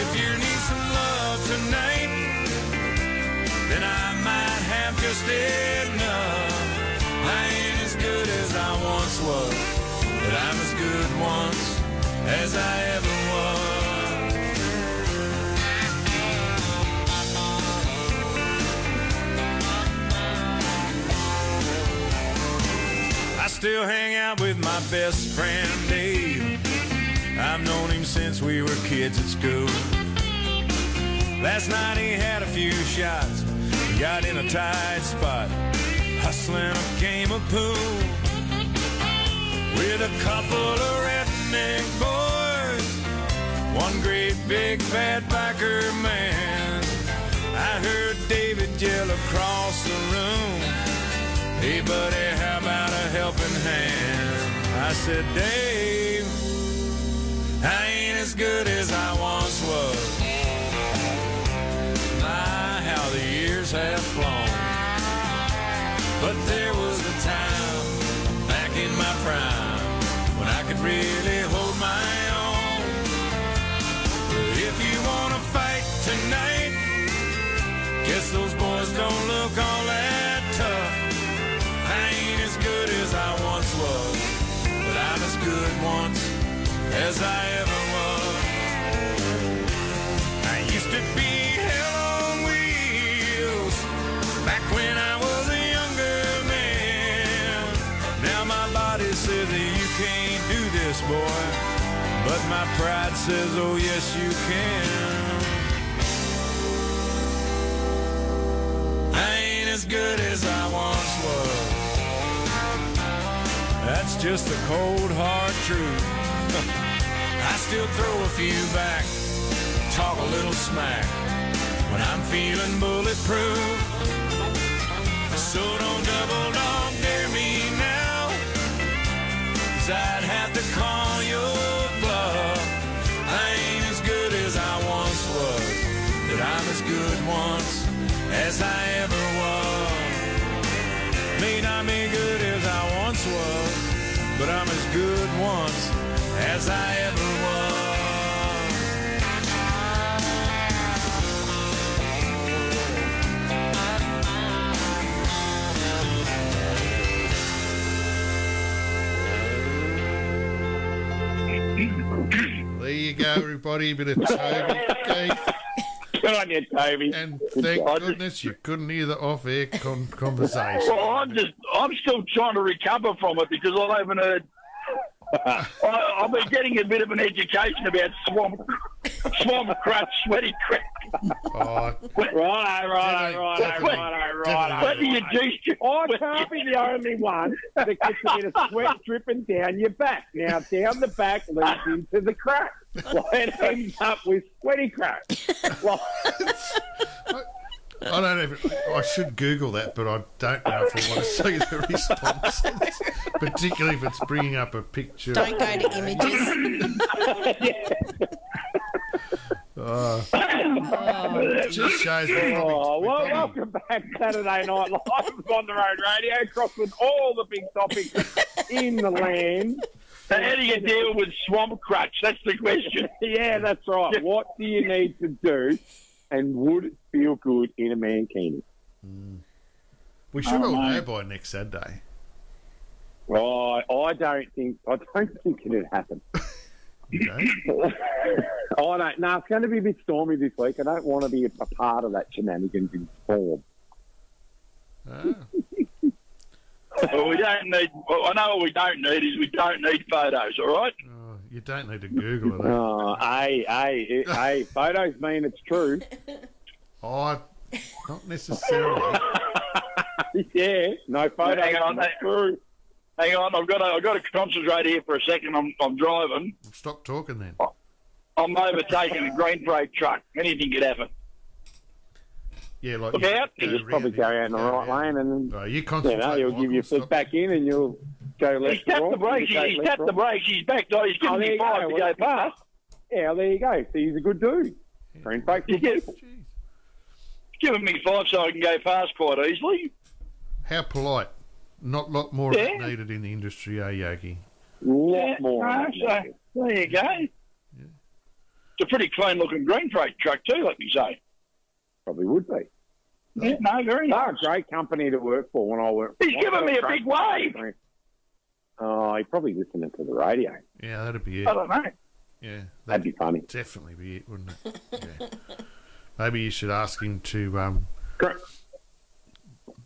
If you need some love tonight, then I might have just enough. I ain't as good as I once was, but I'm as once as I ever was. I still hang out with my best friend Dave. I've known him since we were kids at school. Last night he had a few shots, got in a tight spot, hustling a game of pool with a couple of redneck boys, one great big bad biker man. I heard David yell across the room, "Hey buddy, how about a helping hand?" I said, "Dave, I ain't as good as I once was." My, how the years have flown. But there was a time really hold my own. If you wanna fight tonight, guess those boys don't look all that tough. I ain't as good as I once was, but I'm as good once as I ever was. I used to be my pride says, oh yes, you can. I ain't as as good as I once was. That's just the cold hard truth. I still throw a few back, talk a little smack when I'm feeling bulletproof. So don't double dog dare me now, you go, everybody. A bit of Toby Keith. Good on you, Toby. And thank goodness you couldn't hear the off-air con- conversation. Well, I'm just, I'm still trying to recover from it because I haven't heard. I, I've been getting a bit of an education about swamp, swamp crutch, sweaty crack. Righto, righto, righto, Definitely. righto, Definitely. righto. Whether you I can't be the only one that gets a bit of sweat dripping down your back. Now, down the back leads into the crack. Well, it ends up with sweaty crack. Well, I don't even. I should Google that, but I don't know if I want to see the responses, particularly if it's bringing up a picture. Don't go to images. It just shows we oh, well, probably- welcome back Saturday Night Live on the Road Radio, across with all the big topics in the land. So How do you deal with swamp crutch? That's the question. Yeah, that's right. What do you need to do, and would it feel good in a mankini? we should um, all know by next Saturday. Oh, I don't think I don't think it'd happen. Okay? I don't. No, it's going to be a bit stormy this week. I don't want to be a, a part of that shenanigans in form. Ah, Well, we don't need. Well, I know what we don't need is we don't need photos. All right. oh, you don't need to Google it. Oh, hey, hey, hey, photos mean it's true. Oh, not necessarily. yeah, no photos. Hang on, it's true. Hang on, I've got to, I've got to concentrate here for a second. I'm, I'm driving. Stop talking then. I'm overtaking a green freight truck. Anything could happen. Yeah, like Look you out. You just probably around go out in the right around. lane, and then Oh, you you concentrate. know you'll give your Michael, foot back in, and you'll go left. He's tapped the brakes. you He's tapped the right. brakes. He's back. He's Oh, given me five go. to go past. Yeah, there you go. So he's a good dude. Green freight He's good given, people. Jeez. given me five so I can go past quite easily. How polite. Not a lot more of Yeah. that needed in the industry, eh, Yogi? lot more. no, so, there you go. Yeah. It's a pretty clean looking green freight truck too, let me say. Probably would be. Yeah, no, very They're nice. a great company to work for when I work. He's giving me a big wave. Oh, he's probably listening to the radio. Yeah, that'd be it. I don't know. Yeah, That'd that'd be funny. definitely be it, wouldn't it? Yeah. Maybe you should ask him to um, Correct.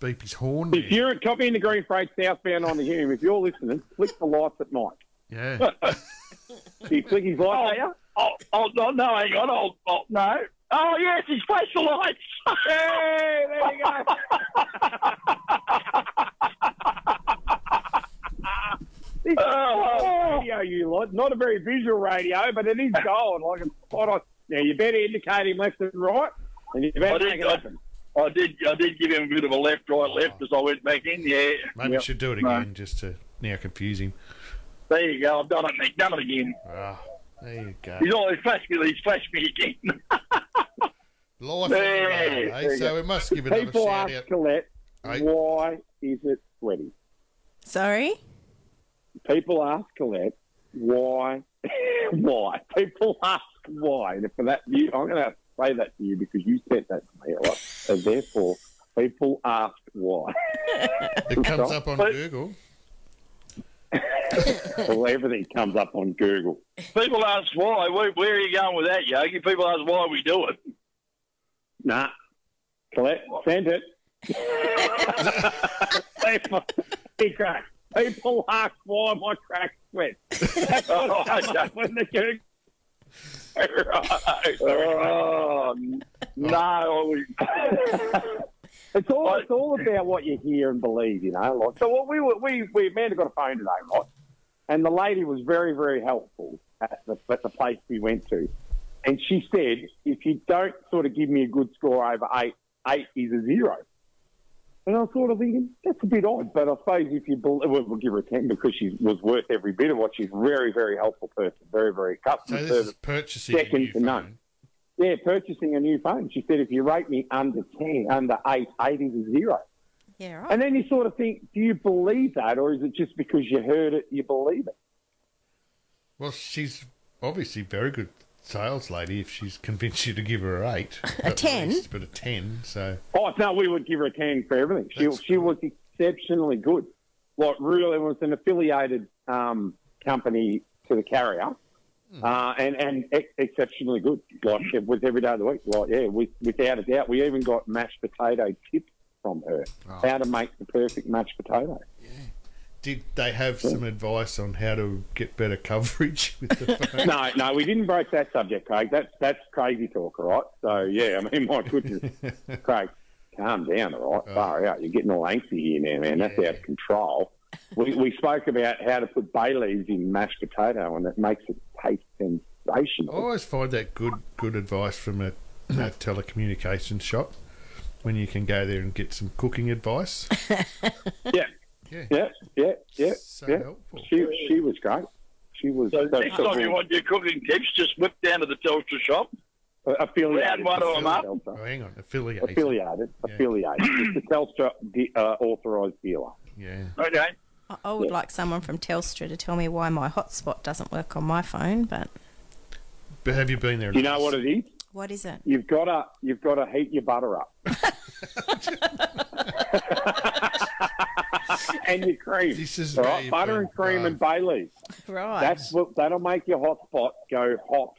Beep his horn. If you're copying the Green Freight southbound on the Hume, if you're listening, flick the lights at night. Yeah. Do you flick his lights at you? Oh, oh, no, no, hang on. Oh, oh, no. Oh, yes, he's flashed the lights. Hey, there you go. This Oh, radio you lot, not a very visual radio, but it is gold. like it's spot on. Now you better indicate him left and right, and you better did, make it I, happen. I did, I did give him a bit of a left, right, left as I went back in. Yeah, Maybe you should do it No. again just to now confuse him. there you go. I've done it. Nick. Done it again. Ah, there you go. He's always flashed me. He's flashed me again. Life There, on the road, eh? there you So we must give another People shout ask out. Colette, Hey. why is it sweaty? Sorry? People ask Colette, why? why? People ask why. And for that, you, I'm going to say that to you because you said that to me. Right? So therefore, people ask why. It comes up on But- Google. well, everything comes up on Google. People ask why. Where, where are you going with that, Yogi? People ask why we do it. Nah. Colette, send it. people. People ask why my crack sweat. That's what Oh, comes up when the Google. oh, no. It's all it's all about what you hear and believe, you know. Like, so what we were we we Amanda got a phone today, right? And the lady was very very helpful at the at the place we went to, and she said if you don't sort of give me a good score over eight, eight is a zero. And I was sort of thinking that's a bit odd, but I suppose if you bel we'll, we'll give her a ten because she was worth every bit of what she's a very very helpful person, very very So customer this service. is purchasing a second new to none. phone. Yeah, purchasing a new phone. She said if you rate me under ten, under eight, eight is a zero. Yeah, right. And then you sort of think, do you believe that, or is it just because you heard it, you believe it? Well, she's obviously very good sales lady if she's convinced you to give her an eight. A 10? least, but a ten. So Oh no, we would give her a ten for everything. She That's she was exceptionally good. Like really, it was an affiliated um, company to the carrier, uh, and and ex- exceptionally good. Like it was every day of the week. Like yeah, with, without a doubt. We even got mashed potato tips from her. Oh. How to make the perfect mashed potato. Did they have some advice on how to get better coverage with the phone? no, no, we didn't broach that subject, Craig. That's that's crazy talk, all right? So yeah, I mean, my goodness, Craig, calm down, all right? Far out, you're getting all angsty here now, man. That's Yeah. out of control. We we spoke about how to put bay leaves in mashed potato, and it makes it taste sensational. I always find that good good advice from a, a telecommunications shop when you can go there and get some cooking advice. Yeah, Yeah, yeah, yeah, yeah, so yeah. helpful. She she was great. She was So so- next time you want your cooking tips, just whip down to the Telstra shop. affiliated. round one of 'em up. Oh, hang on, affiliated. Affiliated, Yeah. affiliated. It's a Telstra di- uh, authorised dealer. Yeah. Okay. I- I would like someone from Telstra to tell me why my hotspot doesn't work on my phone, but But have you been there? Do you know what it is? what is it? You've got to you've got to heat your butter up. and your cream. This is right? Butter been and cream and bay leaf. Right. That's what that'll make your hot spot go hot.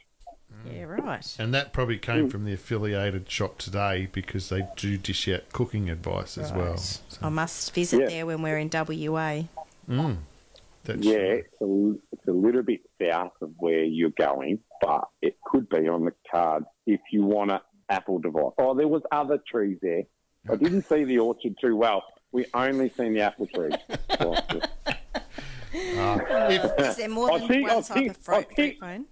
yeah, right. And that probably came Mm. from the affiliated shop today because they do dish out cooking advice as well. So, I must visit Yeah. there when we're in WA. mm, that's Yeah, it's a, it's a little bit south of where you're going, but it could be on the card if you want an Apple device. Oh, there was other trees there. I didn't see the orchard too well. We only seen the apple trees. If, Is there more than think- one I type think- of fruit, I fruit phone?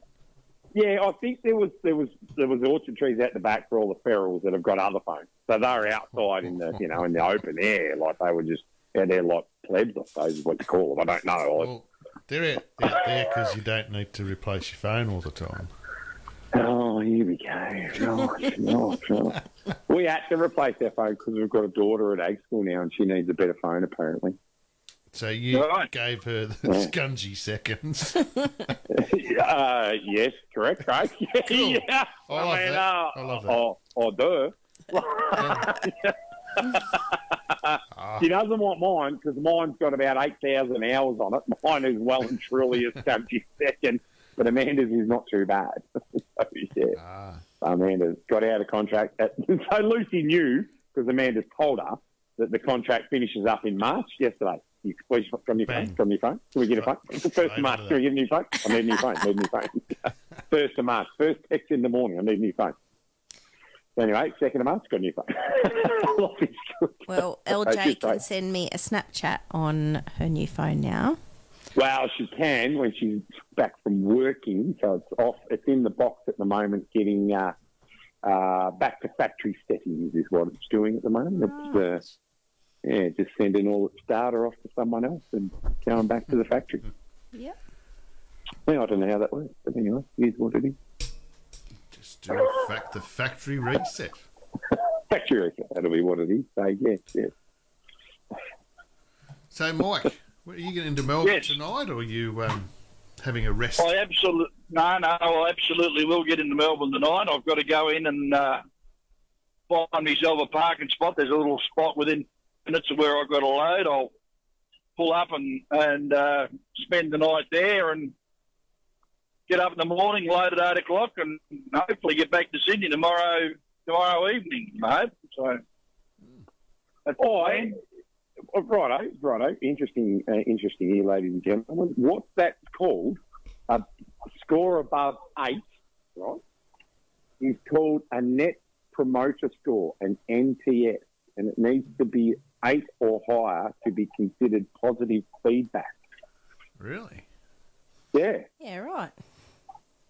Yeah, I think there was there was there was orchard trees out the back for all the ferals that have got other phones. So they're outside in the you know in the open air, like they were just out there like plebs, I suppose is what you call them. I don't know. well, they're out, out there because you don't need to replace your phone all the time. Oh, here we go. Right, right, right. We had to replace our phone because we've got a daughter at ag school now, and she needs a better phone apparently. So you Right. gave her the Yeah. scungy seconds. uh, yes, correct, Craig. Yeah, Cool. yeah. I love mean, that. uh, I love that. Oh, oh, duh. She doesn't want mine because mine's got about 8,000 hours on it. Mine is well and truly a scungy second, but Amanda's is not too bad. so, yeah, Ah, Amanda's got out of contract. At, so Lucy knew because Amanda's told her that the contract finishes up in March yesterday. You, where's your, from your phone? Bang. From your phone? Can we get a phone? Straight- First straight of March. Can we get a new phone? I need a new phone. I need a new phone. First of March. First text in the morning. I need a new phone. So anyway, second of March, got a new phone. Life is good. Well, LJ can send me a Snapchat on her new phone now. Well, she can when she's back from working. So it's off. It's in the box at the moment, getting uh, uh, back to factory settings is what it's doing at the moment. It's uh, yeah, just sending all its data off to someone else and going back to the factory. Yep. Yeah, I don't know how that works, but anyway, it is what it is. just do a fact, the factory reset. Factory reset, that'll be what it is. So yes, yes. So, Mike, what, are you getting into Melbourne Yes. tonight, or are you um, having a rest? I absolutely no, no. I absolutely will get into Melbourne tonight. I've got to go in and uh, find myself a parking spot. There's a little spot within minutes of where I've got to load. I'll pull up and and uh, spend the night there and get up in the morning, load at eight o'clock, and hopefully get back to Sydney tomorrow tomorrow evening, mate. So. That's the Oh. Oh, righto, righto. Interesting, uh, interesting here, ladies and gentlemen. What's that called? A score above eight, right, is called a net promoter score, an NPS. and it needs to be eight or higher to be considered positive feedback. Really? Yeah, Yeah, right.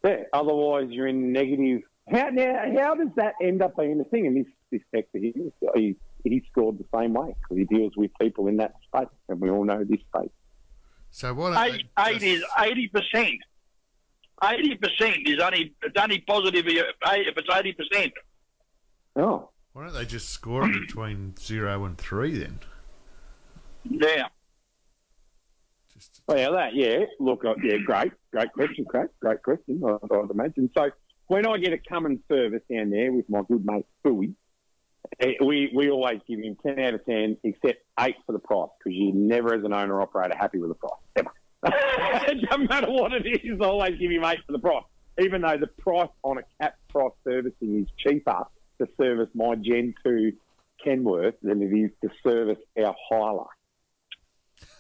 yeah. Otherwise, you're in negative. How now? How does that end up being a thing? And this this sector here, he he scored the same way because he deals with people in that space, and we all know this space. So what? don't Eight, they eight is eighty percent. Eighty percent is only it's only positive if if it's eighty percent. Oh, why don't they just score it between zero and three then? Yeah. Just well, that yeah. Look, uh, yeah, great, great question, Craig. Great question. I, I'd imagine. So when I get a Cummins service down there with my good mate Philly, eh, we we always give him ten out of ten, except eight for the price because you're never, as an owner operator, happy with the price ever. it doesn't matter what it is. I always give him eight for the price, even though the price on a cap price servicing is cheaper to service my Gen two Kenworth than it is to service our Hilux.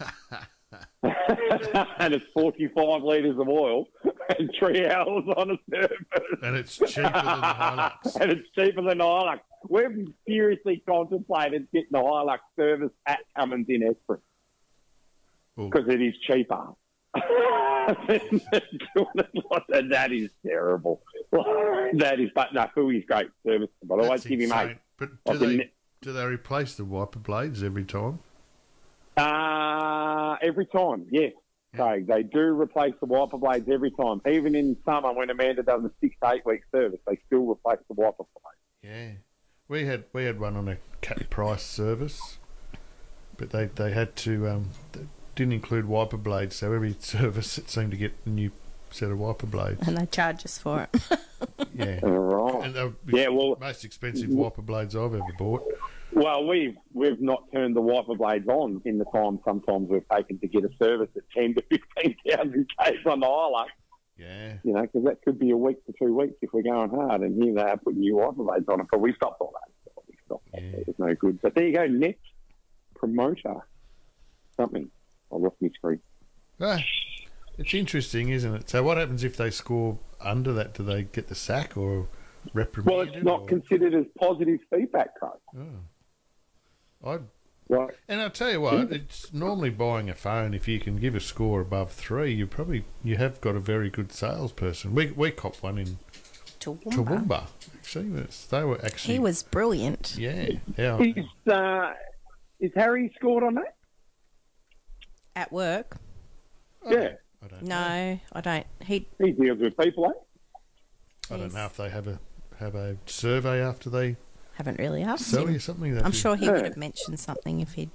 and it's 45 litres of oil and three hours on a service. and it's cheaper than the Hilux. and it's cheaper than the Hilux. We've seriously contemplated getting the Hilux service at Cummins in Well, because it is cheaper. and that is terrible. that is, but no, Fui's great service, but always give him eight. But do they, ne- do they replace the wiper blades every time? Uh, every time, yes. Craig, they do replace the wiper blades every time. Even in summer, when Amanda does a six to eight week service, they still replace the wiper blades. Yeah, we had we had one on a cap price service, but they they had to um they didn't include wiper blades, so every service it seemed to get a new set of wiper blades. And they charge us for it. Yeah, All right. and they were Yeah, well- most expensive wiper blades I've ever bought. Well, we've we've not turned the wiper blades on in the time sometimes we've taken to get a service at ten to fifteen thousand k's on the Hilux. Yeah, You know, because that could be a week to two weeks if we're going hard. And here they are putting new blades on it, but we stopped all that. We stopped that. Yeah. It's no good. But there you go, next promoter something. I lost my screen. ah, it's interesting, isn't it? So what happens if they score under that? Do they get the sack or reprimanded? Well, it's not or- considered as positive feedback, Craig. I'd Right. And I'll tell you what, it's normally buying a phone. If you can give a score above three, you probably you have got a very good salesperson. We we copped one in Toowoomba. Toowoomba. Actually, It's- they were actually He was brilliant. yeah yeah. Is, uh, is Harry scored on that? At work. Yeah. I don't know. No, I don't. He He deals with people, eh? I don't know if they have a have a survey after they haven't really asked sell him. you something. That I'm you- sure he Yeah. would have mentioned something if he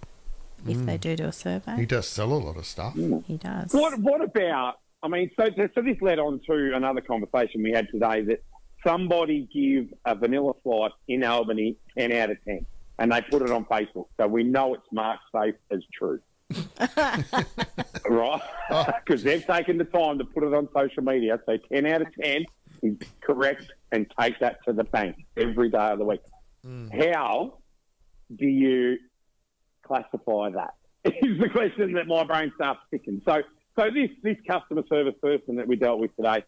if hmm. they do do a survey. he does sell a lot of stuff. Hmm. He does. What What about? I mean, so so this led on to another conversation we had today that somebody give a vanilla slice in Albany ten out of ten, and they put it on Facebook, so we know it's marked safe as true. right? Oh. Because they've taken the time to put it on social media. So 10 out of 10 is correct and take that to the bank every day of the week. How do you classify that? Is the question that my brain starts ticking. So, so this this customer service person that we dealt with today,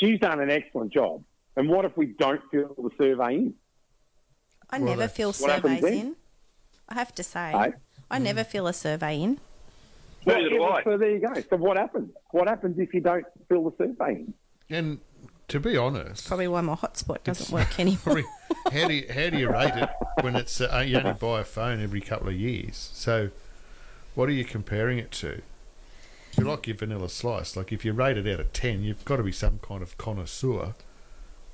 she's done an excellent job. And what if we don't fill the survey in? I Well, never that's- fill surveys in. I have to say, Hey? I never fill a survey in. Well, So there you go. So what happens? What happens if you don't fill the survey in? And to be honest, Probably why my hotspot doesn't work anymore. probably, how do you, how do you rate it when it's uh, you only buy a phone every couple of years? So, what are you comparing it to? If you like your vanilla slice, like if you rate it out of ten, you've got to be some kind of connoisseur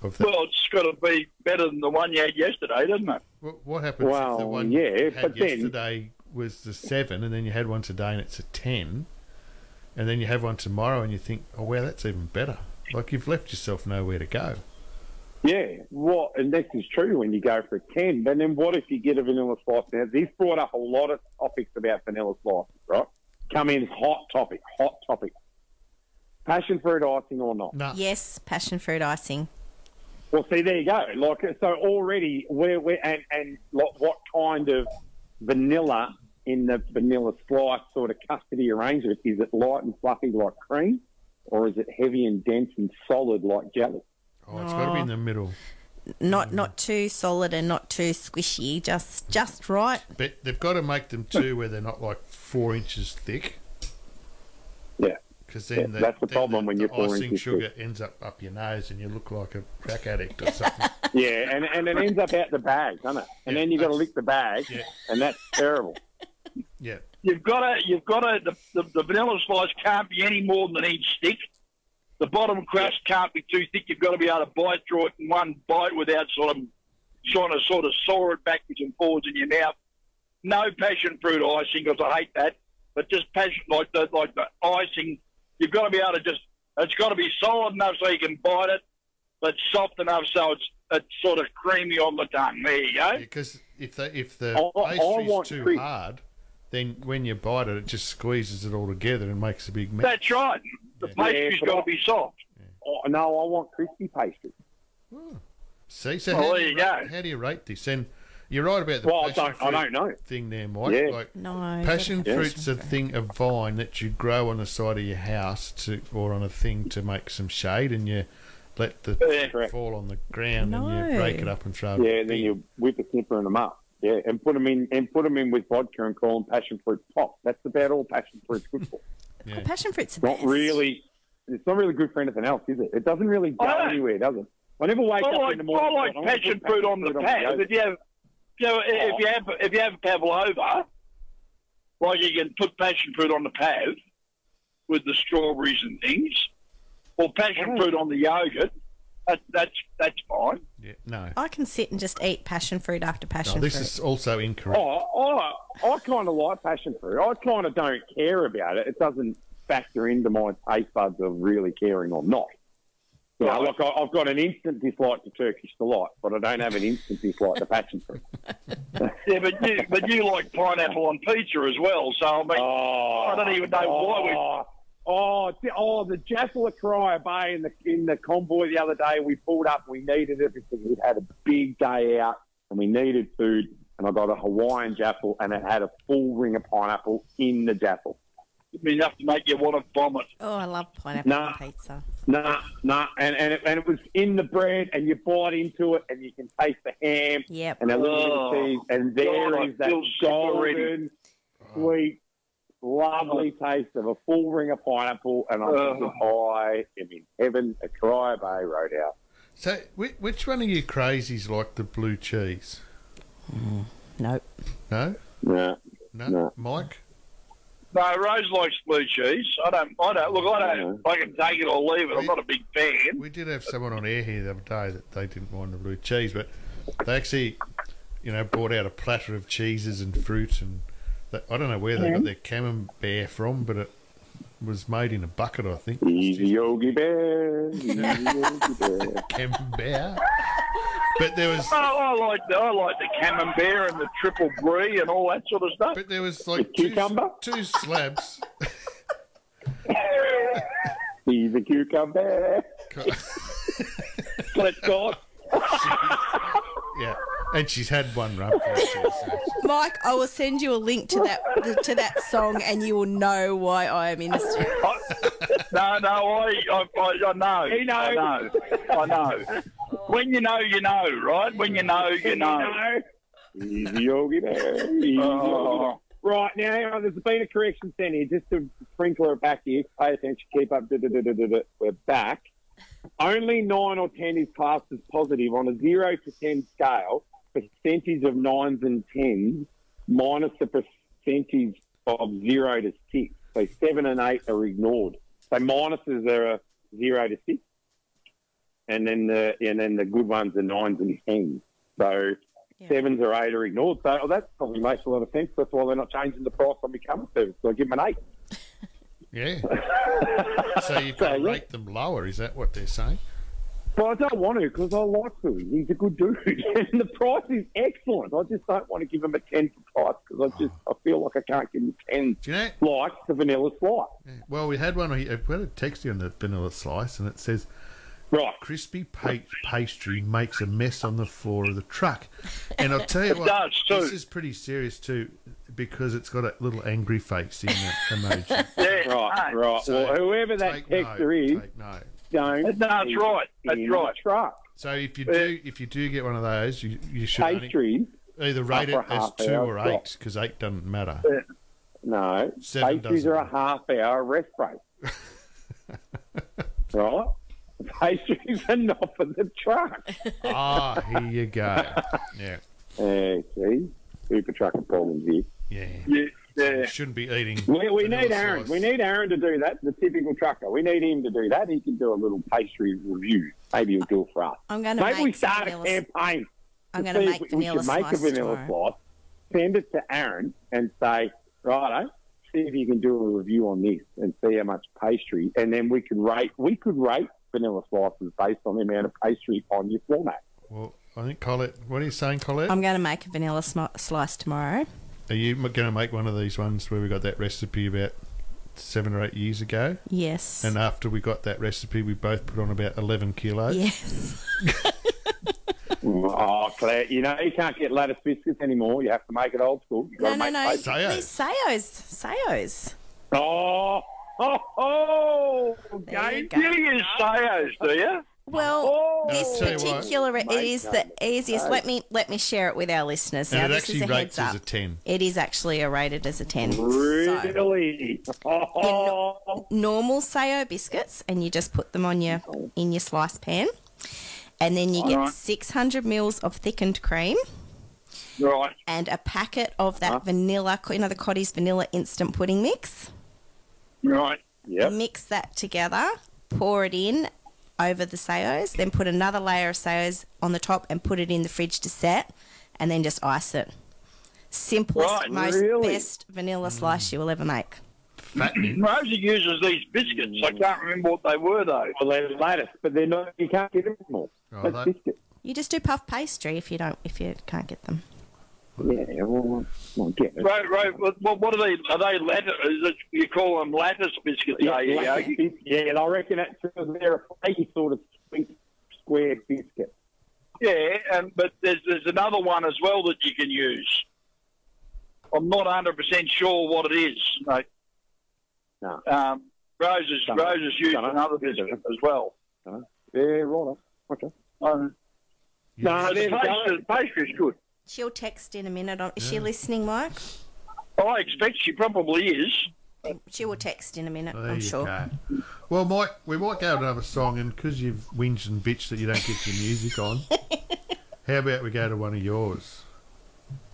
of that. Well, it's got to be better than the one you had yesterday, doesn't it? What, what happens if the one yeah, you had but then- yesterday was the seven, and then you had one today and it's a ten, and then you have one tomorrow and you think, oh wow, that's even better. Like you've left yourself nowhere to go. Yeah, what? And this is true when you go for a 10. But then what if you get a vanilla slice? Now, this brought up a lot of topics about vanilla slices, right? Come in hot topic, hot topic. Passion fruit icing or not? No, yes, passion fruit icing. Well, see, there you go. Like, so already, we're, we're and, and like, what kind of vanilla in the vanilla slice sort of custody arrangement? Is it light and fluffy like cream, or is it heavy and dense and solid like jelly? oh, it's got to be in the oh. middle. not not too solid and not too squishy. Just just right. But they've got to make them too where they're not like four inches thick. Yeah. Because then Yeah, the, that's the then problem the, when you're four icing inches sugar ends up up your nose and you look like a crack addict or something. Yeah, and, and it ends up out the bag, doesn't it? And Yeah, then you've got to that's- lick the bag, Yeah. and that's terrible. yeah. You've got to, you've got to, the, the, the vanilla slice can't be any more than an inch thick. The bottom crust can't be too thick. You've got to be able to bite through it in one bite without sort of trying to sort of saw it backwards and forwards in your mouth. No passion fruit icing because I hate that. But just passion like the like the icing, you've got to be able to just. It's got to be solid enough so you can bite it, but soft enough so it's it's sort of creamy on the tongue. There you go. Because if the if the I- I pastry's want too crisp. hard, then when you bite it, it just squeezes it all together and makes a big mess. That's right. The Yeah. pastry's Yeah, got to be soft. Oh, no, I want crispy pastry. Hmm. See, so Well, how, there do you you rate, go. how do you rate this? And you're right about the Well, I passion don't, I fruit don't know. thing there, Mike. Yeah. Like No. passion fruit's a thing, a vine that you grow on the side of your house to, or on a thing to make some shade, and you let the Yeah. Fall on the ground and you break it up and throw it. Yeah, and then you whip a snipper and them up. Yeah, and put them in and put them in with vodka and call them passion fruit pop. That's about all passion fruit's good for. Yeah. Passion fruit's the Not best. really. It's not really good for anything else, is it? It doesn't really go oh, I don't- anywhere, does it? I never wake I up like, in the morning. I like and "I'm gonna passion put fruit on the pad. If you have, you know, if you have, if you have pavlova, oh. like you can put passion fruit on the pav with the strawberries and things, or passion Oh. fruit on the yogurt. That, that's that's fine. Yeah, no. I can sit and just eat passion fruit after passion No, this fruit. is also incorrect. Oh, oh I, I kind of like passion fruit. I kind of don't care about it. It doesn't factor into my taste buds of really caring or not. You know, like I, I've got an instant dislike to Turkish delight, but I don't have an instant dislike to passion fruit. Yeah, but you but you like pineapple on pizza as well. So I mean, Oh, I don't even know why we- oh. Oh, oh, the- oh, the Jaffel at Bay in the in the convoy the other day. We pulled up. We needed it because we'd had a big day out and we needed food. And I got a Hawaiian Jaffel and it had a full ring of pineapple in the Jaffel. it'd be enough to make you want to vomit. Oh, I love pineapple Nah. pizza. Nah, nah, and and it, and it was in the bread, and you bite into it, and you can taste the ham Yep. and a little Oh, bit of cheese, and there God, is that feel golden, sweet, lovely taste of a full ring of pineapple, and I'm thinking, I uh-huh. am in heaven at Crier Bay Roadhouse. So, which, which one of you crazies like the blue cheese? Nope. No, Yeah, no, No. Mike. No, Rose likes blue cheese. I don't. I don't. Look, I don't. I can take it or leave it. I'm not a big fan. We did have someone on air here the other day that they didn't mind the blue cheese, but they actually, you know, brought out a platter of cheeses and fruit, and they, I don't know where they got their camembert from, but it was made in a bucket, I think. easy Yogi Bear, easy Yogi Bear. Camembert. But there was, Oh, I like the I like the camembert and the triple brie and all that sort of stuff. but there was like The two, cucumber? two slabs. He's a cucumber. Let God. yeah, and she's had one rump. actually, so- Mike, I will send you a link to that to that song, and you will know why I am in Australia. No, no, I, I, I, I know. He knows. I know. I know. When you know, you know, right? When you know, you know. Easy Yogi Bear. Easy Oh, Right now, oh, there's been a correction sent here. Just to sprinkle it back here. Pay attention. Keep up. Da, da, da, da, da, da. We're back. Only nine or ten is classed as positive on a zero to ten scale. Percentage of nines and tens minus the percentage of zero to six. So seven and eight are ignored. So minuses are a zero to six, and then the and then the good ones are nines and tens. So Yeah. sevens or eight are ignored. So oh, that probably makes a lot of sense. That's why they're not changing the price on my camera service. So I give them an eight. yeah. So you can yeah. rate them lower. Is that what they're saying? But I don't want to because I like Philly. He's a good dude, and the price is excellent. I just don't want to give him a ten for price because I just I feel like I can't give him ten Do you know? like the vanilla slice. Well, we had one. We had a text here on the vanilla slice, and it says Right. crispy pa- pastry makes a mess on the floor of the truck. And I'll tell you what, this is pretty serious too, because it's got a little angry face in the emoji. yeah. Right, right. So well, whoever that texter is. Don't. No, that's eat right. That's right. The truck. So if you do if you do get one of those, you, you should only either rate it as two hour or eight because eight doesn't matter. no. Seven pastries are a half hour rest break. right? Pastries are not for the truck. Ah, here you go. Yeah, Uh, see? Super trucker problems here. yeah. Yeah, yeah. Shouldn't be eating. We, we need Aaron. slice. We need Aaron to do that. The typical trucker. We need him to do that. He can do a little pastry review. Maybe he'll do it for us. I'm going to Maybe make we some start a vanilla- campaign. I'm going to make we, we vanilla should make a slice vanilla tomorrow. slice, send it to Aaron, and say, righto, see if you can do a review on this and see how much pastry, and then we could rate. We could rate vanilla slices based on the amount of pastry on your format. Well, I think Colette. What are you saying, Colette? I'm going to make a vanilla sm- slice tomorrow. Are you going to make one of these ones where we got that recipe about seven or eight years ago? Yes. And after we got that recipe, we both put on about 11 kilos. yes. Oh, Claire, you know you can't get lattice biscuits anymore. You have to make it old school. You got No, to no, make no. pastry. Saos. These Saos. Saos. Oh, oh, oh, There okay. you go. You use Saos, do you? Well, Oh, this I'll tell you what. particular it Mate, is the easiest. Let me let me share it with our listeners. And now, it this actually is a rates heads as up. a 10. It is actually a rated as a ten. So, Really? Oh, normal Sao biscuits, and you just put them on your in your slice pan, and then you get Alright. 600 mils of thickened cream Right. and a packet of that vanilla, you know, the Cottee's vanilla instant pudding mix. Right. yep. Mix that together, pour it in over the Saos, then put another layer of Saos on the top and put it in the fridge to set, and then just ice it. Simplest, Right, most really? best vanilla mm. slice you will ever make. Fattening. Rosie uses these biscuits. I can't remember what they were though. Well, they're lattice, but they're not. You can't get them anymore. Oh, That's that- biscuit. You just do puff pastry if you don't if you can't get them. Yeah, well, well get it. Right, right. What, what are they? Are they lattice? It, you call them lattice biscuits? Yeah, are you, like Yogi? a bis- yeah, and I reckon that's because they're a flaky sort of sweet square biscuit. Yeah, and but there's there's another one as well that you can use. I'm not 100 percent sure what it is. Mate. No. Um, Rose has Dunno. Rose has used Dunno. another biscuit as well. Yeah, right. Okay. Um, No, but the there's pastry, the pastry's good. She'll text in a minute. Is she listening, Mike? I expect she probably is. She will text in a minute, There I'm you sure. go. Well, Mike, we might go to another song, and because you've whinged and bitched that you don't get your music on, how about we go to one of yours?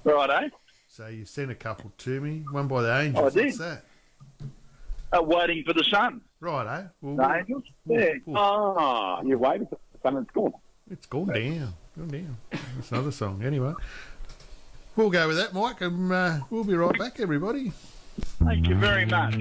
Right, eh? So you sent a couple to me. One by the Angels. I did. What's that? Uh, waiting for the sun. Right, eh? Well, The Angels? Yeah. well, Ah, you're waiting for the sun. It's gone. it's gone down. Gone down. That's another song. Anyway, we'll go with that, Mike, and uh, we'll be right back, everybody. Thank you very much.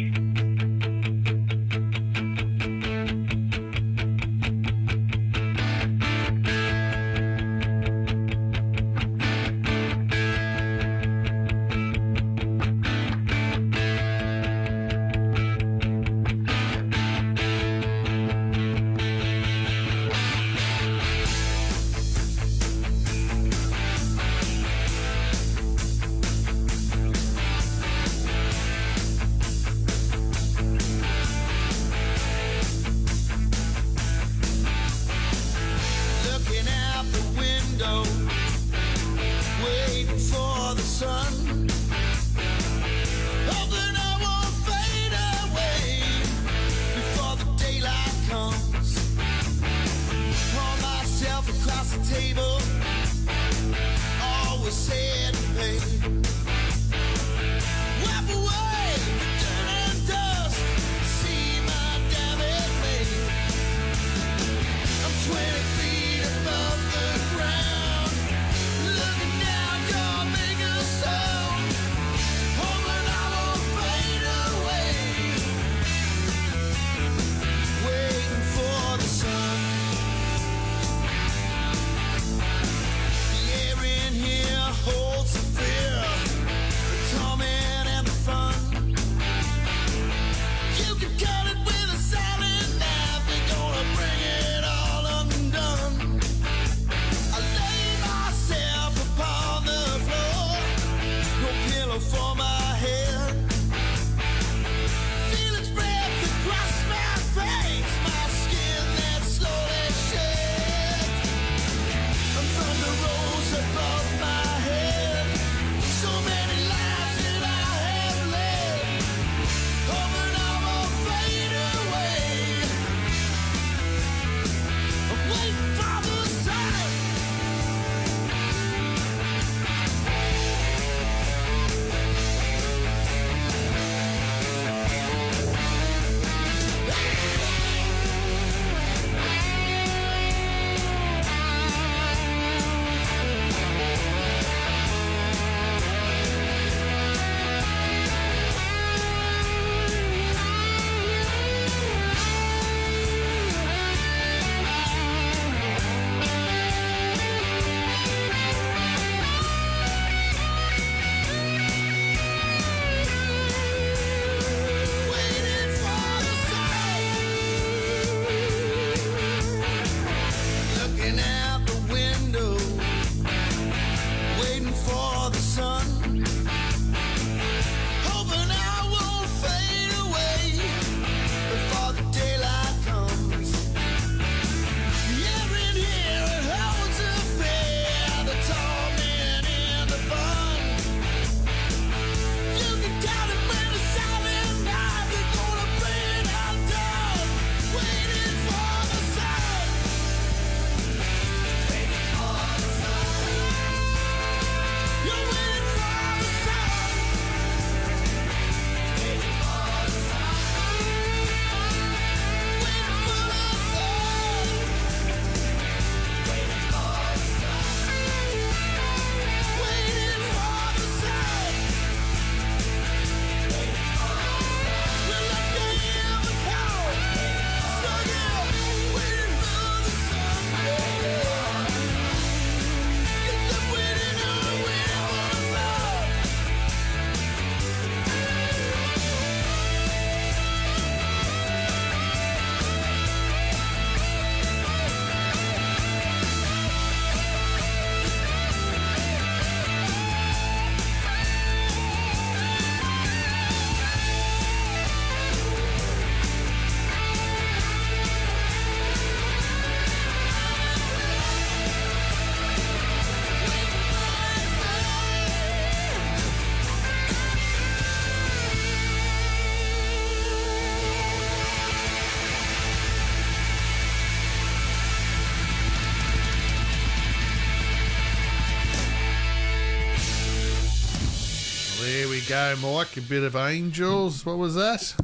Go, Mike. A bit of Angels. What was that?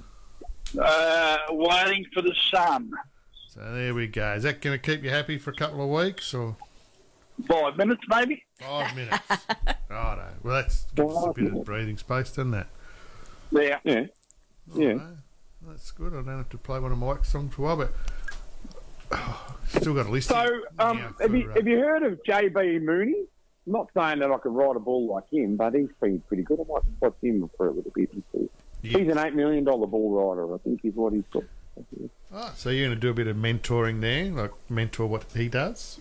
Uh, waiting for the sun. So there we go. Is that going to keep you happy for a couple of weeks or Five minutes, maybe. five minutes? Righto. Well, that's gives us a bit of breathing space, doesn't it? Yeah. Yeah. Yeah. Righto. That's good. I don't have to play one of Mike's songs for a while, but oh, still got a list. So, um, have, you, have you heard of JB Mauney? I'm not saying that I could ride a bull like him, but he's been pretty good. I might watch him for a little bit and see. Yeah. He's an $8 million bull rider, I think, is what he's got. Oh, so you're going to do a bit of mentoring there, like mentor what he does?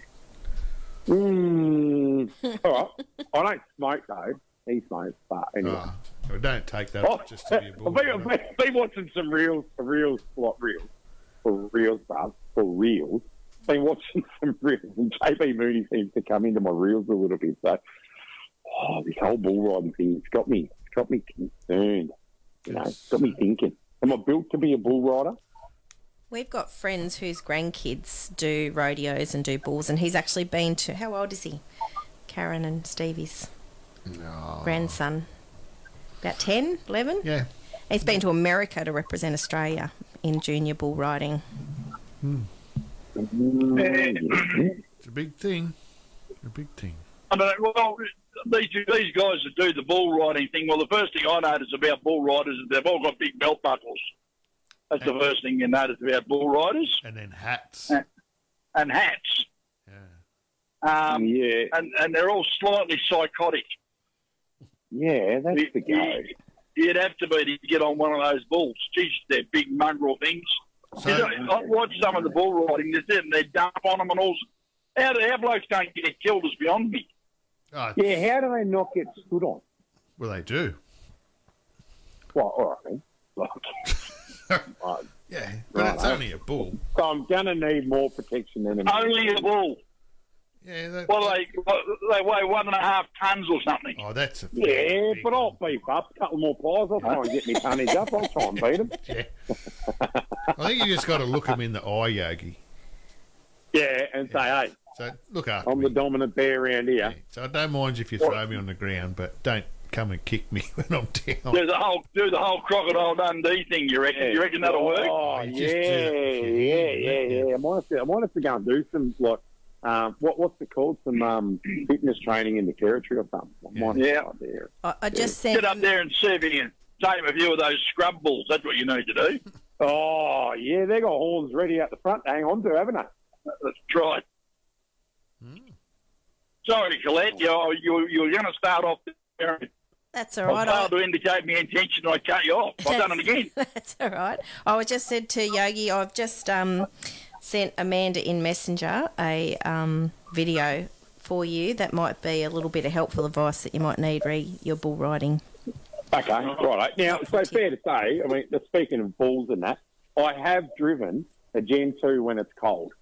Mm, all right. I don't smoke, though. He smokes, but anyway. Oh, well, don't take that Oh, just to be a bull. I've been, I've been- been watching some reels, reels, what reels? For reels, bruv. For reels. Been watching some reels, and JB Mauney seems to come into my reels a little bit. So, oh, this whole bull riding thing, it's got me, it's got me concerned. You know, it's got me thinking. Am I built to be a bull rider? We've got friends whose grandkids do rodeos and do bulls, and he's actually been to. How old is he? Karen and Stevie's grandson. About 10, 11? Yeah. He's been to America to represent Australia in junior bull riding. Hmm. It's a big thing. A big thing. I don't. Well, these these guys that do the bull riding thing. Well, the first thing I notice about bull riders is they've all got big belt buckles. That's the first thing you notice about bull riders And then hats. Yeah. and hats. Yeah. Um, yeah, and and they're all slightly psychotic. yeah, that's the go. You'd have to be to get on one of those bulls. Geez, they're big mongrel things. So, You know, I watch some of the bull riding. They sit and they dump on them and all. How the how blokes don't get killed is beyond me. oh, Yeah, how do they not get stood on? well, they do. Well, all right, then. Like, right. Yeah, but Right, it's I- only a bull. So I'm going to need more protection than a Only a bull. Yeah. That, Well, they they weigh one and a half tons or something. oh, that's a Yeah, big but I'll one. beef up a couple more pies. I'll try and get me tonnage up. I'll try and beat them. Yeah. I think you just got to look them in the eye, Yogi. Yeah, and say, hey, So look after I'm me. the dominant bear around Yeah. here. So I don't mind if you throw me on the ground, but don't come and kick me when I'm down. Do the whole do the whole crocodile Dundee thing. You reckon? You reckon that'll work? Oh, oh You yeah, just yeah, yeah, yeah. I might have to, I might have to go and do some, like, um, what, what's it called? Some um, fitness training in the territory or something. I Yeah. have to go there. I, I just said Get up there and see if you can tame a few of those scrub bulls. That's what you need to do. Oh, yeah, they got horns ready out the front to hang on to, haven't they? That's right. Sorry, Colette. You're, you you're going to start off there. That's all right. I right. I- failed to indicate my intention. I cut you off. I've done it again. That's all right. I was just said to Yogi, I've just um, sent Amanda in Messenger a um, video for you that might be a little bit of helpful advice that you might need re your bull riding. Okay, right. Now, so fair to say, I mean, speaking of bulls and that, I have driven a Gen 2 when it's cold.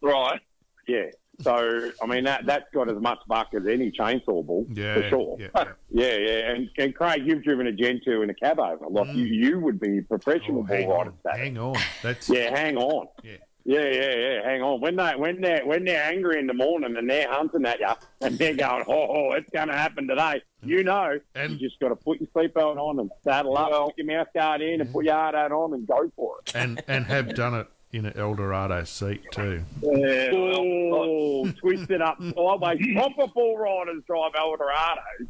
Right. Yeah. So, I mean, that, that's got as much buck as any chainsaw bull, Yeah, for sure. yeah, Yeah, yeah. yeah. And, and Craig, you've driven a Gen 2 in a cab over. Like, mm. you, you would be professional Oh, bull on, hang on. That's Yeah, hang on. yeah. Yeah, yeah, yeah. Hang on. When they when they when they're angry in the morning and they're hunting at you and they're going, oh, oh, oh it's going to happen today. Mm. You know, And- you just got to put your seatbelt on and saddle up, Well- put your mouth guard in, and put mm. your hard hat on and go for it. and and have done it in an Eldorado seat too. Yeah. Well, Oh, twist it up sideways. Proper bull riders drive Eldorados.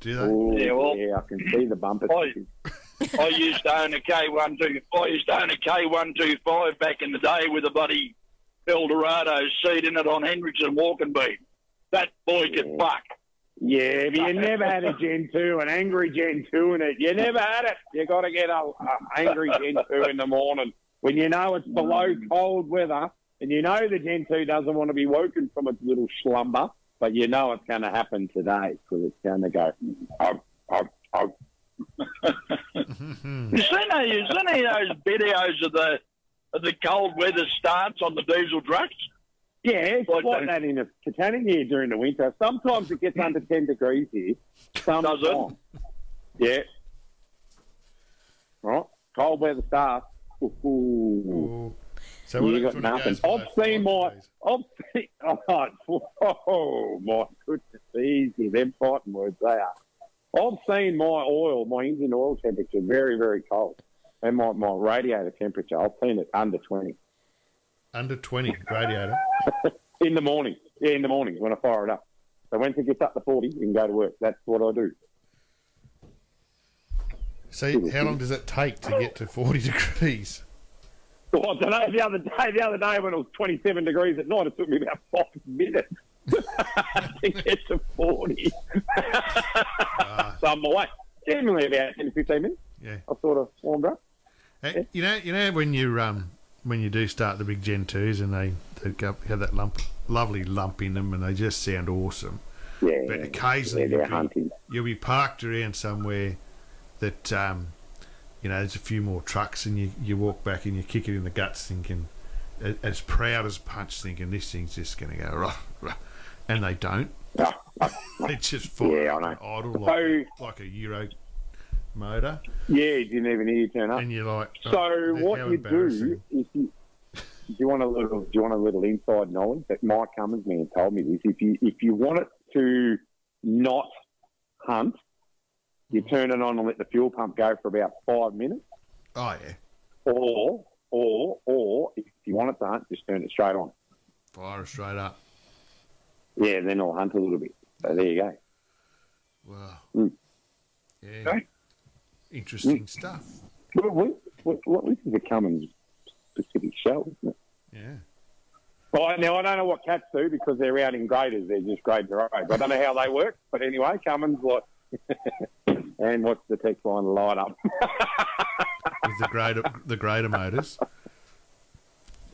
Do they? Oh, Yeah, well- yeah, I can see the bumper. Oi. stickers. I used to own a K one two. I used to own a K one two five back in the day with a bloody Eldorado seat in it on Hendrickson walking beam. That boy could buck. Yeah, but you never had a Gen 2, an angry Gen 2 in it. You never had it. You got to get a, a angry Gen 2 in the morning when you know it's below mm. cold weather and you know the Gen 2 doesn't want to be woken from its little slumber, but you know it's going to happen today because it's going to go, oh, oh, oh. You seen those, you seen any of those videos of the of the cold weather starts on the diesel trucks? Yeah, it's Like like that. that in a Titanic here during the winter. Sometimes it gets under 10 degrees here. Sometimes. Does Yeah. Right. Cold weather starts. Ooh. Ooh. So You got nothing. I've seen my? I've seen, oh, oh my goodness, easy, them fighting words they are. I've seen my oil, my engine oil temperature very, very cold. And my, my radiator temperature, I've seen it under 20 Under 20 radiator. in the morning. Yeah, in the morning when I fire it up. So once it gets up to 40, you can go to work. That's what I do. See, how long does it take to get to 40 degrees? Well, I don't know. The other day, the other day when it was 27 degrees at night, it took me about five minutes to get to 40. so I'm away. Generally about 10 to 15 minutes. Yeah. I sort of warmed up. Hey, you know, you know when you um when you do start the big Gen twos and they they go, have that lump, lovely lump in them, and they just sound awesome. Yeah. But occasionally yeah, you'll, be, you'll be parked around somewhere that um you know there's a few more trucks, and you you walk back and you kick it in the guts, thinking as proud as punch, thinking this thing's just going to go rah, rah. and they don't. they just fire Yeah, I up know. and idle So- like, like a Euro motor, Yeah, you didn't even hear you turn up. and you're like, oh, So what you do is you, do you want a little do you want a little inside knowledge that Mike Cummins man told me this. If you if you want it to not hunt, you turn it on and let the fuel pump go for about five minutes. Oh yeah, Or or or if you want it to hunt, just turn it straight on. fire it straight up. Yeah, then it'll hunt a little bit. So there you go. Wow. Mm. Yeah. Okay. Interesting stuff. Well, we, we, well, this is a Cummins specific show, isn't it? Yeah. Well, now I don't know what cats do because they're out in graders. They're just grade the roads. I don't know how they work, but anyway, Cummins like. and what's the text line light up? With the greater the greater motors.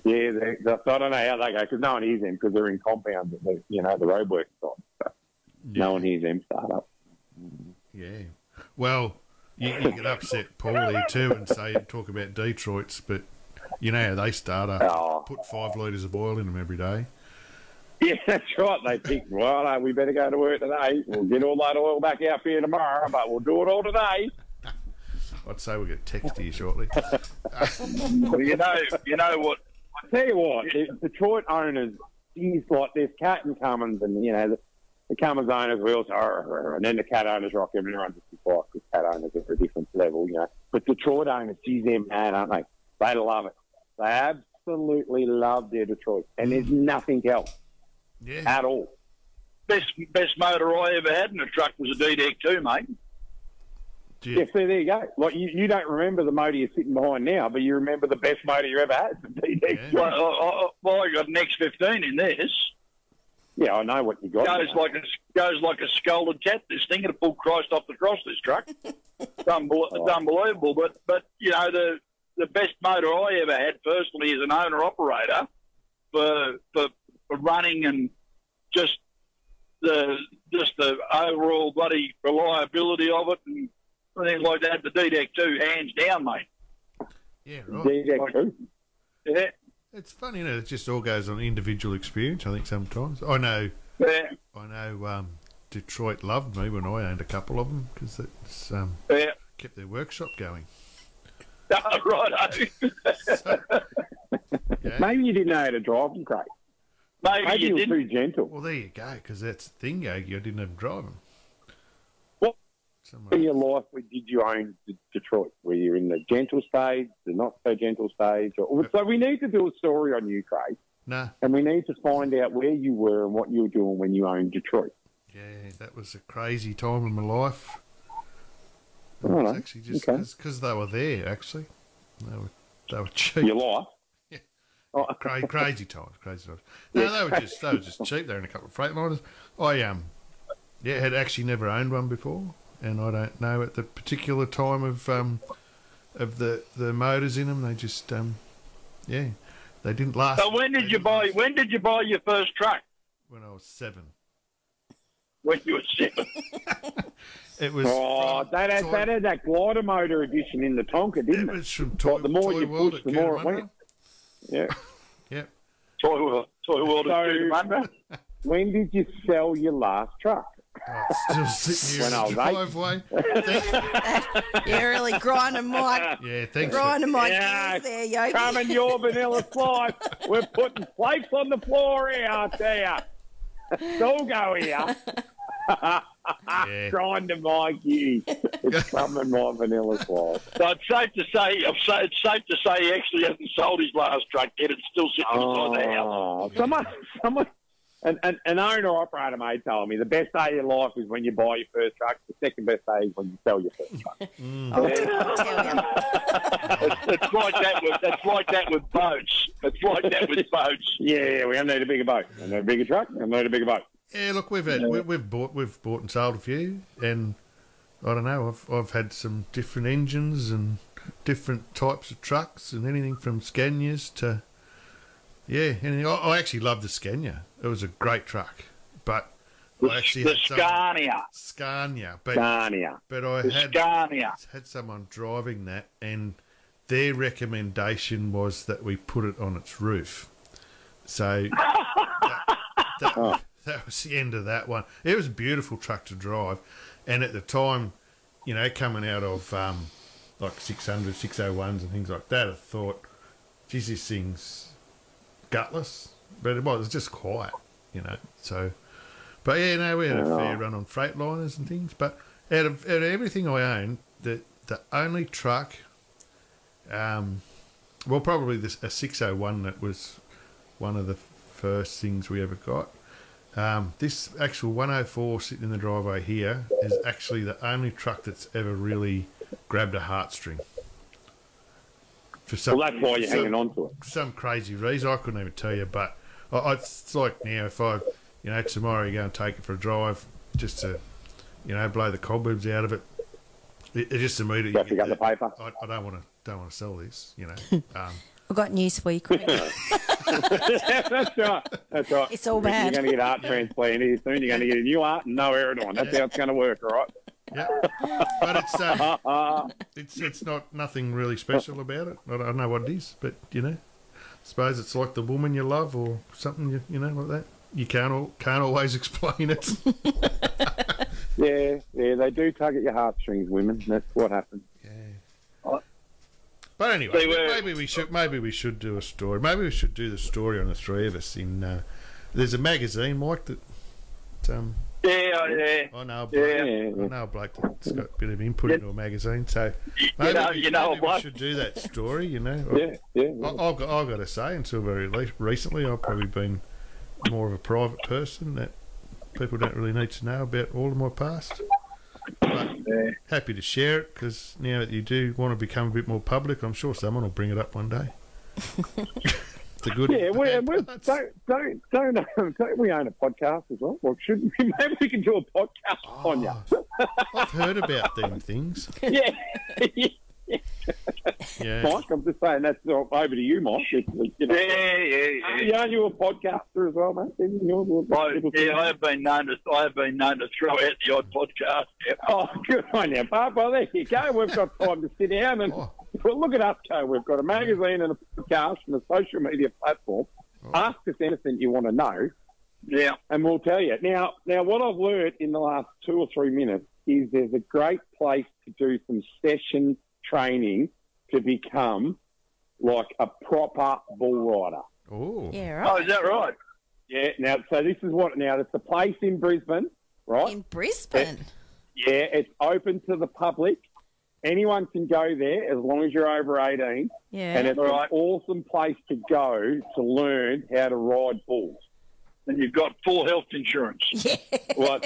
yeah, they, so I don't know how they go because no one hears them because they're in compounds at the you know the roadwork side. So no one hears them start up. Yeah. Well, you, you get upset, Paul, here too, and say talk about Detroit's, but you know how they start up. Oh. Put five litres of oil in them every day. Yeah, that's right. They think, well, we better go to work today. We'll get all that oil back out for you tomorrow, but we'll do it all today. I'd say we'll get text to you shortly. Well, you know, you know what? I tell you what, the Detroit owners, he's like, there's Cat and Cummins, and you know, the, the Cummins owners will say, "Arr, arr," and then the Cat owners rock everyone just before because Cat owners are a different level, you know. But Detroit owners, geez, they're mad, aren't they? They love it. They absolutely love their Detroit, and there's nothing else Yeah. at all. Best best motor I ever had in a truck was a DDEC 2, mate. Gee, Yeah, so there you go. Like you, you don't remember the motor you're sitting behind now, but you remember the best motor you ever had. the DDX. Yeah. Well, I, I, well, I got an X15 in this. Yeah, I know what you got. Goes like a goes like a scolded cat. This thing it'll pull Christ off the cross. This truck, it's, unbel- it's unbelievable. But but you know the the best motor I ever had personally as an owner operator for for, for running and just the just the overall bloody reliability of it and things like that. The DDEC two, hands down, mate. yeah, right. DDX too. Yeah, It's funny, you know, it just all goes on individual experience, I think, sometimes. I know, yeah, I know um, Detroit loved me when I owned a couple of them because it's um, yeah. kept their workshop going. right. Yeah. Maybe you didn't know how to drive them, Craig. Maybe Maybe you you were didn't. too gentle. Well, there you go, because that's the thing, Yogi. I didn't have to drive them. What Someone- In your life, where did you own D- Detroit? Were you in the gentle stage, the not so gentle stage? Or, so we need to do a story on you, Craig, Nah, and we need to find out where you were and what you were doing when you owned Detroit. yeah, that was a crazy time in my life. It was actually just okay. because they were there, actually. They were, they were cheap. Your life. Oh, crazy times, crazy times. No, they were just they were just cheap. They're in a couple of Freightliners. I um, yeah, had actually never owned one before, and I don't know at the particular time of um, of the the motors in them. They just um, yeah, they didn't last. So when did you buy? last When did you buy your first truck? When I was seven. When you were seven. It was. oh, had, that had that glider motor edition in the Tonka, didn't It it? was from Toy, the more Toy you World push, the more it went. Yeah. Yep. Toy World, Toy World So- is Coonawarra. When did you sell your last truck? Oh, still sitting When here I in was the eight. driveway. Thanks- You're really grinding my yeah, thanks. For, grinding my Yeah, gears there, Yogi. Coming your vanilla slice. We're putting plates on the floor here, I tell ya. It's all go here. Yeah. Grind to my you. It's coming my vanilla slice. So it's safe to say, it's safe to say he actually hasn't sold his last truck yet. It's still sitting inside the oh. house. Oh, someone, someone, an, an, an owner operator mate told me the best day of your life is when you buy your first truck. The second best day is when you sell your first truck. I'll, I'll tell you. It's, it's like that with it's like that with boats. It's like that with boats. Yeah, we need a bigger boat. I need a bigger truck. I need a bigger boat. Yeah, look, we've had we, we've bought we've bought and sold a few, and I don't know. I've I've had some different engines and different types of trucks, and anything from Scanias to yeah, anything. I, I actually love the Scania. It was a great truck, but I actually The had Scania. Scania, but Scania. but I The had Scania. had someone driving that, and their recommendation was that we put it on its roof. So that, that, that was the end of that one. It was a beautiful truck to drive, and at the time, you know, coming out of um, like 600, 601s and things like that, I thought, geez, this thing's gutless, but it was, it was just quiet, you know. So, but yeah, no, we had a fair run on Freightliners and things. But out of, out of everything I own, the the only truck, um, well, probably this a six hundred one that was one of the first things we ever got. Um, this actual 104 sitting in the driveway here is actually the only truck that's ever really grabbed a heartstring. For some, Well, that's why you're some- hanging on to it. some crazy reason. I couldn't even tell you, but I, I, it's like now if I, you know, tomorrow you go and take it for a drive just to, you know, blow the cobwebs out of it. It, it just immediately. Don't forget the paper. I, I don't want to don't want to sell this, you know. Um, I've got news for you, Craig. that's right. That's right. It's all bad. You're going to get heart transplant here soon. You're going to get a new heart and no Aerodyne. That's how it's going to work, all right? yeah, but it's Uh, it's it's not nothing really special about it. I don't know what it is, but you know, suppose it's like the woman you love or something. You, you know, like that. You can't al- can't always explain it. yeah, yeah, they do tug at your heartstrings, women. That's what happens. But anyway, were- maybe we should maybe we should do a story. Maybe we should do the story on the three of us. In uh, there's a magazine, Mike, that um, Yeah, yeah. I know. A bloke, Yeah. I know a bloke that's got a bit of input into a magazine. So maybe, know- we, you know maybe we should do that story. You know, Yeah, yeah. I, I've got I've got to say, until very recently, I've probably been more of a private person that people don't really need to know about all of my past. But happy to share it because now that you do want to become a bit more public, I'm sure someone will bring it up one day. the good, Yeah, we, bad we, parts. don't, don't, don't, um, don't we own a podcast as well? Well, shouldn't we? Maybe we can do a podcast on you. Oh, I've heard about them things. Yeah. Yeah, Mike, I'm just saying that's oh, over to you, Mike. It's, it's, you know, Yeah, yeah, yeah. you aren't you a podcaster as well, mate? Didn't you? I, yeah, I have been known to I have been known to throw out the odd podcast. Yeah. Oh, good on you, Bob. Well, there you go. We've got time to sit down and Oh. well, look at us go. We've got a magazine and a podcast and a social media platform. Oh. Ask us anything you want to know, Yeah. and we'll tell you. Now, now, what I've learned in the last two or three minutes is there's a great place to do some session training to become like a proper bull rider. Oh, Yeah, right. Oh, is that right? Yeah. Now, so this is what. Now, it's a place in Brisbane, right? In Brisbane. Yeah, it's open to the public. Anyone can go there as long as you're over 18. Yeah. And it's Right. an awesome place to go to learn how to ride bulls. And you've got full health insurance. yeah. Well,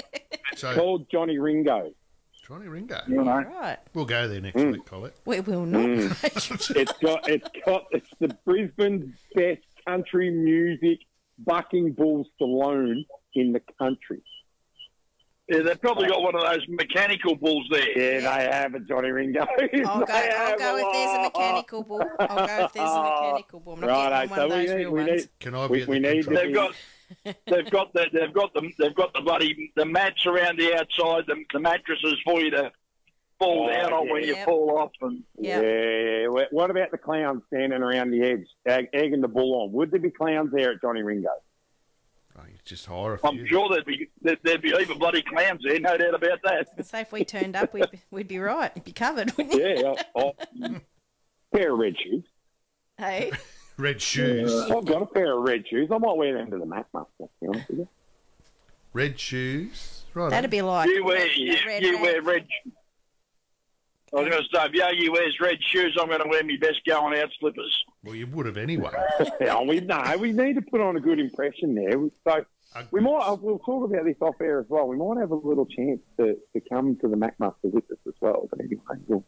it's so called Johnny Ringo. Johnny Ringo. You know. Right. We'll go there next Mm. week, Colette. We will not. It's got, it's got, it's the Brisbane's best country music bucking bull saloon in the country. Yeah, they've probably got one of those mechanical bulls there. Yeah, they have a Johnny Ringo. I'll go, I'll have go if there's a mechanical bull. I'll go if there's a mechanical bull. I'm not Righto, getting on one so of we those need- real we ones. need- Can I We- be at we need control? They've got they've got the they've got the they've got the bloody the mats around the outside, the, the mattresses for you to fall Oh, down on when you yeah. fall off and Yeah. Yeah. What about the clowns standing around the edge, egg, egging the bull on? Would there be clowns there at Johnny Ringo? Oh, you just hire I'm sure there'd be there'd, there'd be heap of bloody clams there, no doubt about that. So if we turned up, we'd be, we'd be right. We'd be covered, wouldn't we? Yeah. oh, pair of red shoes. Hey. Red shoes. I've got a pair of red shoes. I might wear them to the mat, mate. to be honest with you. Red shoes. Right. That'd be like You wear you, red you hat. wear red. I was going to say, if Yogi wears red shoes, I'm going to wear my best going out slippers. Well, you would have anyway. Yeah, we no, we need to put on a good impression there. So we might. uh, We'll talk about this off air as well. We might have a little chance to, to come to the MacMaster with us as well. But anyway, we'll, we'll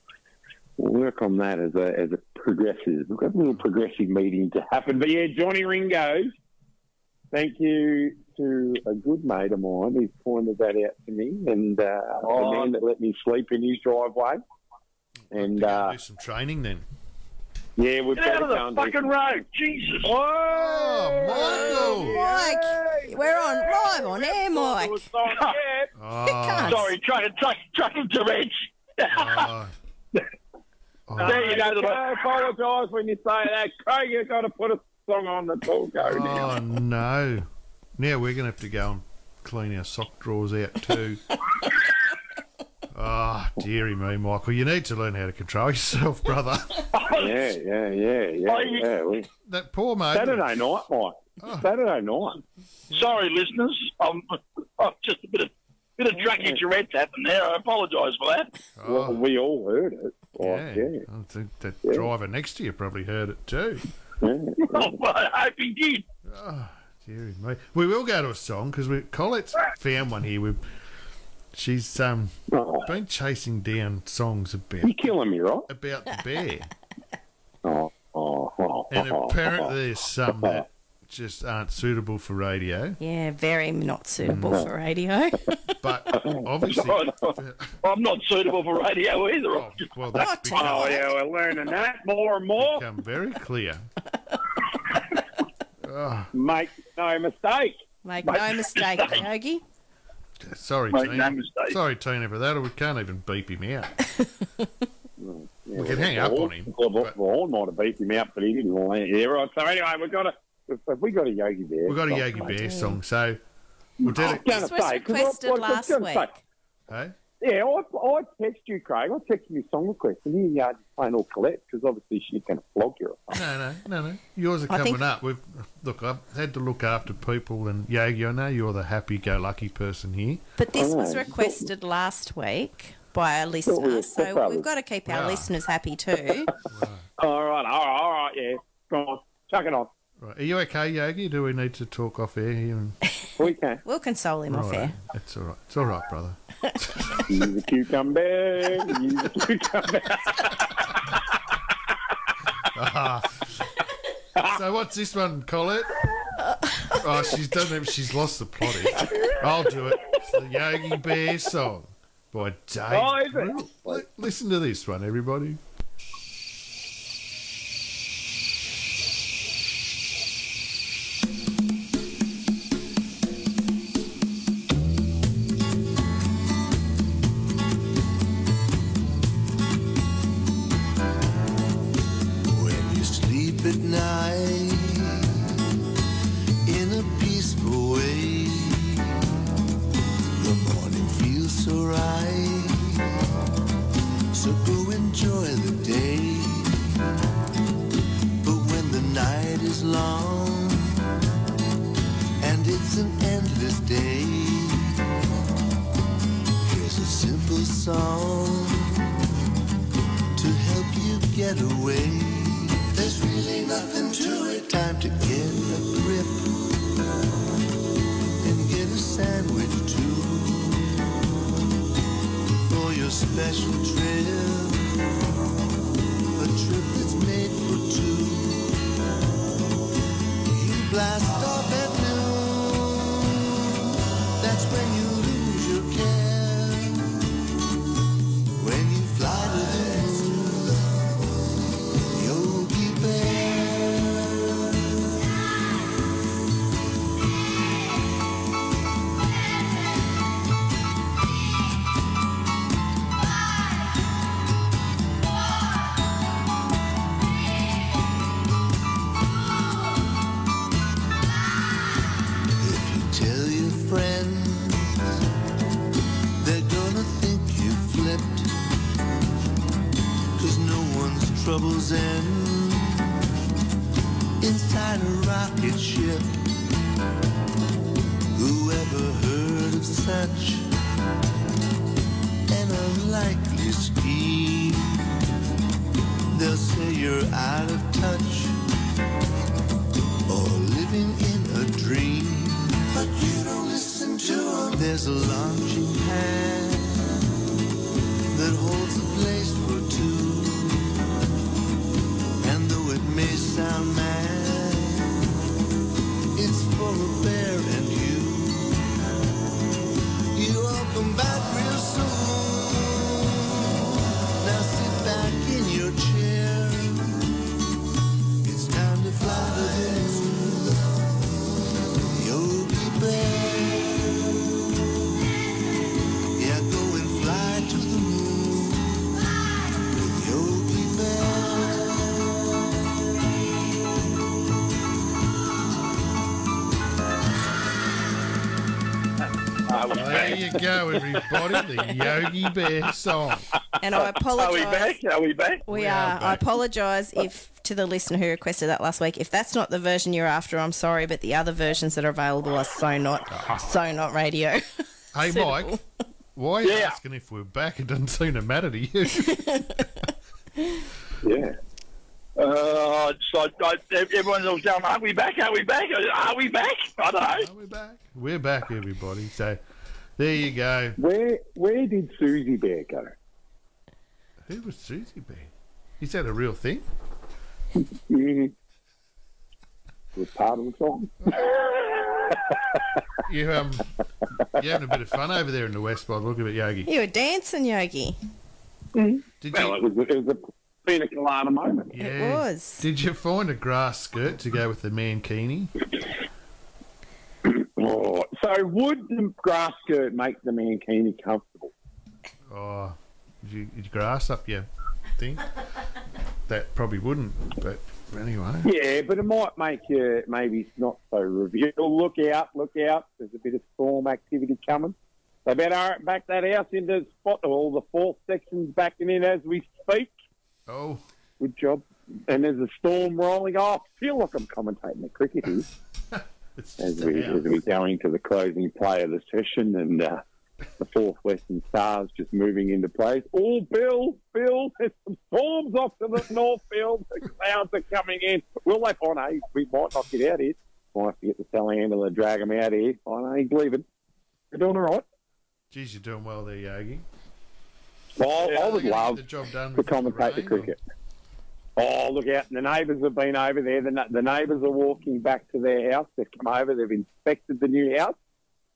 work on that as a as a progressive. We've got a little progressive meeting to happen. But yeah, Johnny Ringo. Thank you to a good mate of mine who's pointed that out to me, and uh, Oh. the man that let me sleep in his driveway. And uh, do some training then. yeah, we've Get got out to of go the and do fucking road, Jesus! Oh, Michael! Mike, we're on live on air, Mike. Oh, Sorry, trying to truck, trucking to Reg. oh. There you go. The, I apologise when you say that. Craig, you've got to put a song on the talk go now. Oh no! Now we're gonna have to go and clean our sock drawers out too. Ah, dearie me, Michael. You need to learn how to control yourself, brother. Yeah, yeah, yeah, yeah, Oh, you- yeah. We, That poor mate. Saturday night, Mike. Oh. Saturday night. sorry, listeners. I'm, I'm just a bit of bit of drunken Tourette's happened there. I apologise for that. Well, Oh, we all heard it. Yeah. Like, yeah, I think that driver next to you probably heard it too. yeah. Oh, well, I hope he did. Dearie me. We will go to a song because we Colette's found one here. We've, she's um Oh, been chasing down songs about you're killing me, right? about the bear, Oh, oh, oh, and oh, apparently there's some that just aren't suitable for radio. Yeah, very not suitable mm-hmm. for radio. But obviously, I'm not suitable for radio either. oh, well, that's Not oh, become, Oh, yeah, we're learning that more and more. become very clear. oh, Make no mistake. Make no mistake, Yogi. sorry, Make no Tina. mistake. Sorry, Tina, for that. We can't even beep him out. Mm, yeah, We can hang up on him, Well, but- well, might have beat him out, but he didn't want to. Yeah, right. So anyway, we've got a have we got a Yogi Bear. We've got a song, Yogi mate? Bear song, so mm. we'll do it. This was say, 'cause I- requested I was last gonna week. say, Hey? Yeah, I, I text you, Craig. I text you a song request, and here you are just playing all Colette because obviously she's going to flog you. No, no, no, no. Yours are coming think- up. We've look. I've had to look after people, and Yogi, I know you're the happy-go-lucky person here. But this was requested last week by a listener, were so stepbrothers. we've got to keep our Wow. listeners happy too. All right, all right, all right. Yeah, go on, chuck it on. Right. Are you okay, Yogi? Do we need to talk off air here? And, We can. We'll console him off Righto. air. It's all right. It's all right, brother. Use a cucumber. Use a cucumber. Ah. So what's this one, Colette? Oh, she's done it. She's lost the plot. I'll do it. It's the Yogi Bear song by Dave. Oh, is it? Brill. Listen to this one, everybody. Go, everybody. The Yogi Bear song. And I apologise. Are we back? Are we back? We, We are. are I apologise if to the listener who requested that last week. If that's not the version you're after, I'm sorry, but the other versions that are available are so not, so not radio. Hey, Suitable. Mike, why are you Yeah. asking if we're back? It doesn't seem to matter to you. Yeah. Uh, so I, everyone's all going, are we back? Are we back? Are we back? I don't know. Are we back? We're back, everybody. So there you go. Where where did Susie Bear go? Who was Susie Bear? Is that a real thing? Mm. Was part of the song. You um, you're having a bit of fun over there in the west by the look of it, Yogi. You were dancing, Yogi. Did Well, it you? was it was a pina colada moment. Yeah. It was. Did you find a grass skirt to go with the mankini? Oh, so would the grass skirt make the mankini comfortable? Oh, did you, did you grass up your thing? That probably wouldn't, but anyway. Yeah, but it might make you maybe not so reveal. Look out, look out. There's a bit of storm activity coming. They better back that house into the spot all the fourth sections backing in as we speak. Oh, Good job. And there's a storm rolling oh, off. feel like I'm commentating the cricket here it's as we, a as we go into the closing play of the session and uh, the fourth Western Stars just moving into place. Oh, Bill, Bill, there's some storms off to the north field. The clouds are coming in. Will they find hey, we might not get out here. Might have to get the telehandler and drag them out here. I know he's leaving. They're doing all right. Geez, you're doing well there, Yogi. Well, I would love the job done to the commentate the cricket. Oh, look out. The neighbours have been over there. The, the neighbours are walking back to their house. They've come over. They've inspected the new house.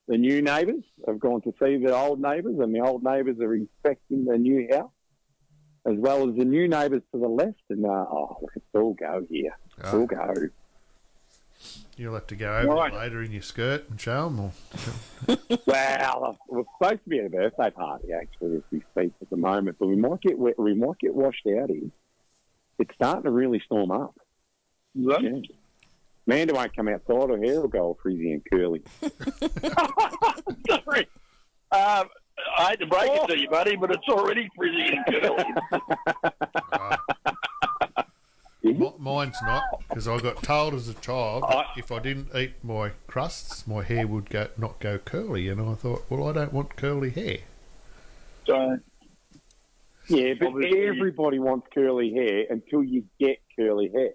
The new neighbours have gone to see the old neighbours, and the old neighbours are inspecting the new house, as well as the new neighbours to the left. And, uh, oh, look, it's all go here. It's Oh. all go. You'll have to go over Right. later in your skirt and show them. Or... Well, we're supposed to be at a birthday party actually as we speak at the moment, but we might get we we might get washed out here. It's starting to really storm up. Yeah. Amanda won't come outside. Her hair will go all frizzy and curly. Sorry. Um, I had to break it to you, buddy, but it's already frizzy and curly. Mi- Mine's not, because I got told as a child that I- if I didn't eat my crusts, my hair would go not go curly, and I thought, well, I don't want curly hair. So, Yeah, but Obviously- everybody wants curly hair until you get curly hair.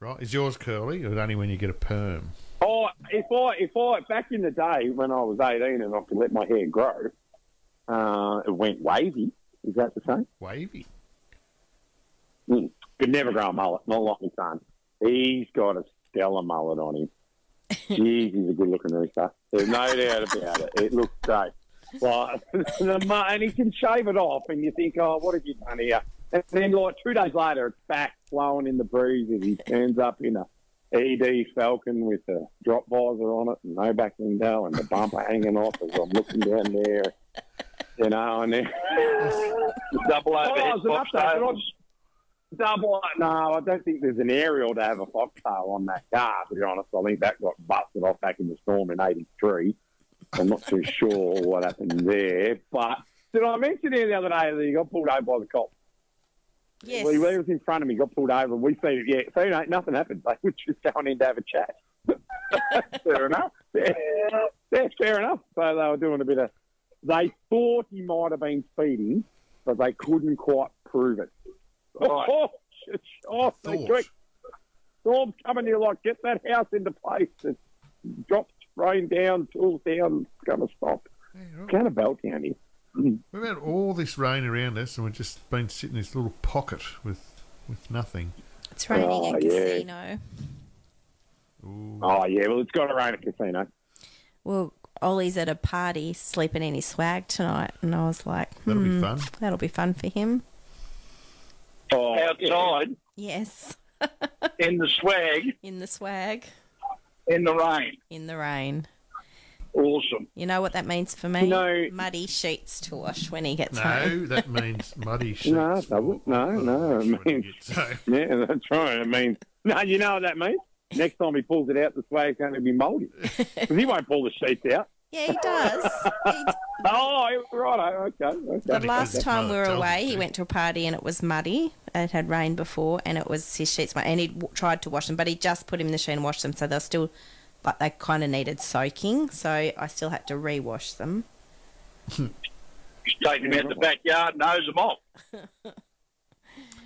Right? Is yours curly, or only when you get a perm? Oh, if I if I back in the day when I was eighteen and I could let my hair grow, uh, it went wavy. Is that the same? Wavy. Mm. Could never grow a mullet, not like my son. He's got a stellar mullet on him. Jeez, he's a good looking rooster. There's no doubt about it. It looks great. Like, uh, and he can shave it off, and you think, oh, what have you done here? And then, like, two days later, it's back flowing in the breeze as he turns up in a ED Falcon with a drop visor on it and no back window and the bumper hanging off as I'm looking down there. You know, and then double Oh, overhead it's an box update, but tables. Double. No, I don't think there's an aerial to have a foxtail on that car. To be honest, I think that got busted off back in the storm in '83. I'm not too sure what happened there, but did I mention here the other day that he got pulled over by the cops? Yes. Well, he was in front of me, got pulled over, and we seen it. Yeah, so you know, nothing happened. They were just going in to have a chat. fair enough. Yeah, yeah, fair enough. So they were doing a bit of they thought he might have been speeding, but they couldn't quite prove it. Right. Oh, shit. oh they Thought. quick. Storm's coming here like, get that house into place. It drops rain down, tools down, it's going to stop. Hey, right. Kind of belt down here. We've had all this rain around us, and we've just been sitting in this little pocket with with nothing. It's raining Oh, at yeah. Casino. Ooh. Oh, yeah, well, it's got to rain at Casino. Well, Ollie's at a party sleeping in his swag tonight, and I was like, That'll be hmm, fun. That'll be fun for him. Oh, Outside, Yes, in the swag, in the swag, in the rain. in the rain. Awesome. You know what that means for me? know- Muddy sheets to wash when he gets home. No, that means muddy sheets. No, it. No, no, it When means- Yeah, that's right. I mean, no, you know what that means? Next time he pulls it out, the swag's going to be mouldy. Because he won't pull the sheets out. Yeah, he does. He, Oh, right. Okay. okay. the last time we were tells away, he went to a party and it was muddy. It had rained before, and it was his sheets. And he w- tried to wash them, but he just put them in the machine and washed them, so they're still, but they kind of needed soaking. So I still had to re-wash them. He's taking them out the backyard, nose them off.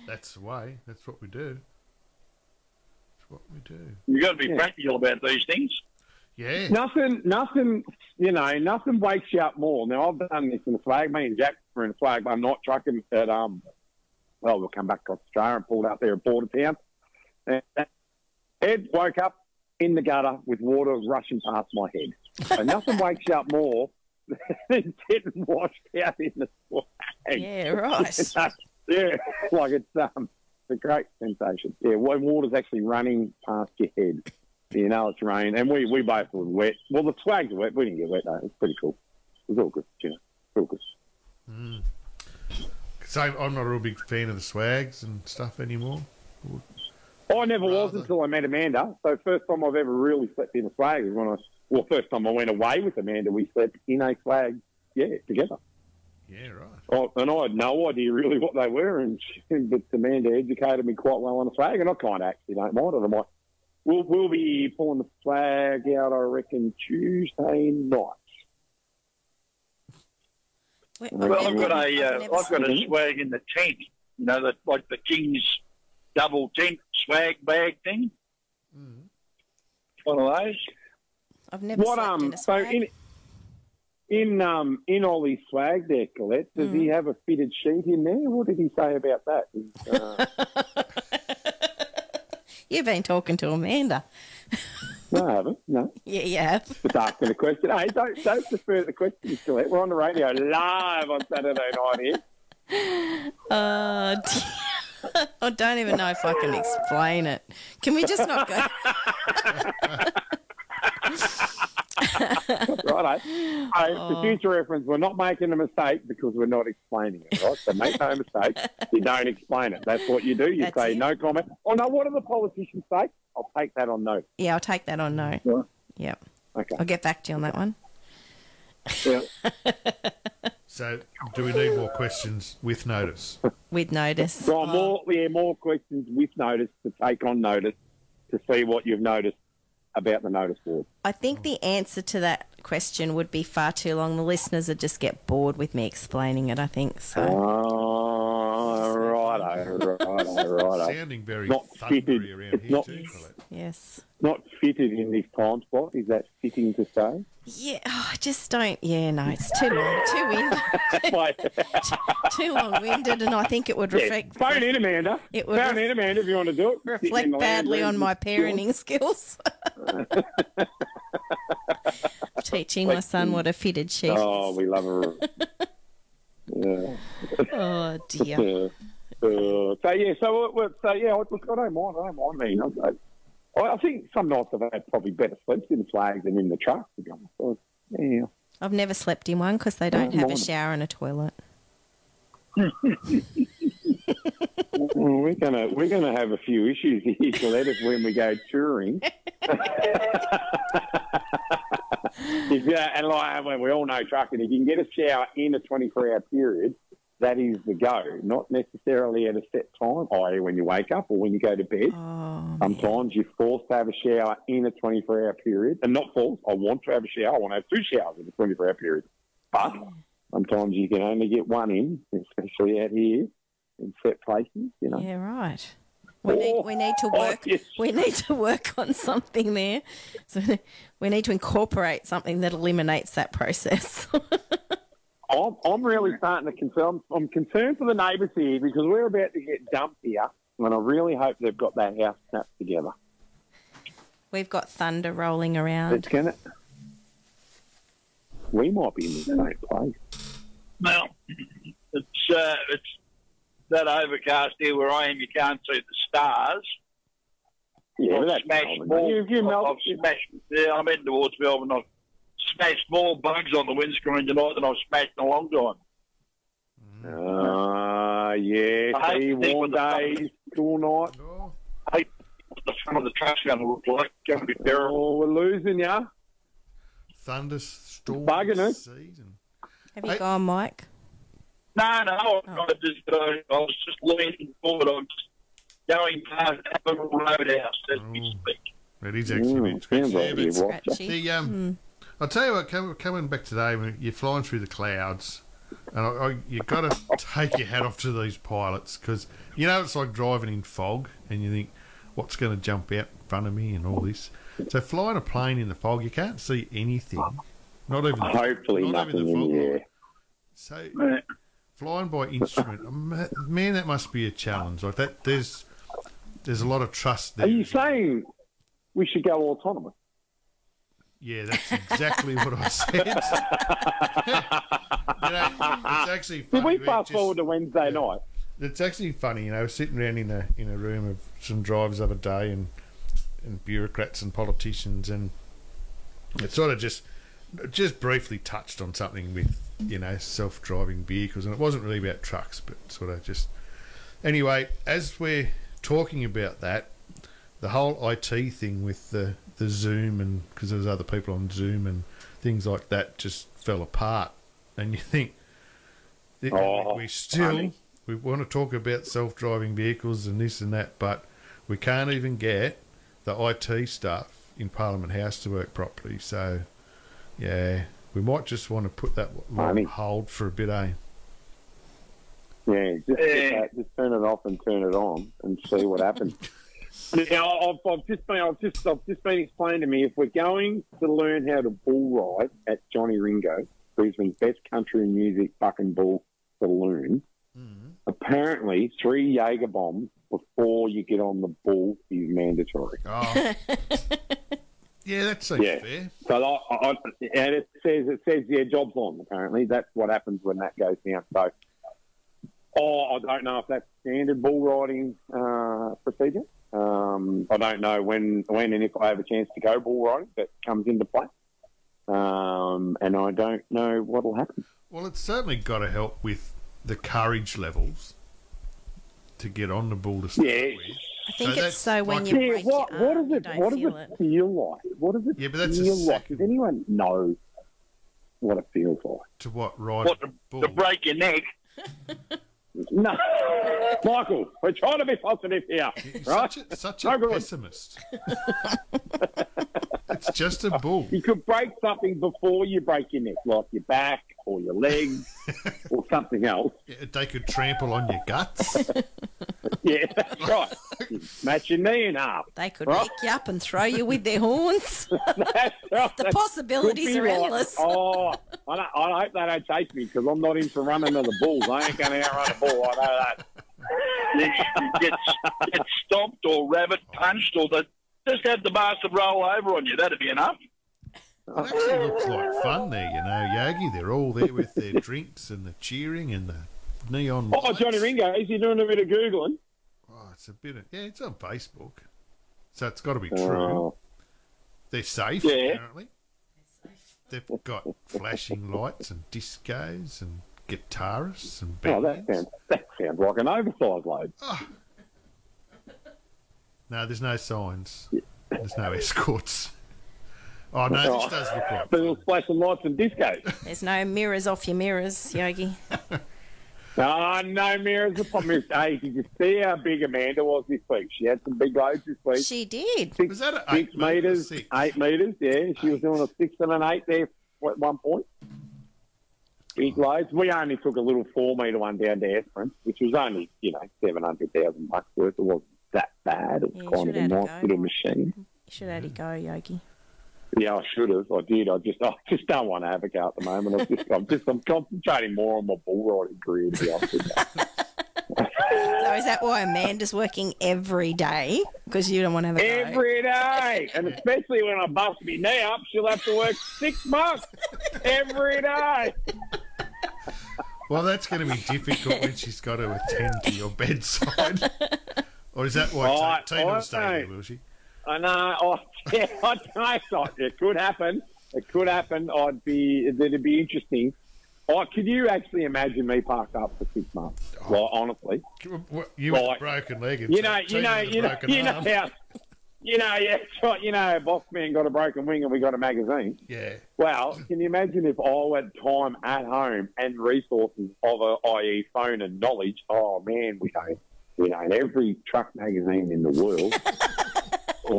That's the way. That's what we do. That's what we do. You've got to be Yeah. practical about these things. Yeah. Nothing, nothing, you know, nothing wakes you up more. Now, I've done this in the flag. Me and Jack were in the flag. I'm not trucking at, um, well, we'll come back to Australia and pulled out there at Bordertown. And Ed woke up in the gutter with water rushing past my head. So nothing wakes you up more than getting washed out in the flag. Yeah, right. yeah, like it's um, it's a great sensation. Yeah, when water's actually running past your head, you know it's raining, and we we both were wet. Well, the swags were wet. We didn't get wet though. It's pretty cool. It was all good, you know. All good. Mm. So I'm not a real big fan of the swags and stuff anymore. Oh, I never was until I met Amanda. So first time I've ever really slept in a flag was when I. Well, first time I went away with Amanda, we slept in a flag. Yeah, together. Yeah, right. Oh, and I had no idea really what they were, and but Amanda educated me quite well on the flag, and I kind of actually don't mind it. I might, we'll, we'll be pulling the flag out, I reckon, Tuesday night. We- Well, I've got a, I've uh, I've got a swag in the tent. You know, that like the King's double tent swag bag thing. One of those. I've never What slept um? in a So swag. in in um in Ollie's swag there, Colette, does he Mm. have a fitted sheet in there? What did he say about that? Uh, You've been talking to Amanda. no, I haven't. No, Yeah, you have. just asking a question. Hey, don't don't defer the questions, Colette. We're on the radio live on Saturday night here. Oh, dear. I don't even know if I can explain it. Can we just not go? Right, So, Oh. for future reference, we're not making a mistake because we're not explaining it, right? So make no mistake, you don't explain it. That's what you do. You That's say it. no comment. Oh no, what do the politicians say? I'll take that on note. Yeah, I'll take that on note. Right. Yep. Okay. I'll get back to you on that one. Yeah. So, do we need more questions with notice? With notice. So Oh, more, yeah, more questions with notice to take on notice to see what you've noticed about the notice board. I think the answer to that question would be far too long. The listeners would just get bored with me explaining it, I think. So, Oh, righto, righto, righto. Sounding very Not fitted. around It's here not- too, Colette. yes. Not fitted in this time spot. Is that fitting to say? Yeah, oh, I just don't. Yeah, no, it's too long, too winded, too long-winded, and I think it would reflect. yeah, reflect phone in, Amanda. It would phone ref- in, Amanda, if you want to do it. Reflect badly on my parenting skills. Teaching my son what a fitted sheet Oh, we love her. Yeah. Oh dear. Uh, so yeah, so uh, so yeah, look, I don't mind. I don't mind. I mean, I, I, I think some nights I've had probably better sleeps in the flags than in the truck. To be honest, yeah. I've never slept in one because they don't have a shower and a toilet. We're gonna we're gonna have a few issues here, if when we go touring. if, uh, and like we all know trucking, if you can get a shower in a 24 hour period, that is the go. Not necessarily at a set time, i.e., when you wake up or when you go to bed. Oh, Sometimes you're forced to have a shower in a 24 hour period, and not forced. I want to have a shower. I want to have two showers in a 24 hour period. But Sometimes you can only get one in, especially out here in set places. You know. Yeah, right. We need we need to Oh, work yes. we need to work on something there. So we need to incorporate something that eliminates that process. I'm, I'm really starting to concern. I'm concerned for the neighbours here because we're about to get dumped here, and I really hope they've got that house snapped together. We've got thunder rolling around. It's gonna. We might be in the same place. Well, it's uh, it's that overcast here where I am. You can't see the stars. Yeah, but I've that's smashed Melbourne. more. You, you I've- Melbourne. I've smashed. Yeah, I'm heading towards Melbourne. I've smashed more bugs on the windscreen tonight than I've smashed in a long time. Ah, yeah. I hate See, warm the- days, cool night. Oh, The front of the truck's going to look like it's going to be terrible. Oh, we're losing ya. thunderstorm Bugging us. season. Have you Hey. gone, Mike? No, no, Oh. I, just, uh, I was just leaning forward. I'm just going past Admiral Roadhouse as we Mm. speak. It is actually a Mm, bit scratchy. sounds Yeah, but you it's- watch it. Scratchy. The um, I'll tell you what, coming, coming back today, when you're flying through the clouds, and I, I, you got to take your hat off to these pilots because you know it's like driving in fog, and you think, what's going to jump out in front of me and all this. So flying a plane in the fog, you can't see anything. Not even Hopefully not even nothing the in fog the air. So Yeah. Flying by instrument, man, that must be a challenge. Like that, there's there's a lot of trust there. Are you saying we should go autonomous? Yeah, that's exactly what I said. you know, it's actually Did funny. we we fast just- forward to Wednesday night? It's actually funny, you know, sitting around in a in a room of some drivers the other day and and bureaucrats and politicians, and it sort of just just briefly touched on something with you know self driving vehicles, and it wasn't really about trucks, but sort of just anyway. As we're talking about that, the whole IT thing with the the Zoom and because there's other people on Zoom and things like that just fell apart, and you think Oh, we still funny. we want to talk about self driving vehicles and this and that, but we can't even get the IT stuff in Parliament House to work properly. So yeah, we might just want to put that one Funny. on hold for a bit, eh? Yeah, just, Yeah. that, just turn it off and turn it on and see what happens. Now, I've, I've just been, I've just, I've just been explained to me if we're going to learn how to bull ride at Johnny Ringo, Brisbane's best country and music fucking bull saloon, apparently three Jaeger bombs before you get on the bull is mandatory. Oh. yeah, that seems Yeah. fair. So, I, I, and it says, it says, yeah, job's on. Apparently, that's what happens when that goes down. So, oh, I don't know if that's standard bull riding uh, procedure. Um, I don't know when, when and if I have a chance to go bull riding that comes into play. Um, and I don't know what'll happen. Well, it's certainly got to help with the courage levels to get on the bull to start Yeah. with. I think that's it's so when like- you Yeah, break what, your what arm, does you it don't what does feel it, it. feel like? What does it Yeah, but that's a feel like? Does anyone know what it feels like? To what ride What, a to, bull? to break your neck? No, Michael, we're trying to be positive here, You're right? Such a, such No a good. pessimist. it's just a bull. You could break something before you break your neck, like your back or your legs or something else. Yeah, They could trample on your guts. Yeah, that's right. Smash your knee in half. They could Right. pick you up and throw you with their horns. That's right. The possibilities are right. endless. Oh, I, don't, I hope they don't chase me because I'm not in for running to the bulls. I ain't going to outrun a bull. I know that. You get, get stomped or rabbit punched or the, just have the bastard roll over on you. That'd be enough. It actually looks like fun there, you know, Yogi. They're all there with their drinks and the cheering and the neon oh, lights. Oh, Johnny Ringo, is he doing a bit of Googling? Oh, it's a bit of, yeah, it's on Facebook. So it's got to be oh. true. Oh, They're safe, Yeah. apparently. They've got flashing lights and discos and guitarists and oh, bands. that sounds, that sounds like an oversized load. Ah. No, there's no signs. There's no escorts. Oh no, this oh. does look like Little flashing lights and discos. There's no mirrors off your mirrors, Yogi. Oh, no mirrors. The problem hey, did you see how big Amanda was this week? She had some big loads this week. She did. Six, Was that an six eight metres, six? eight metres, yeah. She was doing a six and an eight there at one point. big loads. We only took a little four metre one down to Esperance, which was only, you know, 700,000 bucks worth. It wasn't that bad. It was Yeah, kind of a have had a nice little machine. You should have had it go, Yogi. Yeah, I should have. I did. I just, I just don't want Avoca at the moment. I'm just, I'm just, I'm concentrating more on my bull riding career. To be honest with you. So is that why Amanda's working every day? Because you don't want to have a go. Every day, and especially when I bust me knee up, she'll have to work six months every day. Well, that's going to be difficult when she's got to attend to your bedside. or is that why Oh, Tina Tina will stay there, know. will she? I know. Oh, yeah, I don't know. It could happen. It could happen. I'd be. It'd be interesting. Oh, could you actually imagine me parked up for six months? Well, honestly, What, You with a broken leg you know, you know, you know, you know how, you know, yeah, right. You know, boss man got a broken wing and we got a magazine. Yeah. Well, can you imagine if I had time at home and resources of a, i.e., phone and knowledge? Oh man, we own, we own every truck magazine in the world.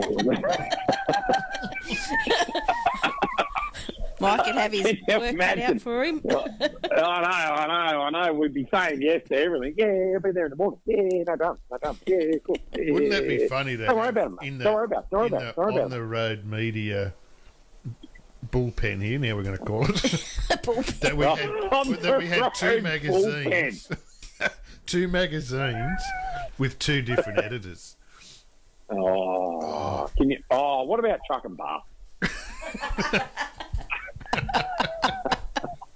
Mike could have his Can work cut out for him. I know, I know, I know. We'd be saying yes to everything. Yeah, I'll be there in the morning. Yeah, no drama, no drama. Yeah, cool. Yeah, Wouldn't that be funny to Don't worry about it, mate. in the, Don't worry about it. Don't worry about the it. Don't worry on about it. the road media bullpen here, now we're going to call it, that we had, that we had two magazines, two magazines with two different editors. Oh, can you? Oh, what about truck and bar?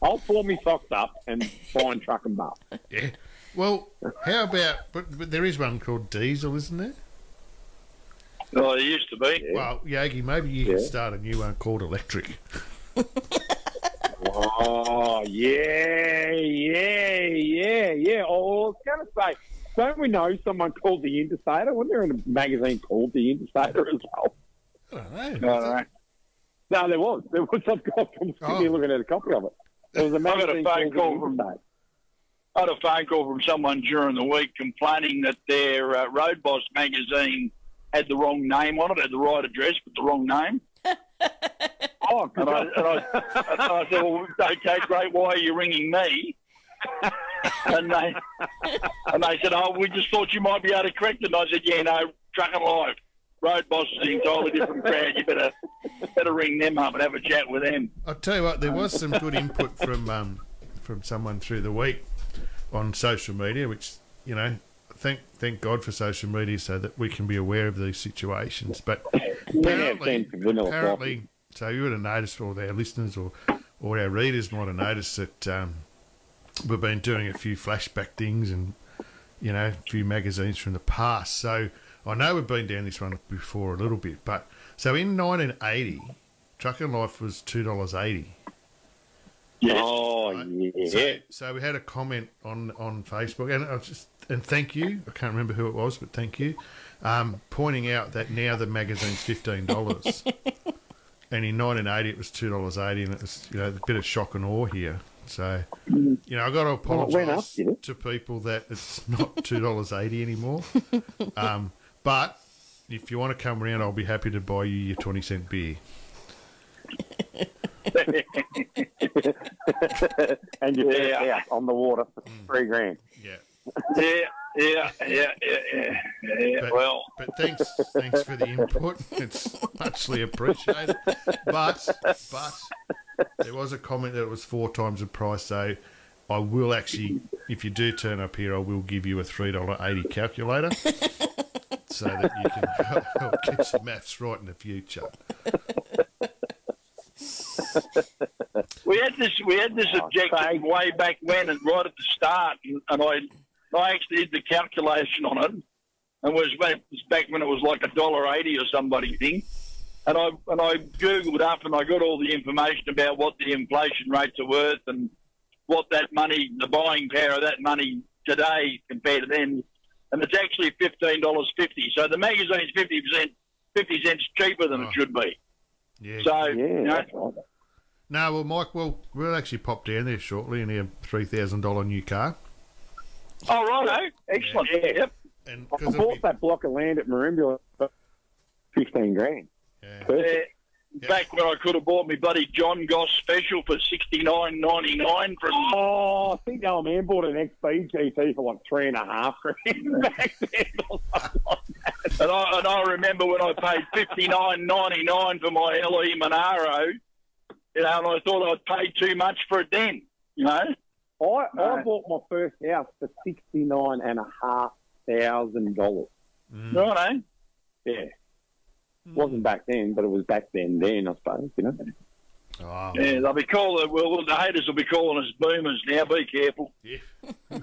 I'll pull me socks up and find truck and bar. Yeah. Well, how about, but, but there is one called Diesel, isn't there? Oh, it used to be. Well, Yogi, maybe you can Yeah. start a new one called Electric. Oh, yeah, yeah, yeah, yeah. Oh, I was going to say, don't we know someone called the Interstater? Wasn't there a magazine called the Interstater as well? I don't know. No, no. No, there was. There was some guy from Sydney Oh. looking at a copy of it. There was a got a magazine phone called call the from- Interstater. I had a phone call from someone during the week complaining that their uh, Road Boss magazine had the wrong name on it, had the right address but the wrong name. Oh, And I, and I, and I said, well, okay, great, why are you ringing me? And they, and they said, oh, we just thought you might be able to correct it. And I said, yeah, no, Truck and Life. Road Boss is an entirely different crowd. You better better ring them up and have a chat with them. I'll tell you what, there was some good input from um, from someone through the week on social media, which you know, thank thank God for social media so that we can be aware of these situations. But apparently, sense of vanilla apparently, so you would have noticed, or our listeners or or our readers might have noticed that um, we've been doing a few flashback things and you know a few magazines from the past. So I know we've been down this one before a little bit, but so in 1980. Truck and Life was two dollars eighty. Oh, Right. yeah. So, so we had a comment on on Facebook, and I was just and thank you. I can't remember who it was, but thank you, um, pointing out that now the magazine's fifteen dollars, and in 1980 it was two dollars eighty, and it was you know a bit of shock and awe here. So you know I've got to Well, it went up, apologise did it? to people that it's not two dollars eighty anymore. um, but if you want to come around, I'll be happy to buy you your twenty cent beer. and you're Yeah. out on the water for three grand. Yeah. Yeah, yeah, yeah, yeah, yeah. yeah. But- Well, But thanks, thanks for the input. It's muchly appreciated. But, but there was a comment that it was four times the price. So I will actually, if you do turn up here, I will give you a three dollar eighty calculator, so that you can help get some maths right in the future. we had this we had this Oh, objective thank- way back when, and right at the start, and, and I I actually did the calculation on it, and was back, was back when it was like a dollar eighty or somebody thing, and I and I googled up and I got all the information about what the inflation rates are worth and what that money, the buying power of that money today compared to then, and it's actually fifteen dollars fifty. So the magazine's fifty percent, fifty cents cheaper than Oh. it should be. Yeah. So Yeah, you know, right. no, well, Mike, we'll we'll actually pop down there shortly in our three thousand dollar new car, oh right, excellent. Yeah. Yep. and I because bought that block of land at Merimbula for 15 grand. Yeah, Perfect. back when I could have bought me buddy John Goss special for sixty nine ninety nine from. Oh, I think the old man bought an XB GT for like three and a half grand back then. or something like that. And I, and I remember when I paid fifty nine ninety nine for my LE Monaro, you know, and I thought I'd paid too much for it then, you know. I, I bought my first house for sixty nine and a half thousand dollars. Right, eh? Yeah. Wasn't back then, but it was back then. Then I suppose you know. Oh, Yeah, they'll be calling. Well, the haters will be calling us boomers now. Be careful. yeah.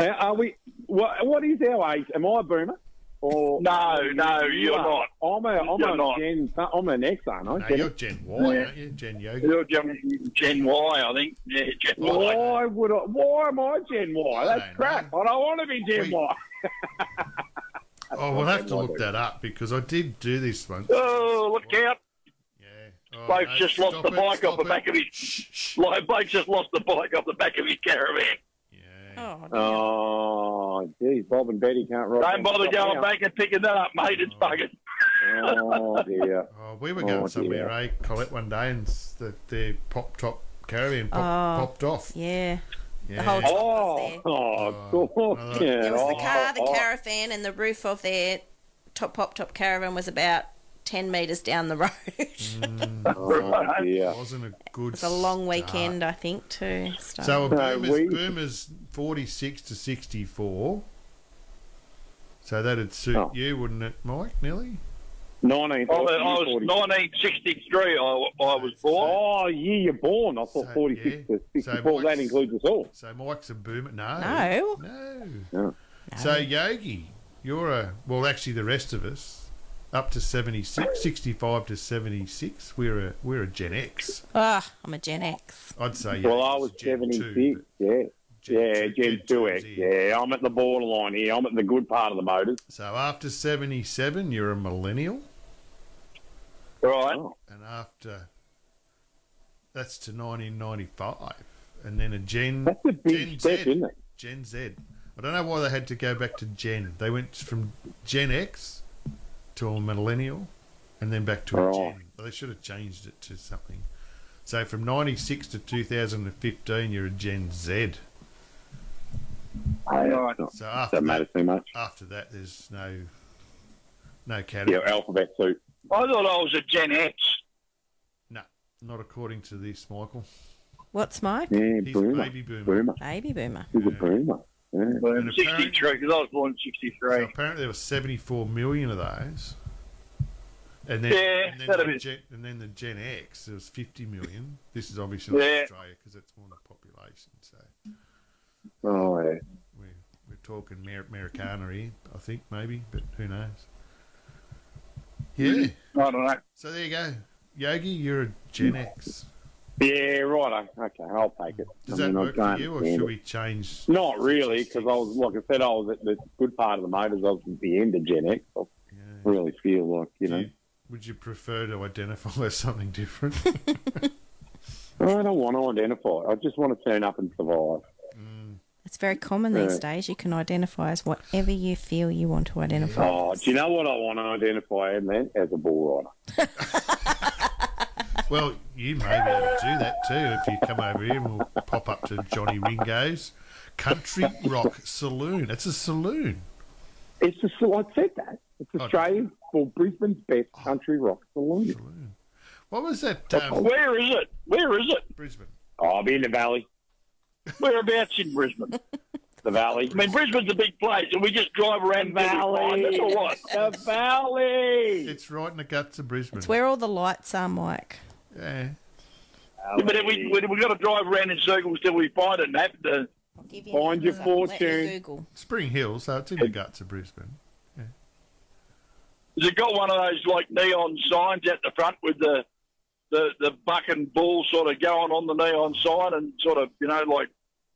Uh, Are we? What, what is our age? Am I a boomer? Or No, no, you're are. I'm a. I'm You're a not. Gen. I'm an X, aren't I? No, Gen you're Gen Y, aren't you? Gen Yogi. You're Gen, Gen Y, I think. Yeah, Gen Y. Why would I? Why am I Gen Y? That's don't crap. know. I don't want to be Gen We- Y. Oh, we'll have to look that up because I did do this once. Oh, look out! Yeah. Oh, Bloke's no, just lost stop the it, bike off stop the back of his. Shh, shh. Like, bloke's just lost the bike off the back of his caravan. Yeah. Oh, Oh, geez, Bob and Betty can't ride. Don't bother going back and picking that up, mate. It's buggered. Oh dear. Oh, we were going Oh, somewhere, dear. eh? Colette one day, and s- the, pop top caravan pop, Oh. popped off. yeah. Yeah. whole top was Oh, there. oh, Oh, cool. Yeah. There was the oh, car, the oh, oh. caravan, and the roof of their top pop top caravan was about ten metres down the road. Mm. Oh, dear. wasn't a good. It's a long start. weekend, I think, too. So, So a No, boomers, we- boomers forty six to sixty four. So that'd suit Oh. you, wouldn't it, Mike? Nearly. 19. I was, I was 1963. I, I was born. Oh, year you're born. I thought So, 46 yeah. to 64. So that Mike's- includes us all. So Mike's a boomer. No. No. No. No. So Yogi, you're a well. Actually, the rest of us, up to 76, 65 to seventy six. We're a we're a Gen X. ah, I'm a Gen X. I'd say. Well, Yogi's I was Gen 76. yeah. But Yeah, two- Gen 2X. Z. Yeah, I'm at the borderline here. I'm at the good part of the motors. So after seventy seven, you're a millennial, Right. Oh. and after that's to nineteen ninety five, and then a Gen That's a big Gen step, Z. isn't it? Gen Z. I don't know why they had to go back to Gen. They went from Gen X to a millennial and then back to a Right. Gen. Well, they should have changed it to something. So from 96 to 2015, you're a Gen Z. Right. So after Doesn't that, matter too much. after that, there's no no Yeah, alphabet soup. I thought I was a Gen X. No, not according to this, Michael. What's Mike? Yeah, He's boomer. a baby boomer. Boomer. Baby boomer. He's a boomer. Yeah. I'm And 63 because I was born in 63. So apparently there were 74 million of those. And then, Yeah, and, then that'd the be- Gen, and then the Gen X, there was 50 million. This is obviously Yeah. Australia because it's more the population. So Oh, yeah. we're, we're talking Mer- Americana here, I think, maybe, but who knows? Yeah. I don't know. So there you go. Yogi, you're a Gen X. Yeah, right. Okay, I'll take it. Does I that mean, I work for can't you, or should it. we change? Not really, because I was, like I said, I was at the good part of the motors. I was at the end of Gen X. I Yeah. really feel like, you Do know, you- would you prefer to identify as something different? I don't want to identify. I just want to turn up and survive. It's very common these Yeah. days. You can identify as whatever you feel you want to identify. Oh, as. do you know what I want to identify as, man? As a bull rider. Well, you may be able to do that too if you come over here and we'll pop up to Johnny Ringo's Country Rock Saloon. It's a saloon. It's a, I said that. It's Oh. Australia's for Brisbane's best country rock saloon. Saloon. What was that? Um, Where is it? Where is it? Brisbane. Oh, I'll be in the valley. Whereabouts in Brisbane? The valley. I mean, Brisbane's a big place, and we just drive around The until we find valley. it, or what? The valley. It's right in the guts of Brisbane. It's where all the lights are, Mike. yeah. But then we, we, we've got to drive around in circles till we find it and have to. Give you Find your numbers, you fortune. Google. Spring Hill, so it's in the guts of Brisbane. Has it got one of those like neon signs at the front with the the the buck and bull sort of going on the neon sign and sort of you know like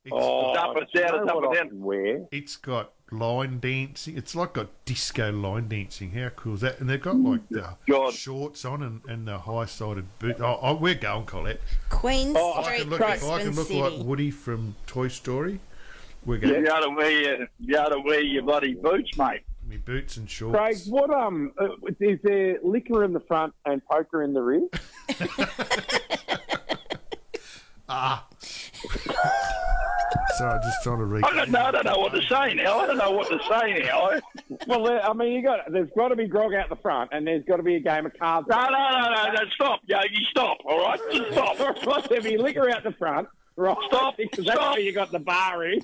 It's, Oh, up and down, it's up and down. can it's got line dancing. It's like got disco line dancing. How cool is that? And they've got like the God. shorts on and, and the high sided boot. Oh, oh, we're going, Colette. Queen Oh, I Street, can look, if I can look City. like Woody from Toy Story, we're going. You going. ought to wear your, you ought to wear your bloody boots, mate. Me boots and shorts. Craig, what um uh, is there liquor in the front and poker in the rear? Ah. Sorry, just trying to read. I don't know. I don't know what to say now. I don't know what to say now. well, there- I mean, you got there's got to be grog out the front, and there's got to be a game of cards. No, no, no, no, no. Stop, Yogi. Stop. All right, just stop. right, there'll be liquor out the front. Right, Stop, because that's stop. where you got the bar in.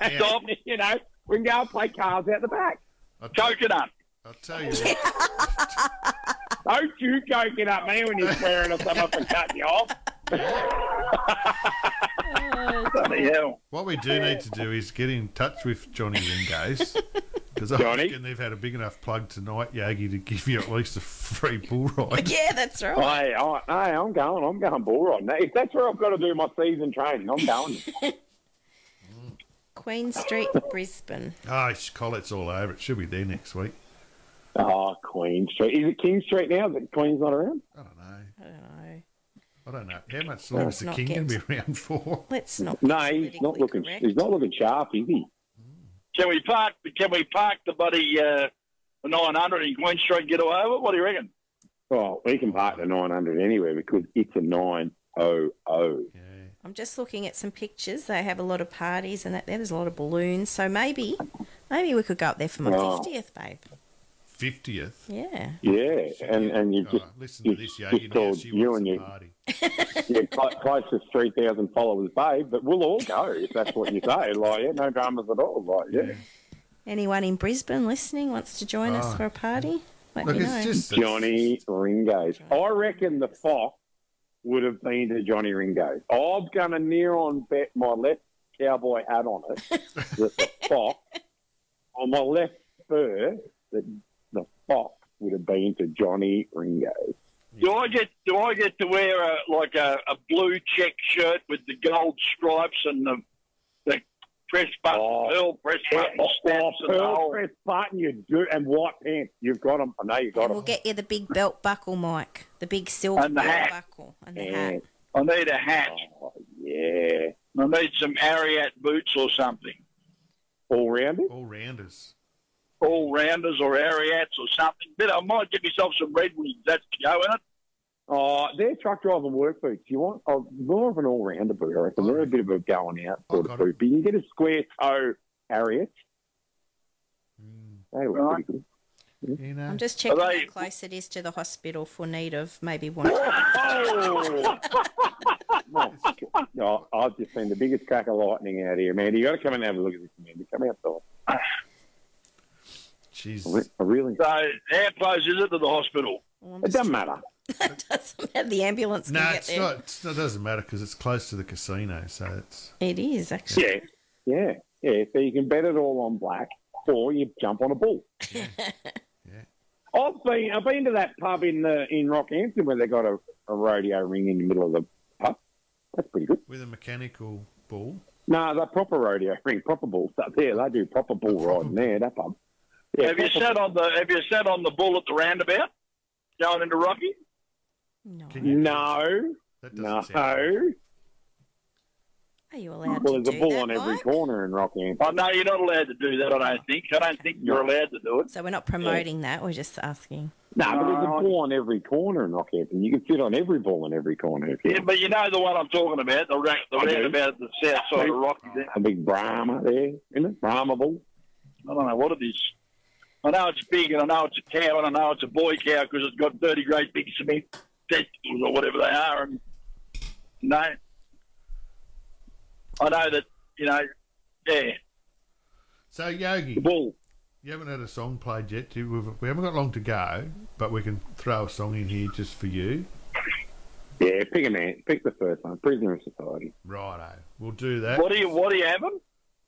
And, Stop. You know, we can go and play cards out the back. I'll, tell, Coconut. I'll tell you. What, Don't you coking up me when you're swearing at someone for cutting you off. Bloody hell. what we do need to do is get in touch with Johnny Ringos because I Johnny? reckon they've had a big enough plug tonight, Yogi, to give you at least a free bull ride. Yeah, that's right. Hey, I, hey, I'm going. I'm going bull riding. If that's where I've got to do my season training, I'm going. Queen Street, Brisbane. Oh, Colette's all over it. She'll be there next week. oh, Queen Street. Is it King Street now? Is it Queen's not around? I don't know. I don't know. I don't know. How much longer is the king going to be around for? Let's not. No, he's not looking. correct. He's not looking sharp, is he? Can we park? Can we park the buddy uh, the 900 in Queen Street? and Get away with it? What do you reckon? Well, we can park the 900 anywhere because it's a 900. Yeah. I'm just looking at some pictures. They have a lot of parties and that there. There's a lot of balloons. So maybe, maybe we could go up there for my Oh. fiftieth, babe. 50th. Yeah. Yeah, and and you Oh, just listen to you this, Yogi. just Now told she you and your party. yeah, cl- closest 3,000 followers, babe. But we'll all go if that's what you say. Like, yeah, no dramas at all. Like, yeah. Anyone in Brisbane listening wants to join us Oh. for a party? Let Look, me know. it's just Johnny Ringo's. I reckon the Fox would have been to Johnny Ringo's. I'm going to near on bet my left cowboy hat on it that the Fox, on my left spur, that the Fox would have been to Johnny Ringo's. Do I get do I get to wear a like a, a blue check shirt with the gold stripes and the the press button, Oh. pearl press button Oh, snaps and the pearl whole- press button, you do, and white pants. You've got them. I know you got and we'll get you the big belt buckle, Mike. The big silver And the belt hat. buckle and the Yeah. hat. I need a hat. Oh, yeah. I need some Ariat boots or something. All rounded? all rounders. All rounders or Ariats or something. But I might get myself some Red Wings. That's to go in it. Oh, they're truck driving work boots. You want oh, more of an all rounder boot, I reckon. They're a bit of a going out sort got of boot. But you can get a square toe Ariat. Mm, They look Right. pretty good. you know. I'm just checking they- how close it is to the hospital for need of maybe one. Oh! no, I've just seen the biggest crack of lightning out here, man. You got to come and have a look at this, man. Come outside. Jeez. I really. So how close is it to the hospital? Well, It doesn't matter. it doesn't matter. The ambulance No, can get it's there. not. It's, it doesn't matter because it's close to the casino, so it's. It is actually. Yeah, yeah, yeah. So you can bet it all on black, or you jump on a bull. Yeah. I've been I've been to that pub in the in Rockhampton where they got a, a rodeo ring in the middle of the pub. That's pretty good. With a mechanical bull. No, the proper rodeo ring, proper bulls up there. They do proper bull riding there. That pub. Yeah, have you proper- sat on the Have you sat on the bull at the roundabout going into Rocky? No. Can you- No, That no. sound. Are you allowed Well, to there's a bull that, on every Mike? corner in Rockhampton. Oh no, you're not allowed to do that. I don't think. I don't think you're allowed to do it. So we're not promoting that. We're just asking. No, but there's a bull on every corner in Rockhampton. You can sit on every bull in every corner. If you Yeah, but you know the one I'm talking about, the, ra- the I do. roundabout at the south side of Rocky. There. a big Brahma there, isn't it? Brahma bull. I don't know what it is. I know it's big, and I know it's a cow, and I know it's a boy cow because it's got dirty, great big cement testicles or whatever they are. And no, I know that you know, yeah, So Yogi, the bull. you haven't had a song played yet. Do we? We haven't got long to go, but we can throw a song in here just for you. Yeah, pick a man. Pick the first one. Prisoner of Society. Righto, we'll do that. What are you? What are you having?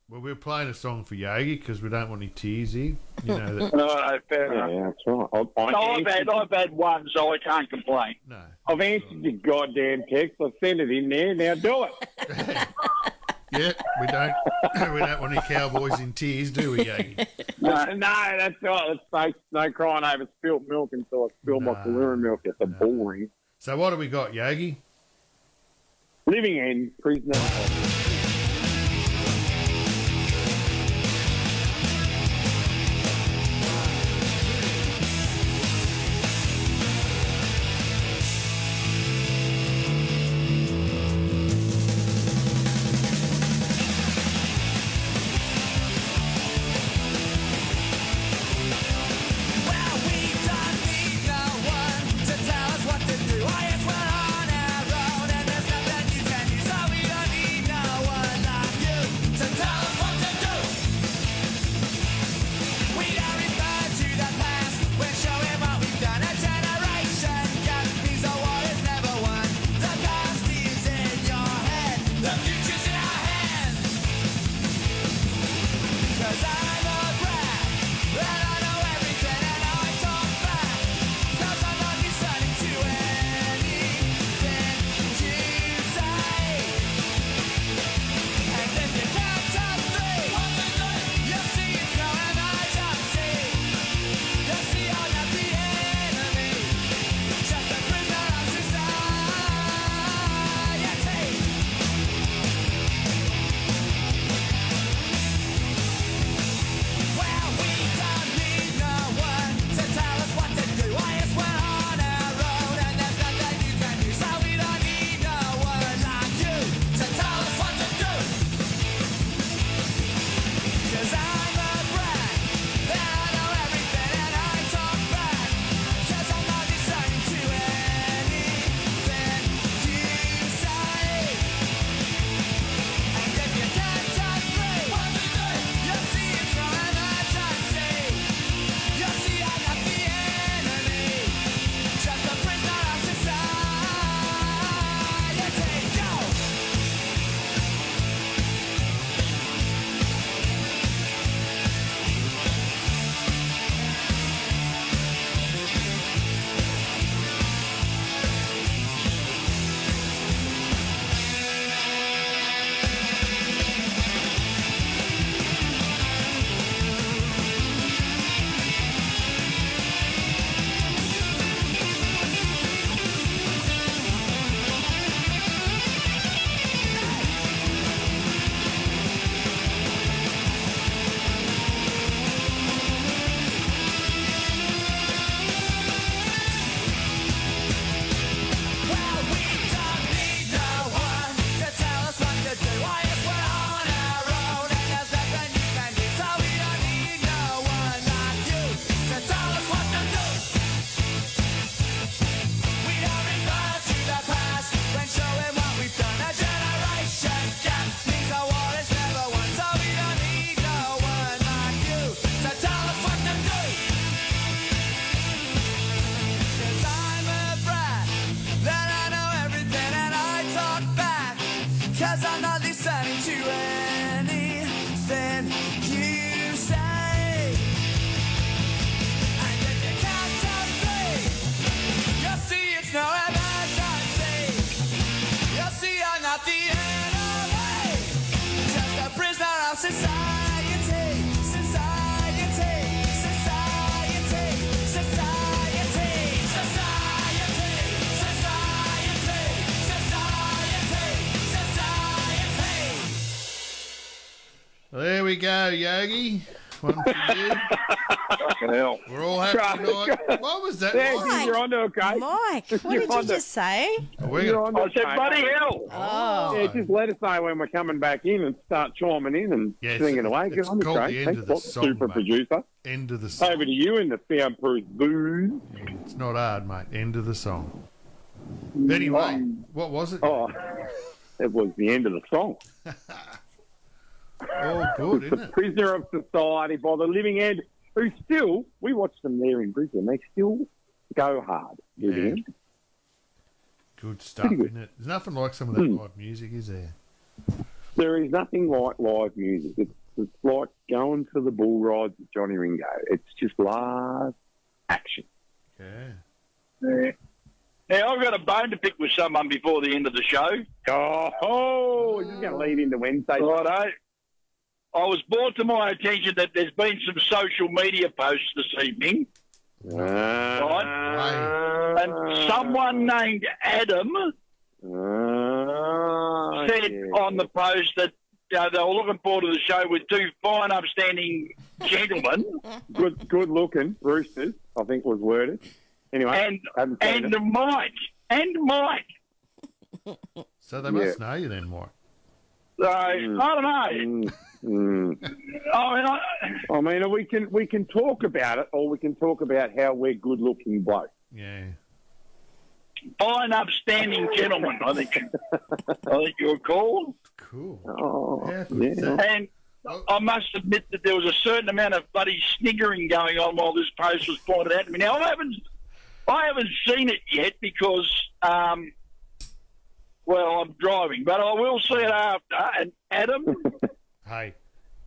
Well, we're playing a song for Yogi because we don't want any tears here. You know that. No, no, fair enough. Yeah, that's right. I, I No, I've had I've had one, so I can't complain. No. I've answered your goddamn text. I've sent it in there. Now do it. Yeah, we don't. we don't want any cowboys in tears, do we, Yogi? no, no, that's right. Let's no, no crying over spilt milk until I spill my No. Kahlua milk. It's a boring. So what do we got, Yogi? Living in prisoner One for you. Fucking hell. We're all happy tonight. What was that? There, Mike? you're on to okay. Mike, what You're did you the- just say? Oh, we're You're gonna- on to I said, okay. bloody hell. Oh, Yeah, just let us know when we're coming back in and start chiming in and Yeah, singing it's- away. it's Good on you, called the end Thanks of the lot, song, super mate. producer. End of the song. Over to you in the soundproof booze. It's not hard, mate. End of the song. Anyway, mm. what was it? Oh, it was the end of the song. All good, the isn't it? prisoner of society by the living end, who still, we watched them there in Brisbane, they still go hard. Living Yeah. End. Good stuff, good. isn't it? There's nothing like some of that Hmm. live music, is there? There is nothing like live music. It's, it's like going to the bull rides with Johnny Ringo. It's just live action. Yeah. Now, I've got a bone to pick with someone before the end of the show. Oh, oh is this going to lead into Wednesday? Righto. I was brought to my attention that there's been some social media posts this evening, Uh, and someone named Adam uh, said yeah. on the post that uh, they were looking forward to the show with two fine, upstanding gentlemen, good, good looking roosters. I think was worded. Anyway, and haven't and it. Mike, and Mike. So they must know you then, Mike. So I don't know. Mm, mm. I mean, I, I mean, we can we can talk about it, or we can talk about how we're good looking blokes. Yeah. fine, upstanding gentlemen. I think. I think you were called. Cool. Oh, How good is yeah. And I must admit that there was a certain amount of bloody sniggering going on while this post was pointed out to me. Now I haven't, I haven't seen it yet because, um, well, I'm driving, but I will see it after. And Adam, Hey,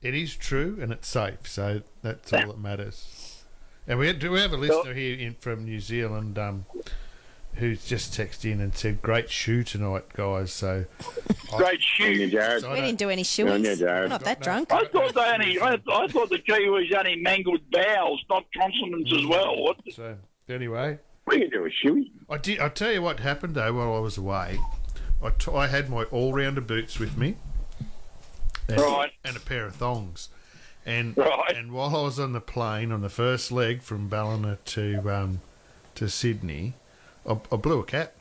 it is true and it's safe, so that's all that matters. And we do we have a listener here in, from New Zealand um, who's just texted in and said, "Great shoe tonight, guys." So great On you, shoe. Jared. So we didn't do any Yeah, yeah, shoeies. Jared. We're not that No. drunk. I thought they only, I, I thought the Kiwis only mangled vowels, not consonants as well. What? So anyway, We can do a shoey. I did. I tell you what happened though while I was away. I, t- I had my all-rounder boots with me, and, Right. and a pair of thongs. And Right. and while I was on the plane on the first leg from Ballina to um, to Sydney, I, I blew a cap.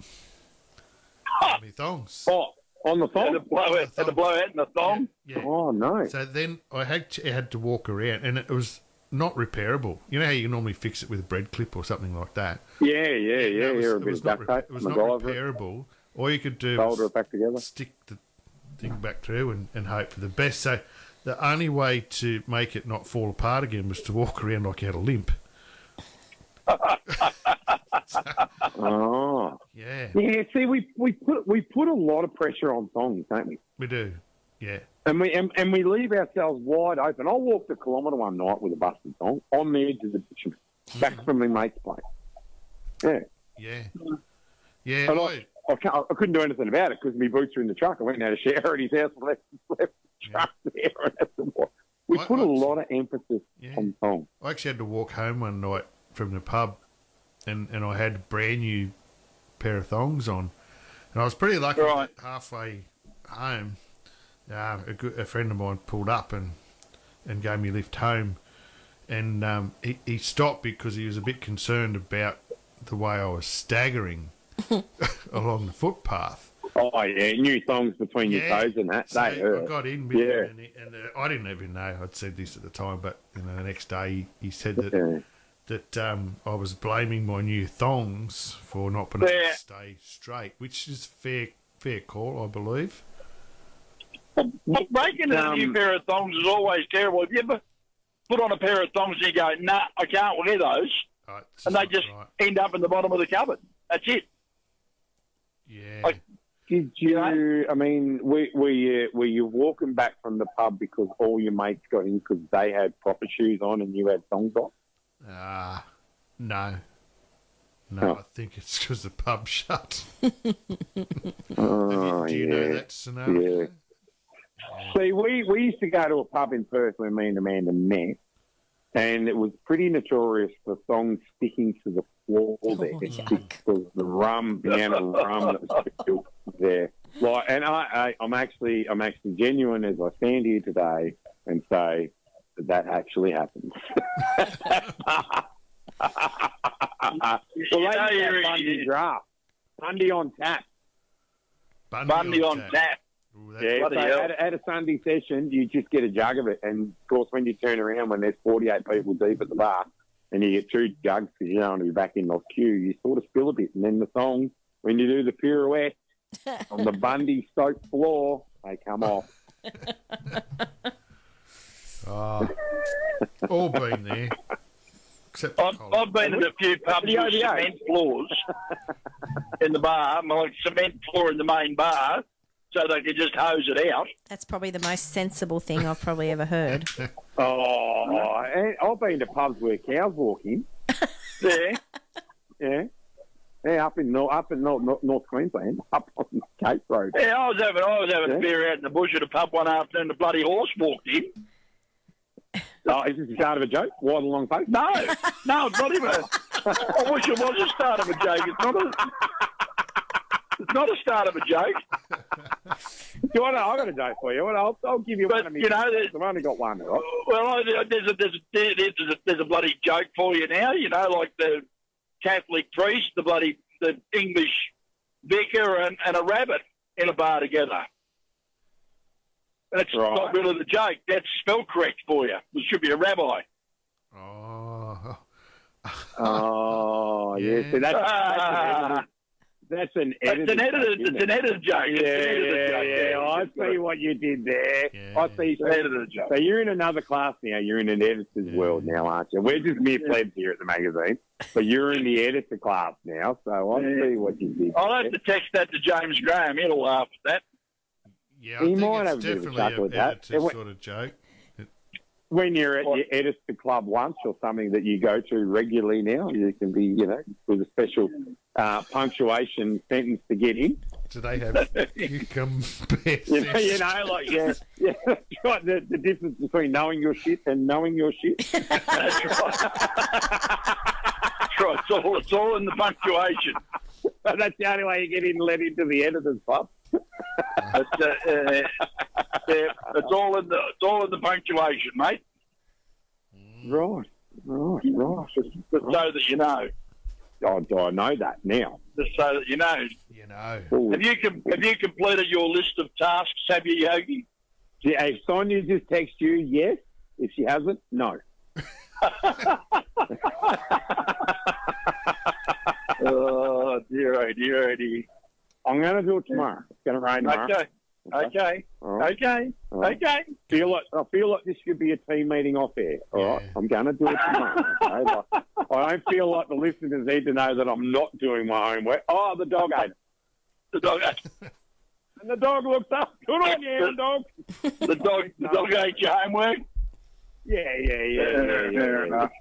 Ha! My thongs. Oh, on the thong. Had phone. a blowout, had a blowout in the thong. Yeah. Oh no. So then I had to, I had to walk around, and it was not repairable. You know how you normally fix it with a bread clip or something like that. Yeah, yeah, yeah. That was- You're a it was of not re- It was not MacGyver it, repairable. All you could do Solder it back together. stick the thing back through and, and hope for the best. So the only way to make it not fall apart again was to walk around like you had a limp. Oh. Yeah, Yeah, see, we we put we put a lot of pressure on songs, don't we? we do. Yeah, And we and, and we leave ourselves wide open. I walked a kilometre one night with a busted song on the edge of the bitumen, back mm-hmm. from my mate's place. Yeah, yeah, yeah. and I, I, I, can't, I couldn't do anything about it because my boots were in the truck. I went a shower at his house and left, left the truck there. And to. We I- put a I- lot of emphasis yeah. on song. I actually had to walk home one night from the pub, and, and I had a brand new pair of thongs on, and I was pretty lucky. Right. Halfway home, uh, a, good, a friend of mine pulled up and and gave me a lift home, and um, he, he stopped because he was a bit concerned about the way I was staggering along the footpath. Oh yeah, new songs between your Yeah. toes and that. So they I got in with Yeah. him, and, he, and uh, I didn't even know I'd said this at the time, but you know, the next day he, he said that Yeah. that um, I was blaming my new thongs for not being able to stay straight, which is fair fair call, I believe. But breaking into a new Um, pair of thongs is always terrible. Have you ever put on a pair of thongs and you go, nah, I can't wear those, Right, it's and they just right. end up in the bottom of the cupboard. That's it. Yeah. like- Did you? I mean, were, were you were you walking back from the pub because all your mates got in because they had proper shoes on and you had thongs on? Ah, no, no. Oh. I think it's because the pub shut. Oh, Do you yeah. know that scenario? Yeah. See, we, we used to go to a pub in Perth when me and Amanda met, and it was pretty notorious for songs sticking to the floor oh, there Oh, yuck. because the rum, the amount rum that was built there. Like, and I, I, I'm actually, I'm actually genuine as I stand here today. and say that that actually happened. well, You know, they you're- Bundy you- draft. Bundy on tap. Bundy on tap. Ooh, Yeah, Bloody so hell. at, at a Sunday session, you just get a jug of it. And of course, when you turn around, when there's 48 people deep at the bar, and you get two jugs because you don't want to be back in the queue, you sort of spill a bit. And then the song, when you do the pirouette on the Bundy soap floor, they come off. Oh, all been there. Except I've, I've been in a few pubs with cement floors in the bar, like cement floor in the main bar, so they could just hose it out. That's probably the most sensible thing I've probably ever heard. Oh, and I've been to pubs where cows walk in. Yeah. Yeah. Yeah, up in North, up in North, North, North Queensland, up on Cape Road. Yeah, I was having I was having Yeah. a beer out in the bush at a pub one afternoon. The bloody horse walked in. Oh, is this the start of a joke? Why the long face? No, no, it's not even. A, I wish it was a start of a joke. It's not a. It's not a start of a joke. Do you want to, I've got a joke for you. I'll, I'll give you But, one you know, there's- I've only got one. Right? Well, I, there's a there's a, there's a there's a bloody joke for you now. You know, like the Catholic priest, the bloody the English vicar, and, and a rabbit in a bar together. That's Right. not really the joke. That's spelled correct for you. It should be a rabbi. Oh, Oh, yeah. Yeah. See, that's, Ah, that's an it's edited. an edited. joke, It's an it? edited joke. Yeah, edited yeah, joke. yeah. I see what you did there. Yeah. I see. It's an edited joke. So you're in another class now. You're in an editor's Yeah. world now, aren't you? We're just mere plebs here at the magazine, but you're in the editor class now. So I Yeah. see what you did. I'll have to text that to James Graham. He'll laugh at that. yeah. I He think might it's have a bit of a chuckle a with that. It sort of joke. When you're at What? your editor club once or something that you go to regularly now, you can be, you know, with a special uh, punctuation sentence to get in. Do they have cucumber? You know, you know like yeah, yeah. Right. The, the difference between knowing your shit and knowing your shit. That's right. That's right. It's all, it's all in the punctuation. That's the only way you get in let into the editor's club. It's, uh, uh, yeah, it's all in the it's all in the punctuation, mate. Right, right, right. Just so that you know. Oh, I know that now. Just so that you know. You know. Have you com- have you completed your list of tasks? Have you, Yogi? yeah, if Sonia just texted you, yes. If she hasn't, no. Oh dear, oh dear, oh dear. I'm going to do it tomorrow. It's going to rain tomorrow. Okay, okay, All right. okay, All right. okay. feel like I feel like this should be a team meeting off air. All right, Yeah. I'm going to do it tomorrow. okay? Like, I don't feel like the listeners need to know that I'm not doing my homework. Oh, the dog ate it, The dog, ate. and the dog looks up. Good on you, dog. the dog, the dog ate your homework. Yeah, yeah, yeah, yeah, yeah. Fair yeah. enough.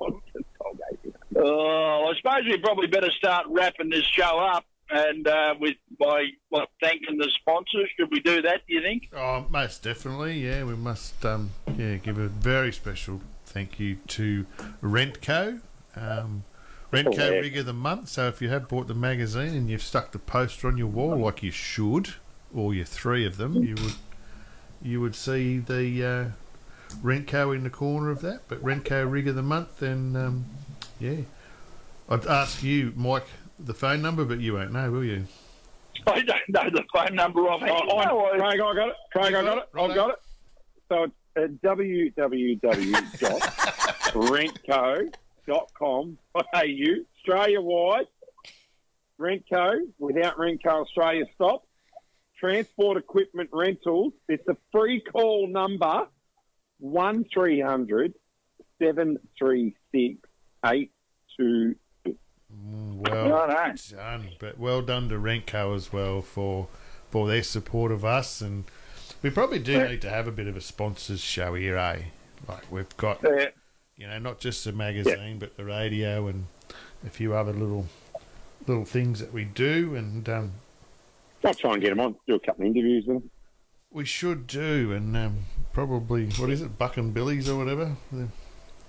The dog ate it. Oh, I suppose we probably better start wrapping this show up, and uh, with by what thanking the sponsors. Should we do that? Do you think? Oh, most definitely. Yeah, we must. Um, yeah, give a very special thank you to Rentco. Um, Rentco Oh, yeah. Rig of the Month. So if you have bought the magazine and you've stuck the poster on your wall like you should, or your three of them, you would you would see the uh, Rentco in the corner of that. But Rentco Rig of the Month, and um, yeah, I'd ask you, Mike, the phone number, but you won't know, will you? I don't know the phone number of it. Oh, I- Craig, I got it. Craig, I got it. I've got it. So it's uh, www.rentco.com.au, Australia wide. Rentco, without Rentco, Australia stop. Transport equipment rentals. It's a free call number 1300 736 822. Mm, Well I done, but well done to Rentco as well for for their support of us, and we probably do need to have a bit of a sponsors show here, eh? Like we've got, Yeah. you know, not just the magazine, but the radio and a few other little little things that we do, and um, I'll try and get them on, do a couple of interviews with them. we should do, and um, probably what is it, Buck and Billy's or whatever. The-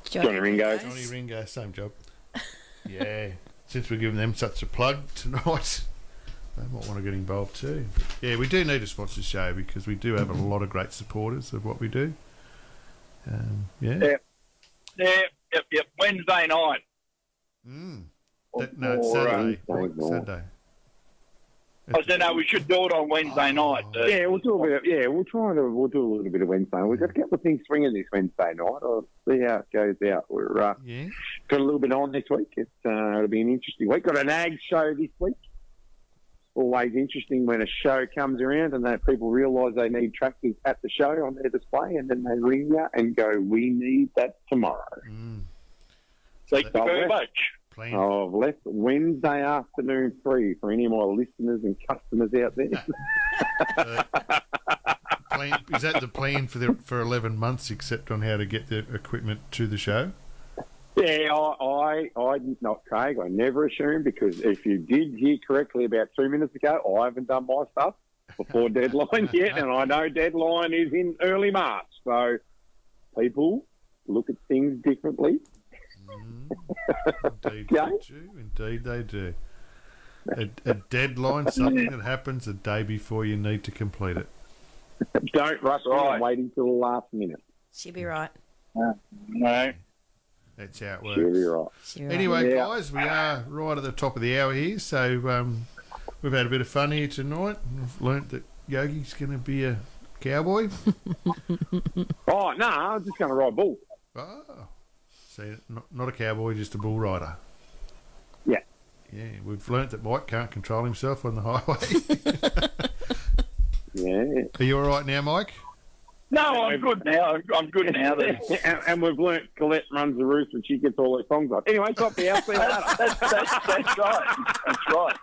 Johnny Ringo. Johnny Ringo, same job. yeah, since we're giving them such a plug tonight, they might want to get involved too. But yeah, we do need a sponsor show because we do have a lot of great supporters of what we do. Um, yeah. Yeah. Yeah, yep, yep. Wednesday night. Mm. That, no, it's Saturday. Saturday. I said no, we should do it on Wednesday night. Uh, Yeah, we'll do a bit. Of, yeah, we'll try to. We'll do a little bit of Wednesday. We've got a couple of things swinging this Wednesday night. I'll see how it goes out. We're uh, Yeah. got a little bit on this week. It's uh, it'll be an interesting week. Got an ag show this week. Always interesting when a show comes around and that people realise they need tractors at the show on their display, and then they ring you and go, "We need that tomorrow." Mm. Thank you very much. Plan. I've oh, left Wednesday afternoon free for any of my listeners and customers out there. plan. Is that the plan for the for eleven months, except on how to get the equipment to the show? Yeah, I, I, I, not Craig. I never assume because if you did hear correctly about two minutes ago, I haven't done my stuff before deadline yet, and I know deadline is in early March. So people look at things differently. Indeed Yeah. they do. Indeed they do. A, a deadline, something that happens a day before you need to complete it. Don't rush on Right. and wait until the last minute. She'll be right. No. That's how it She'll be works. right. She'll be right. Anyway, Yeah. guys, we are right at the top of the hour here, so um, we've had a bit of fun here tonight. We've learnt that Yogi's going to be a cowboy. Oh no, I'm just going to ride bull. Oh, so not, not a cowboy, just a bull rider. Yeah. Yeah, we've learnt that Mike can't control himself on the highway. Yeah. Are you all right now, Mike? No, I'm good now. I'm, I'm good now. Then. and, and we've learnt Colette runs the roost and she gets all her songs on. Anyway, stop the house. See that's, that's, that's right. That's right.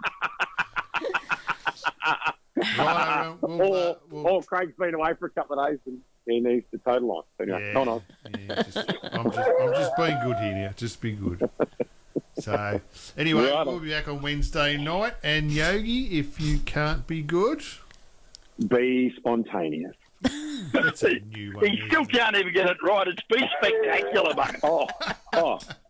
Right, um, we'll, or, uh, we'll, or Craig's been away for a couple of days and he needs to total on. So anyway, yeah, on on. yeah, just, I'm, just, I'm just being good here now. Just be good. So, anyway, Right. we'll be back on Wednesday night. And Yogi, if you can't be good, Be spontaneous. that's a new one. He still can't even get it right. It's be spectacular, mate. Oh, oh,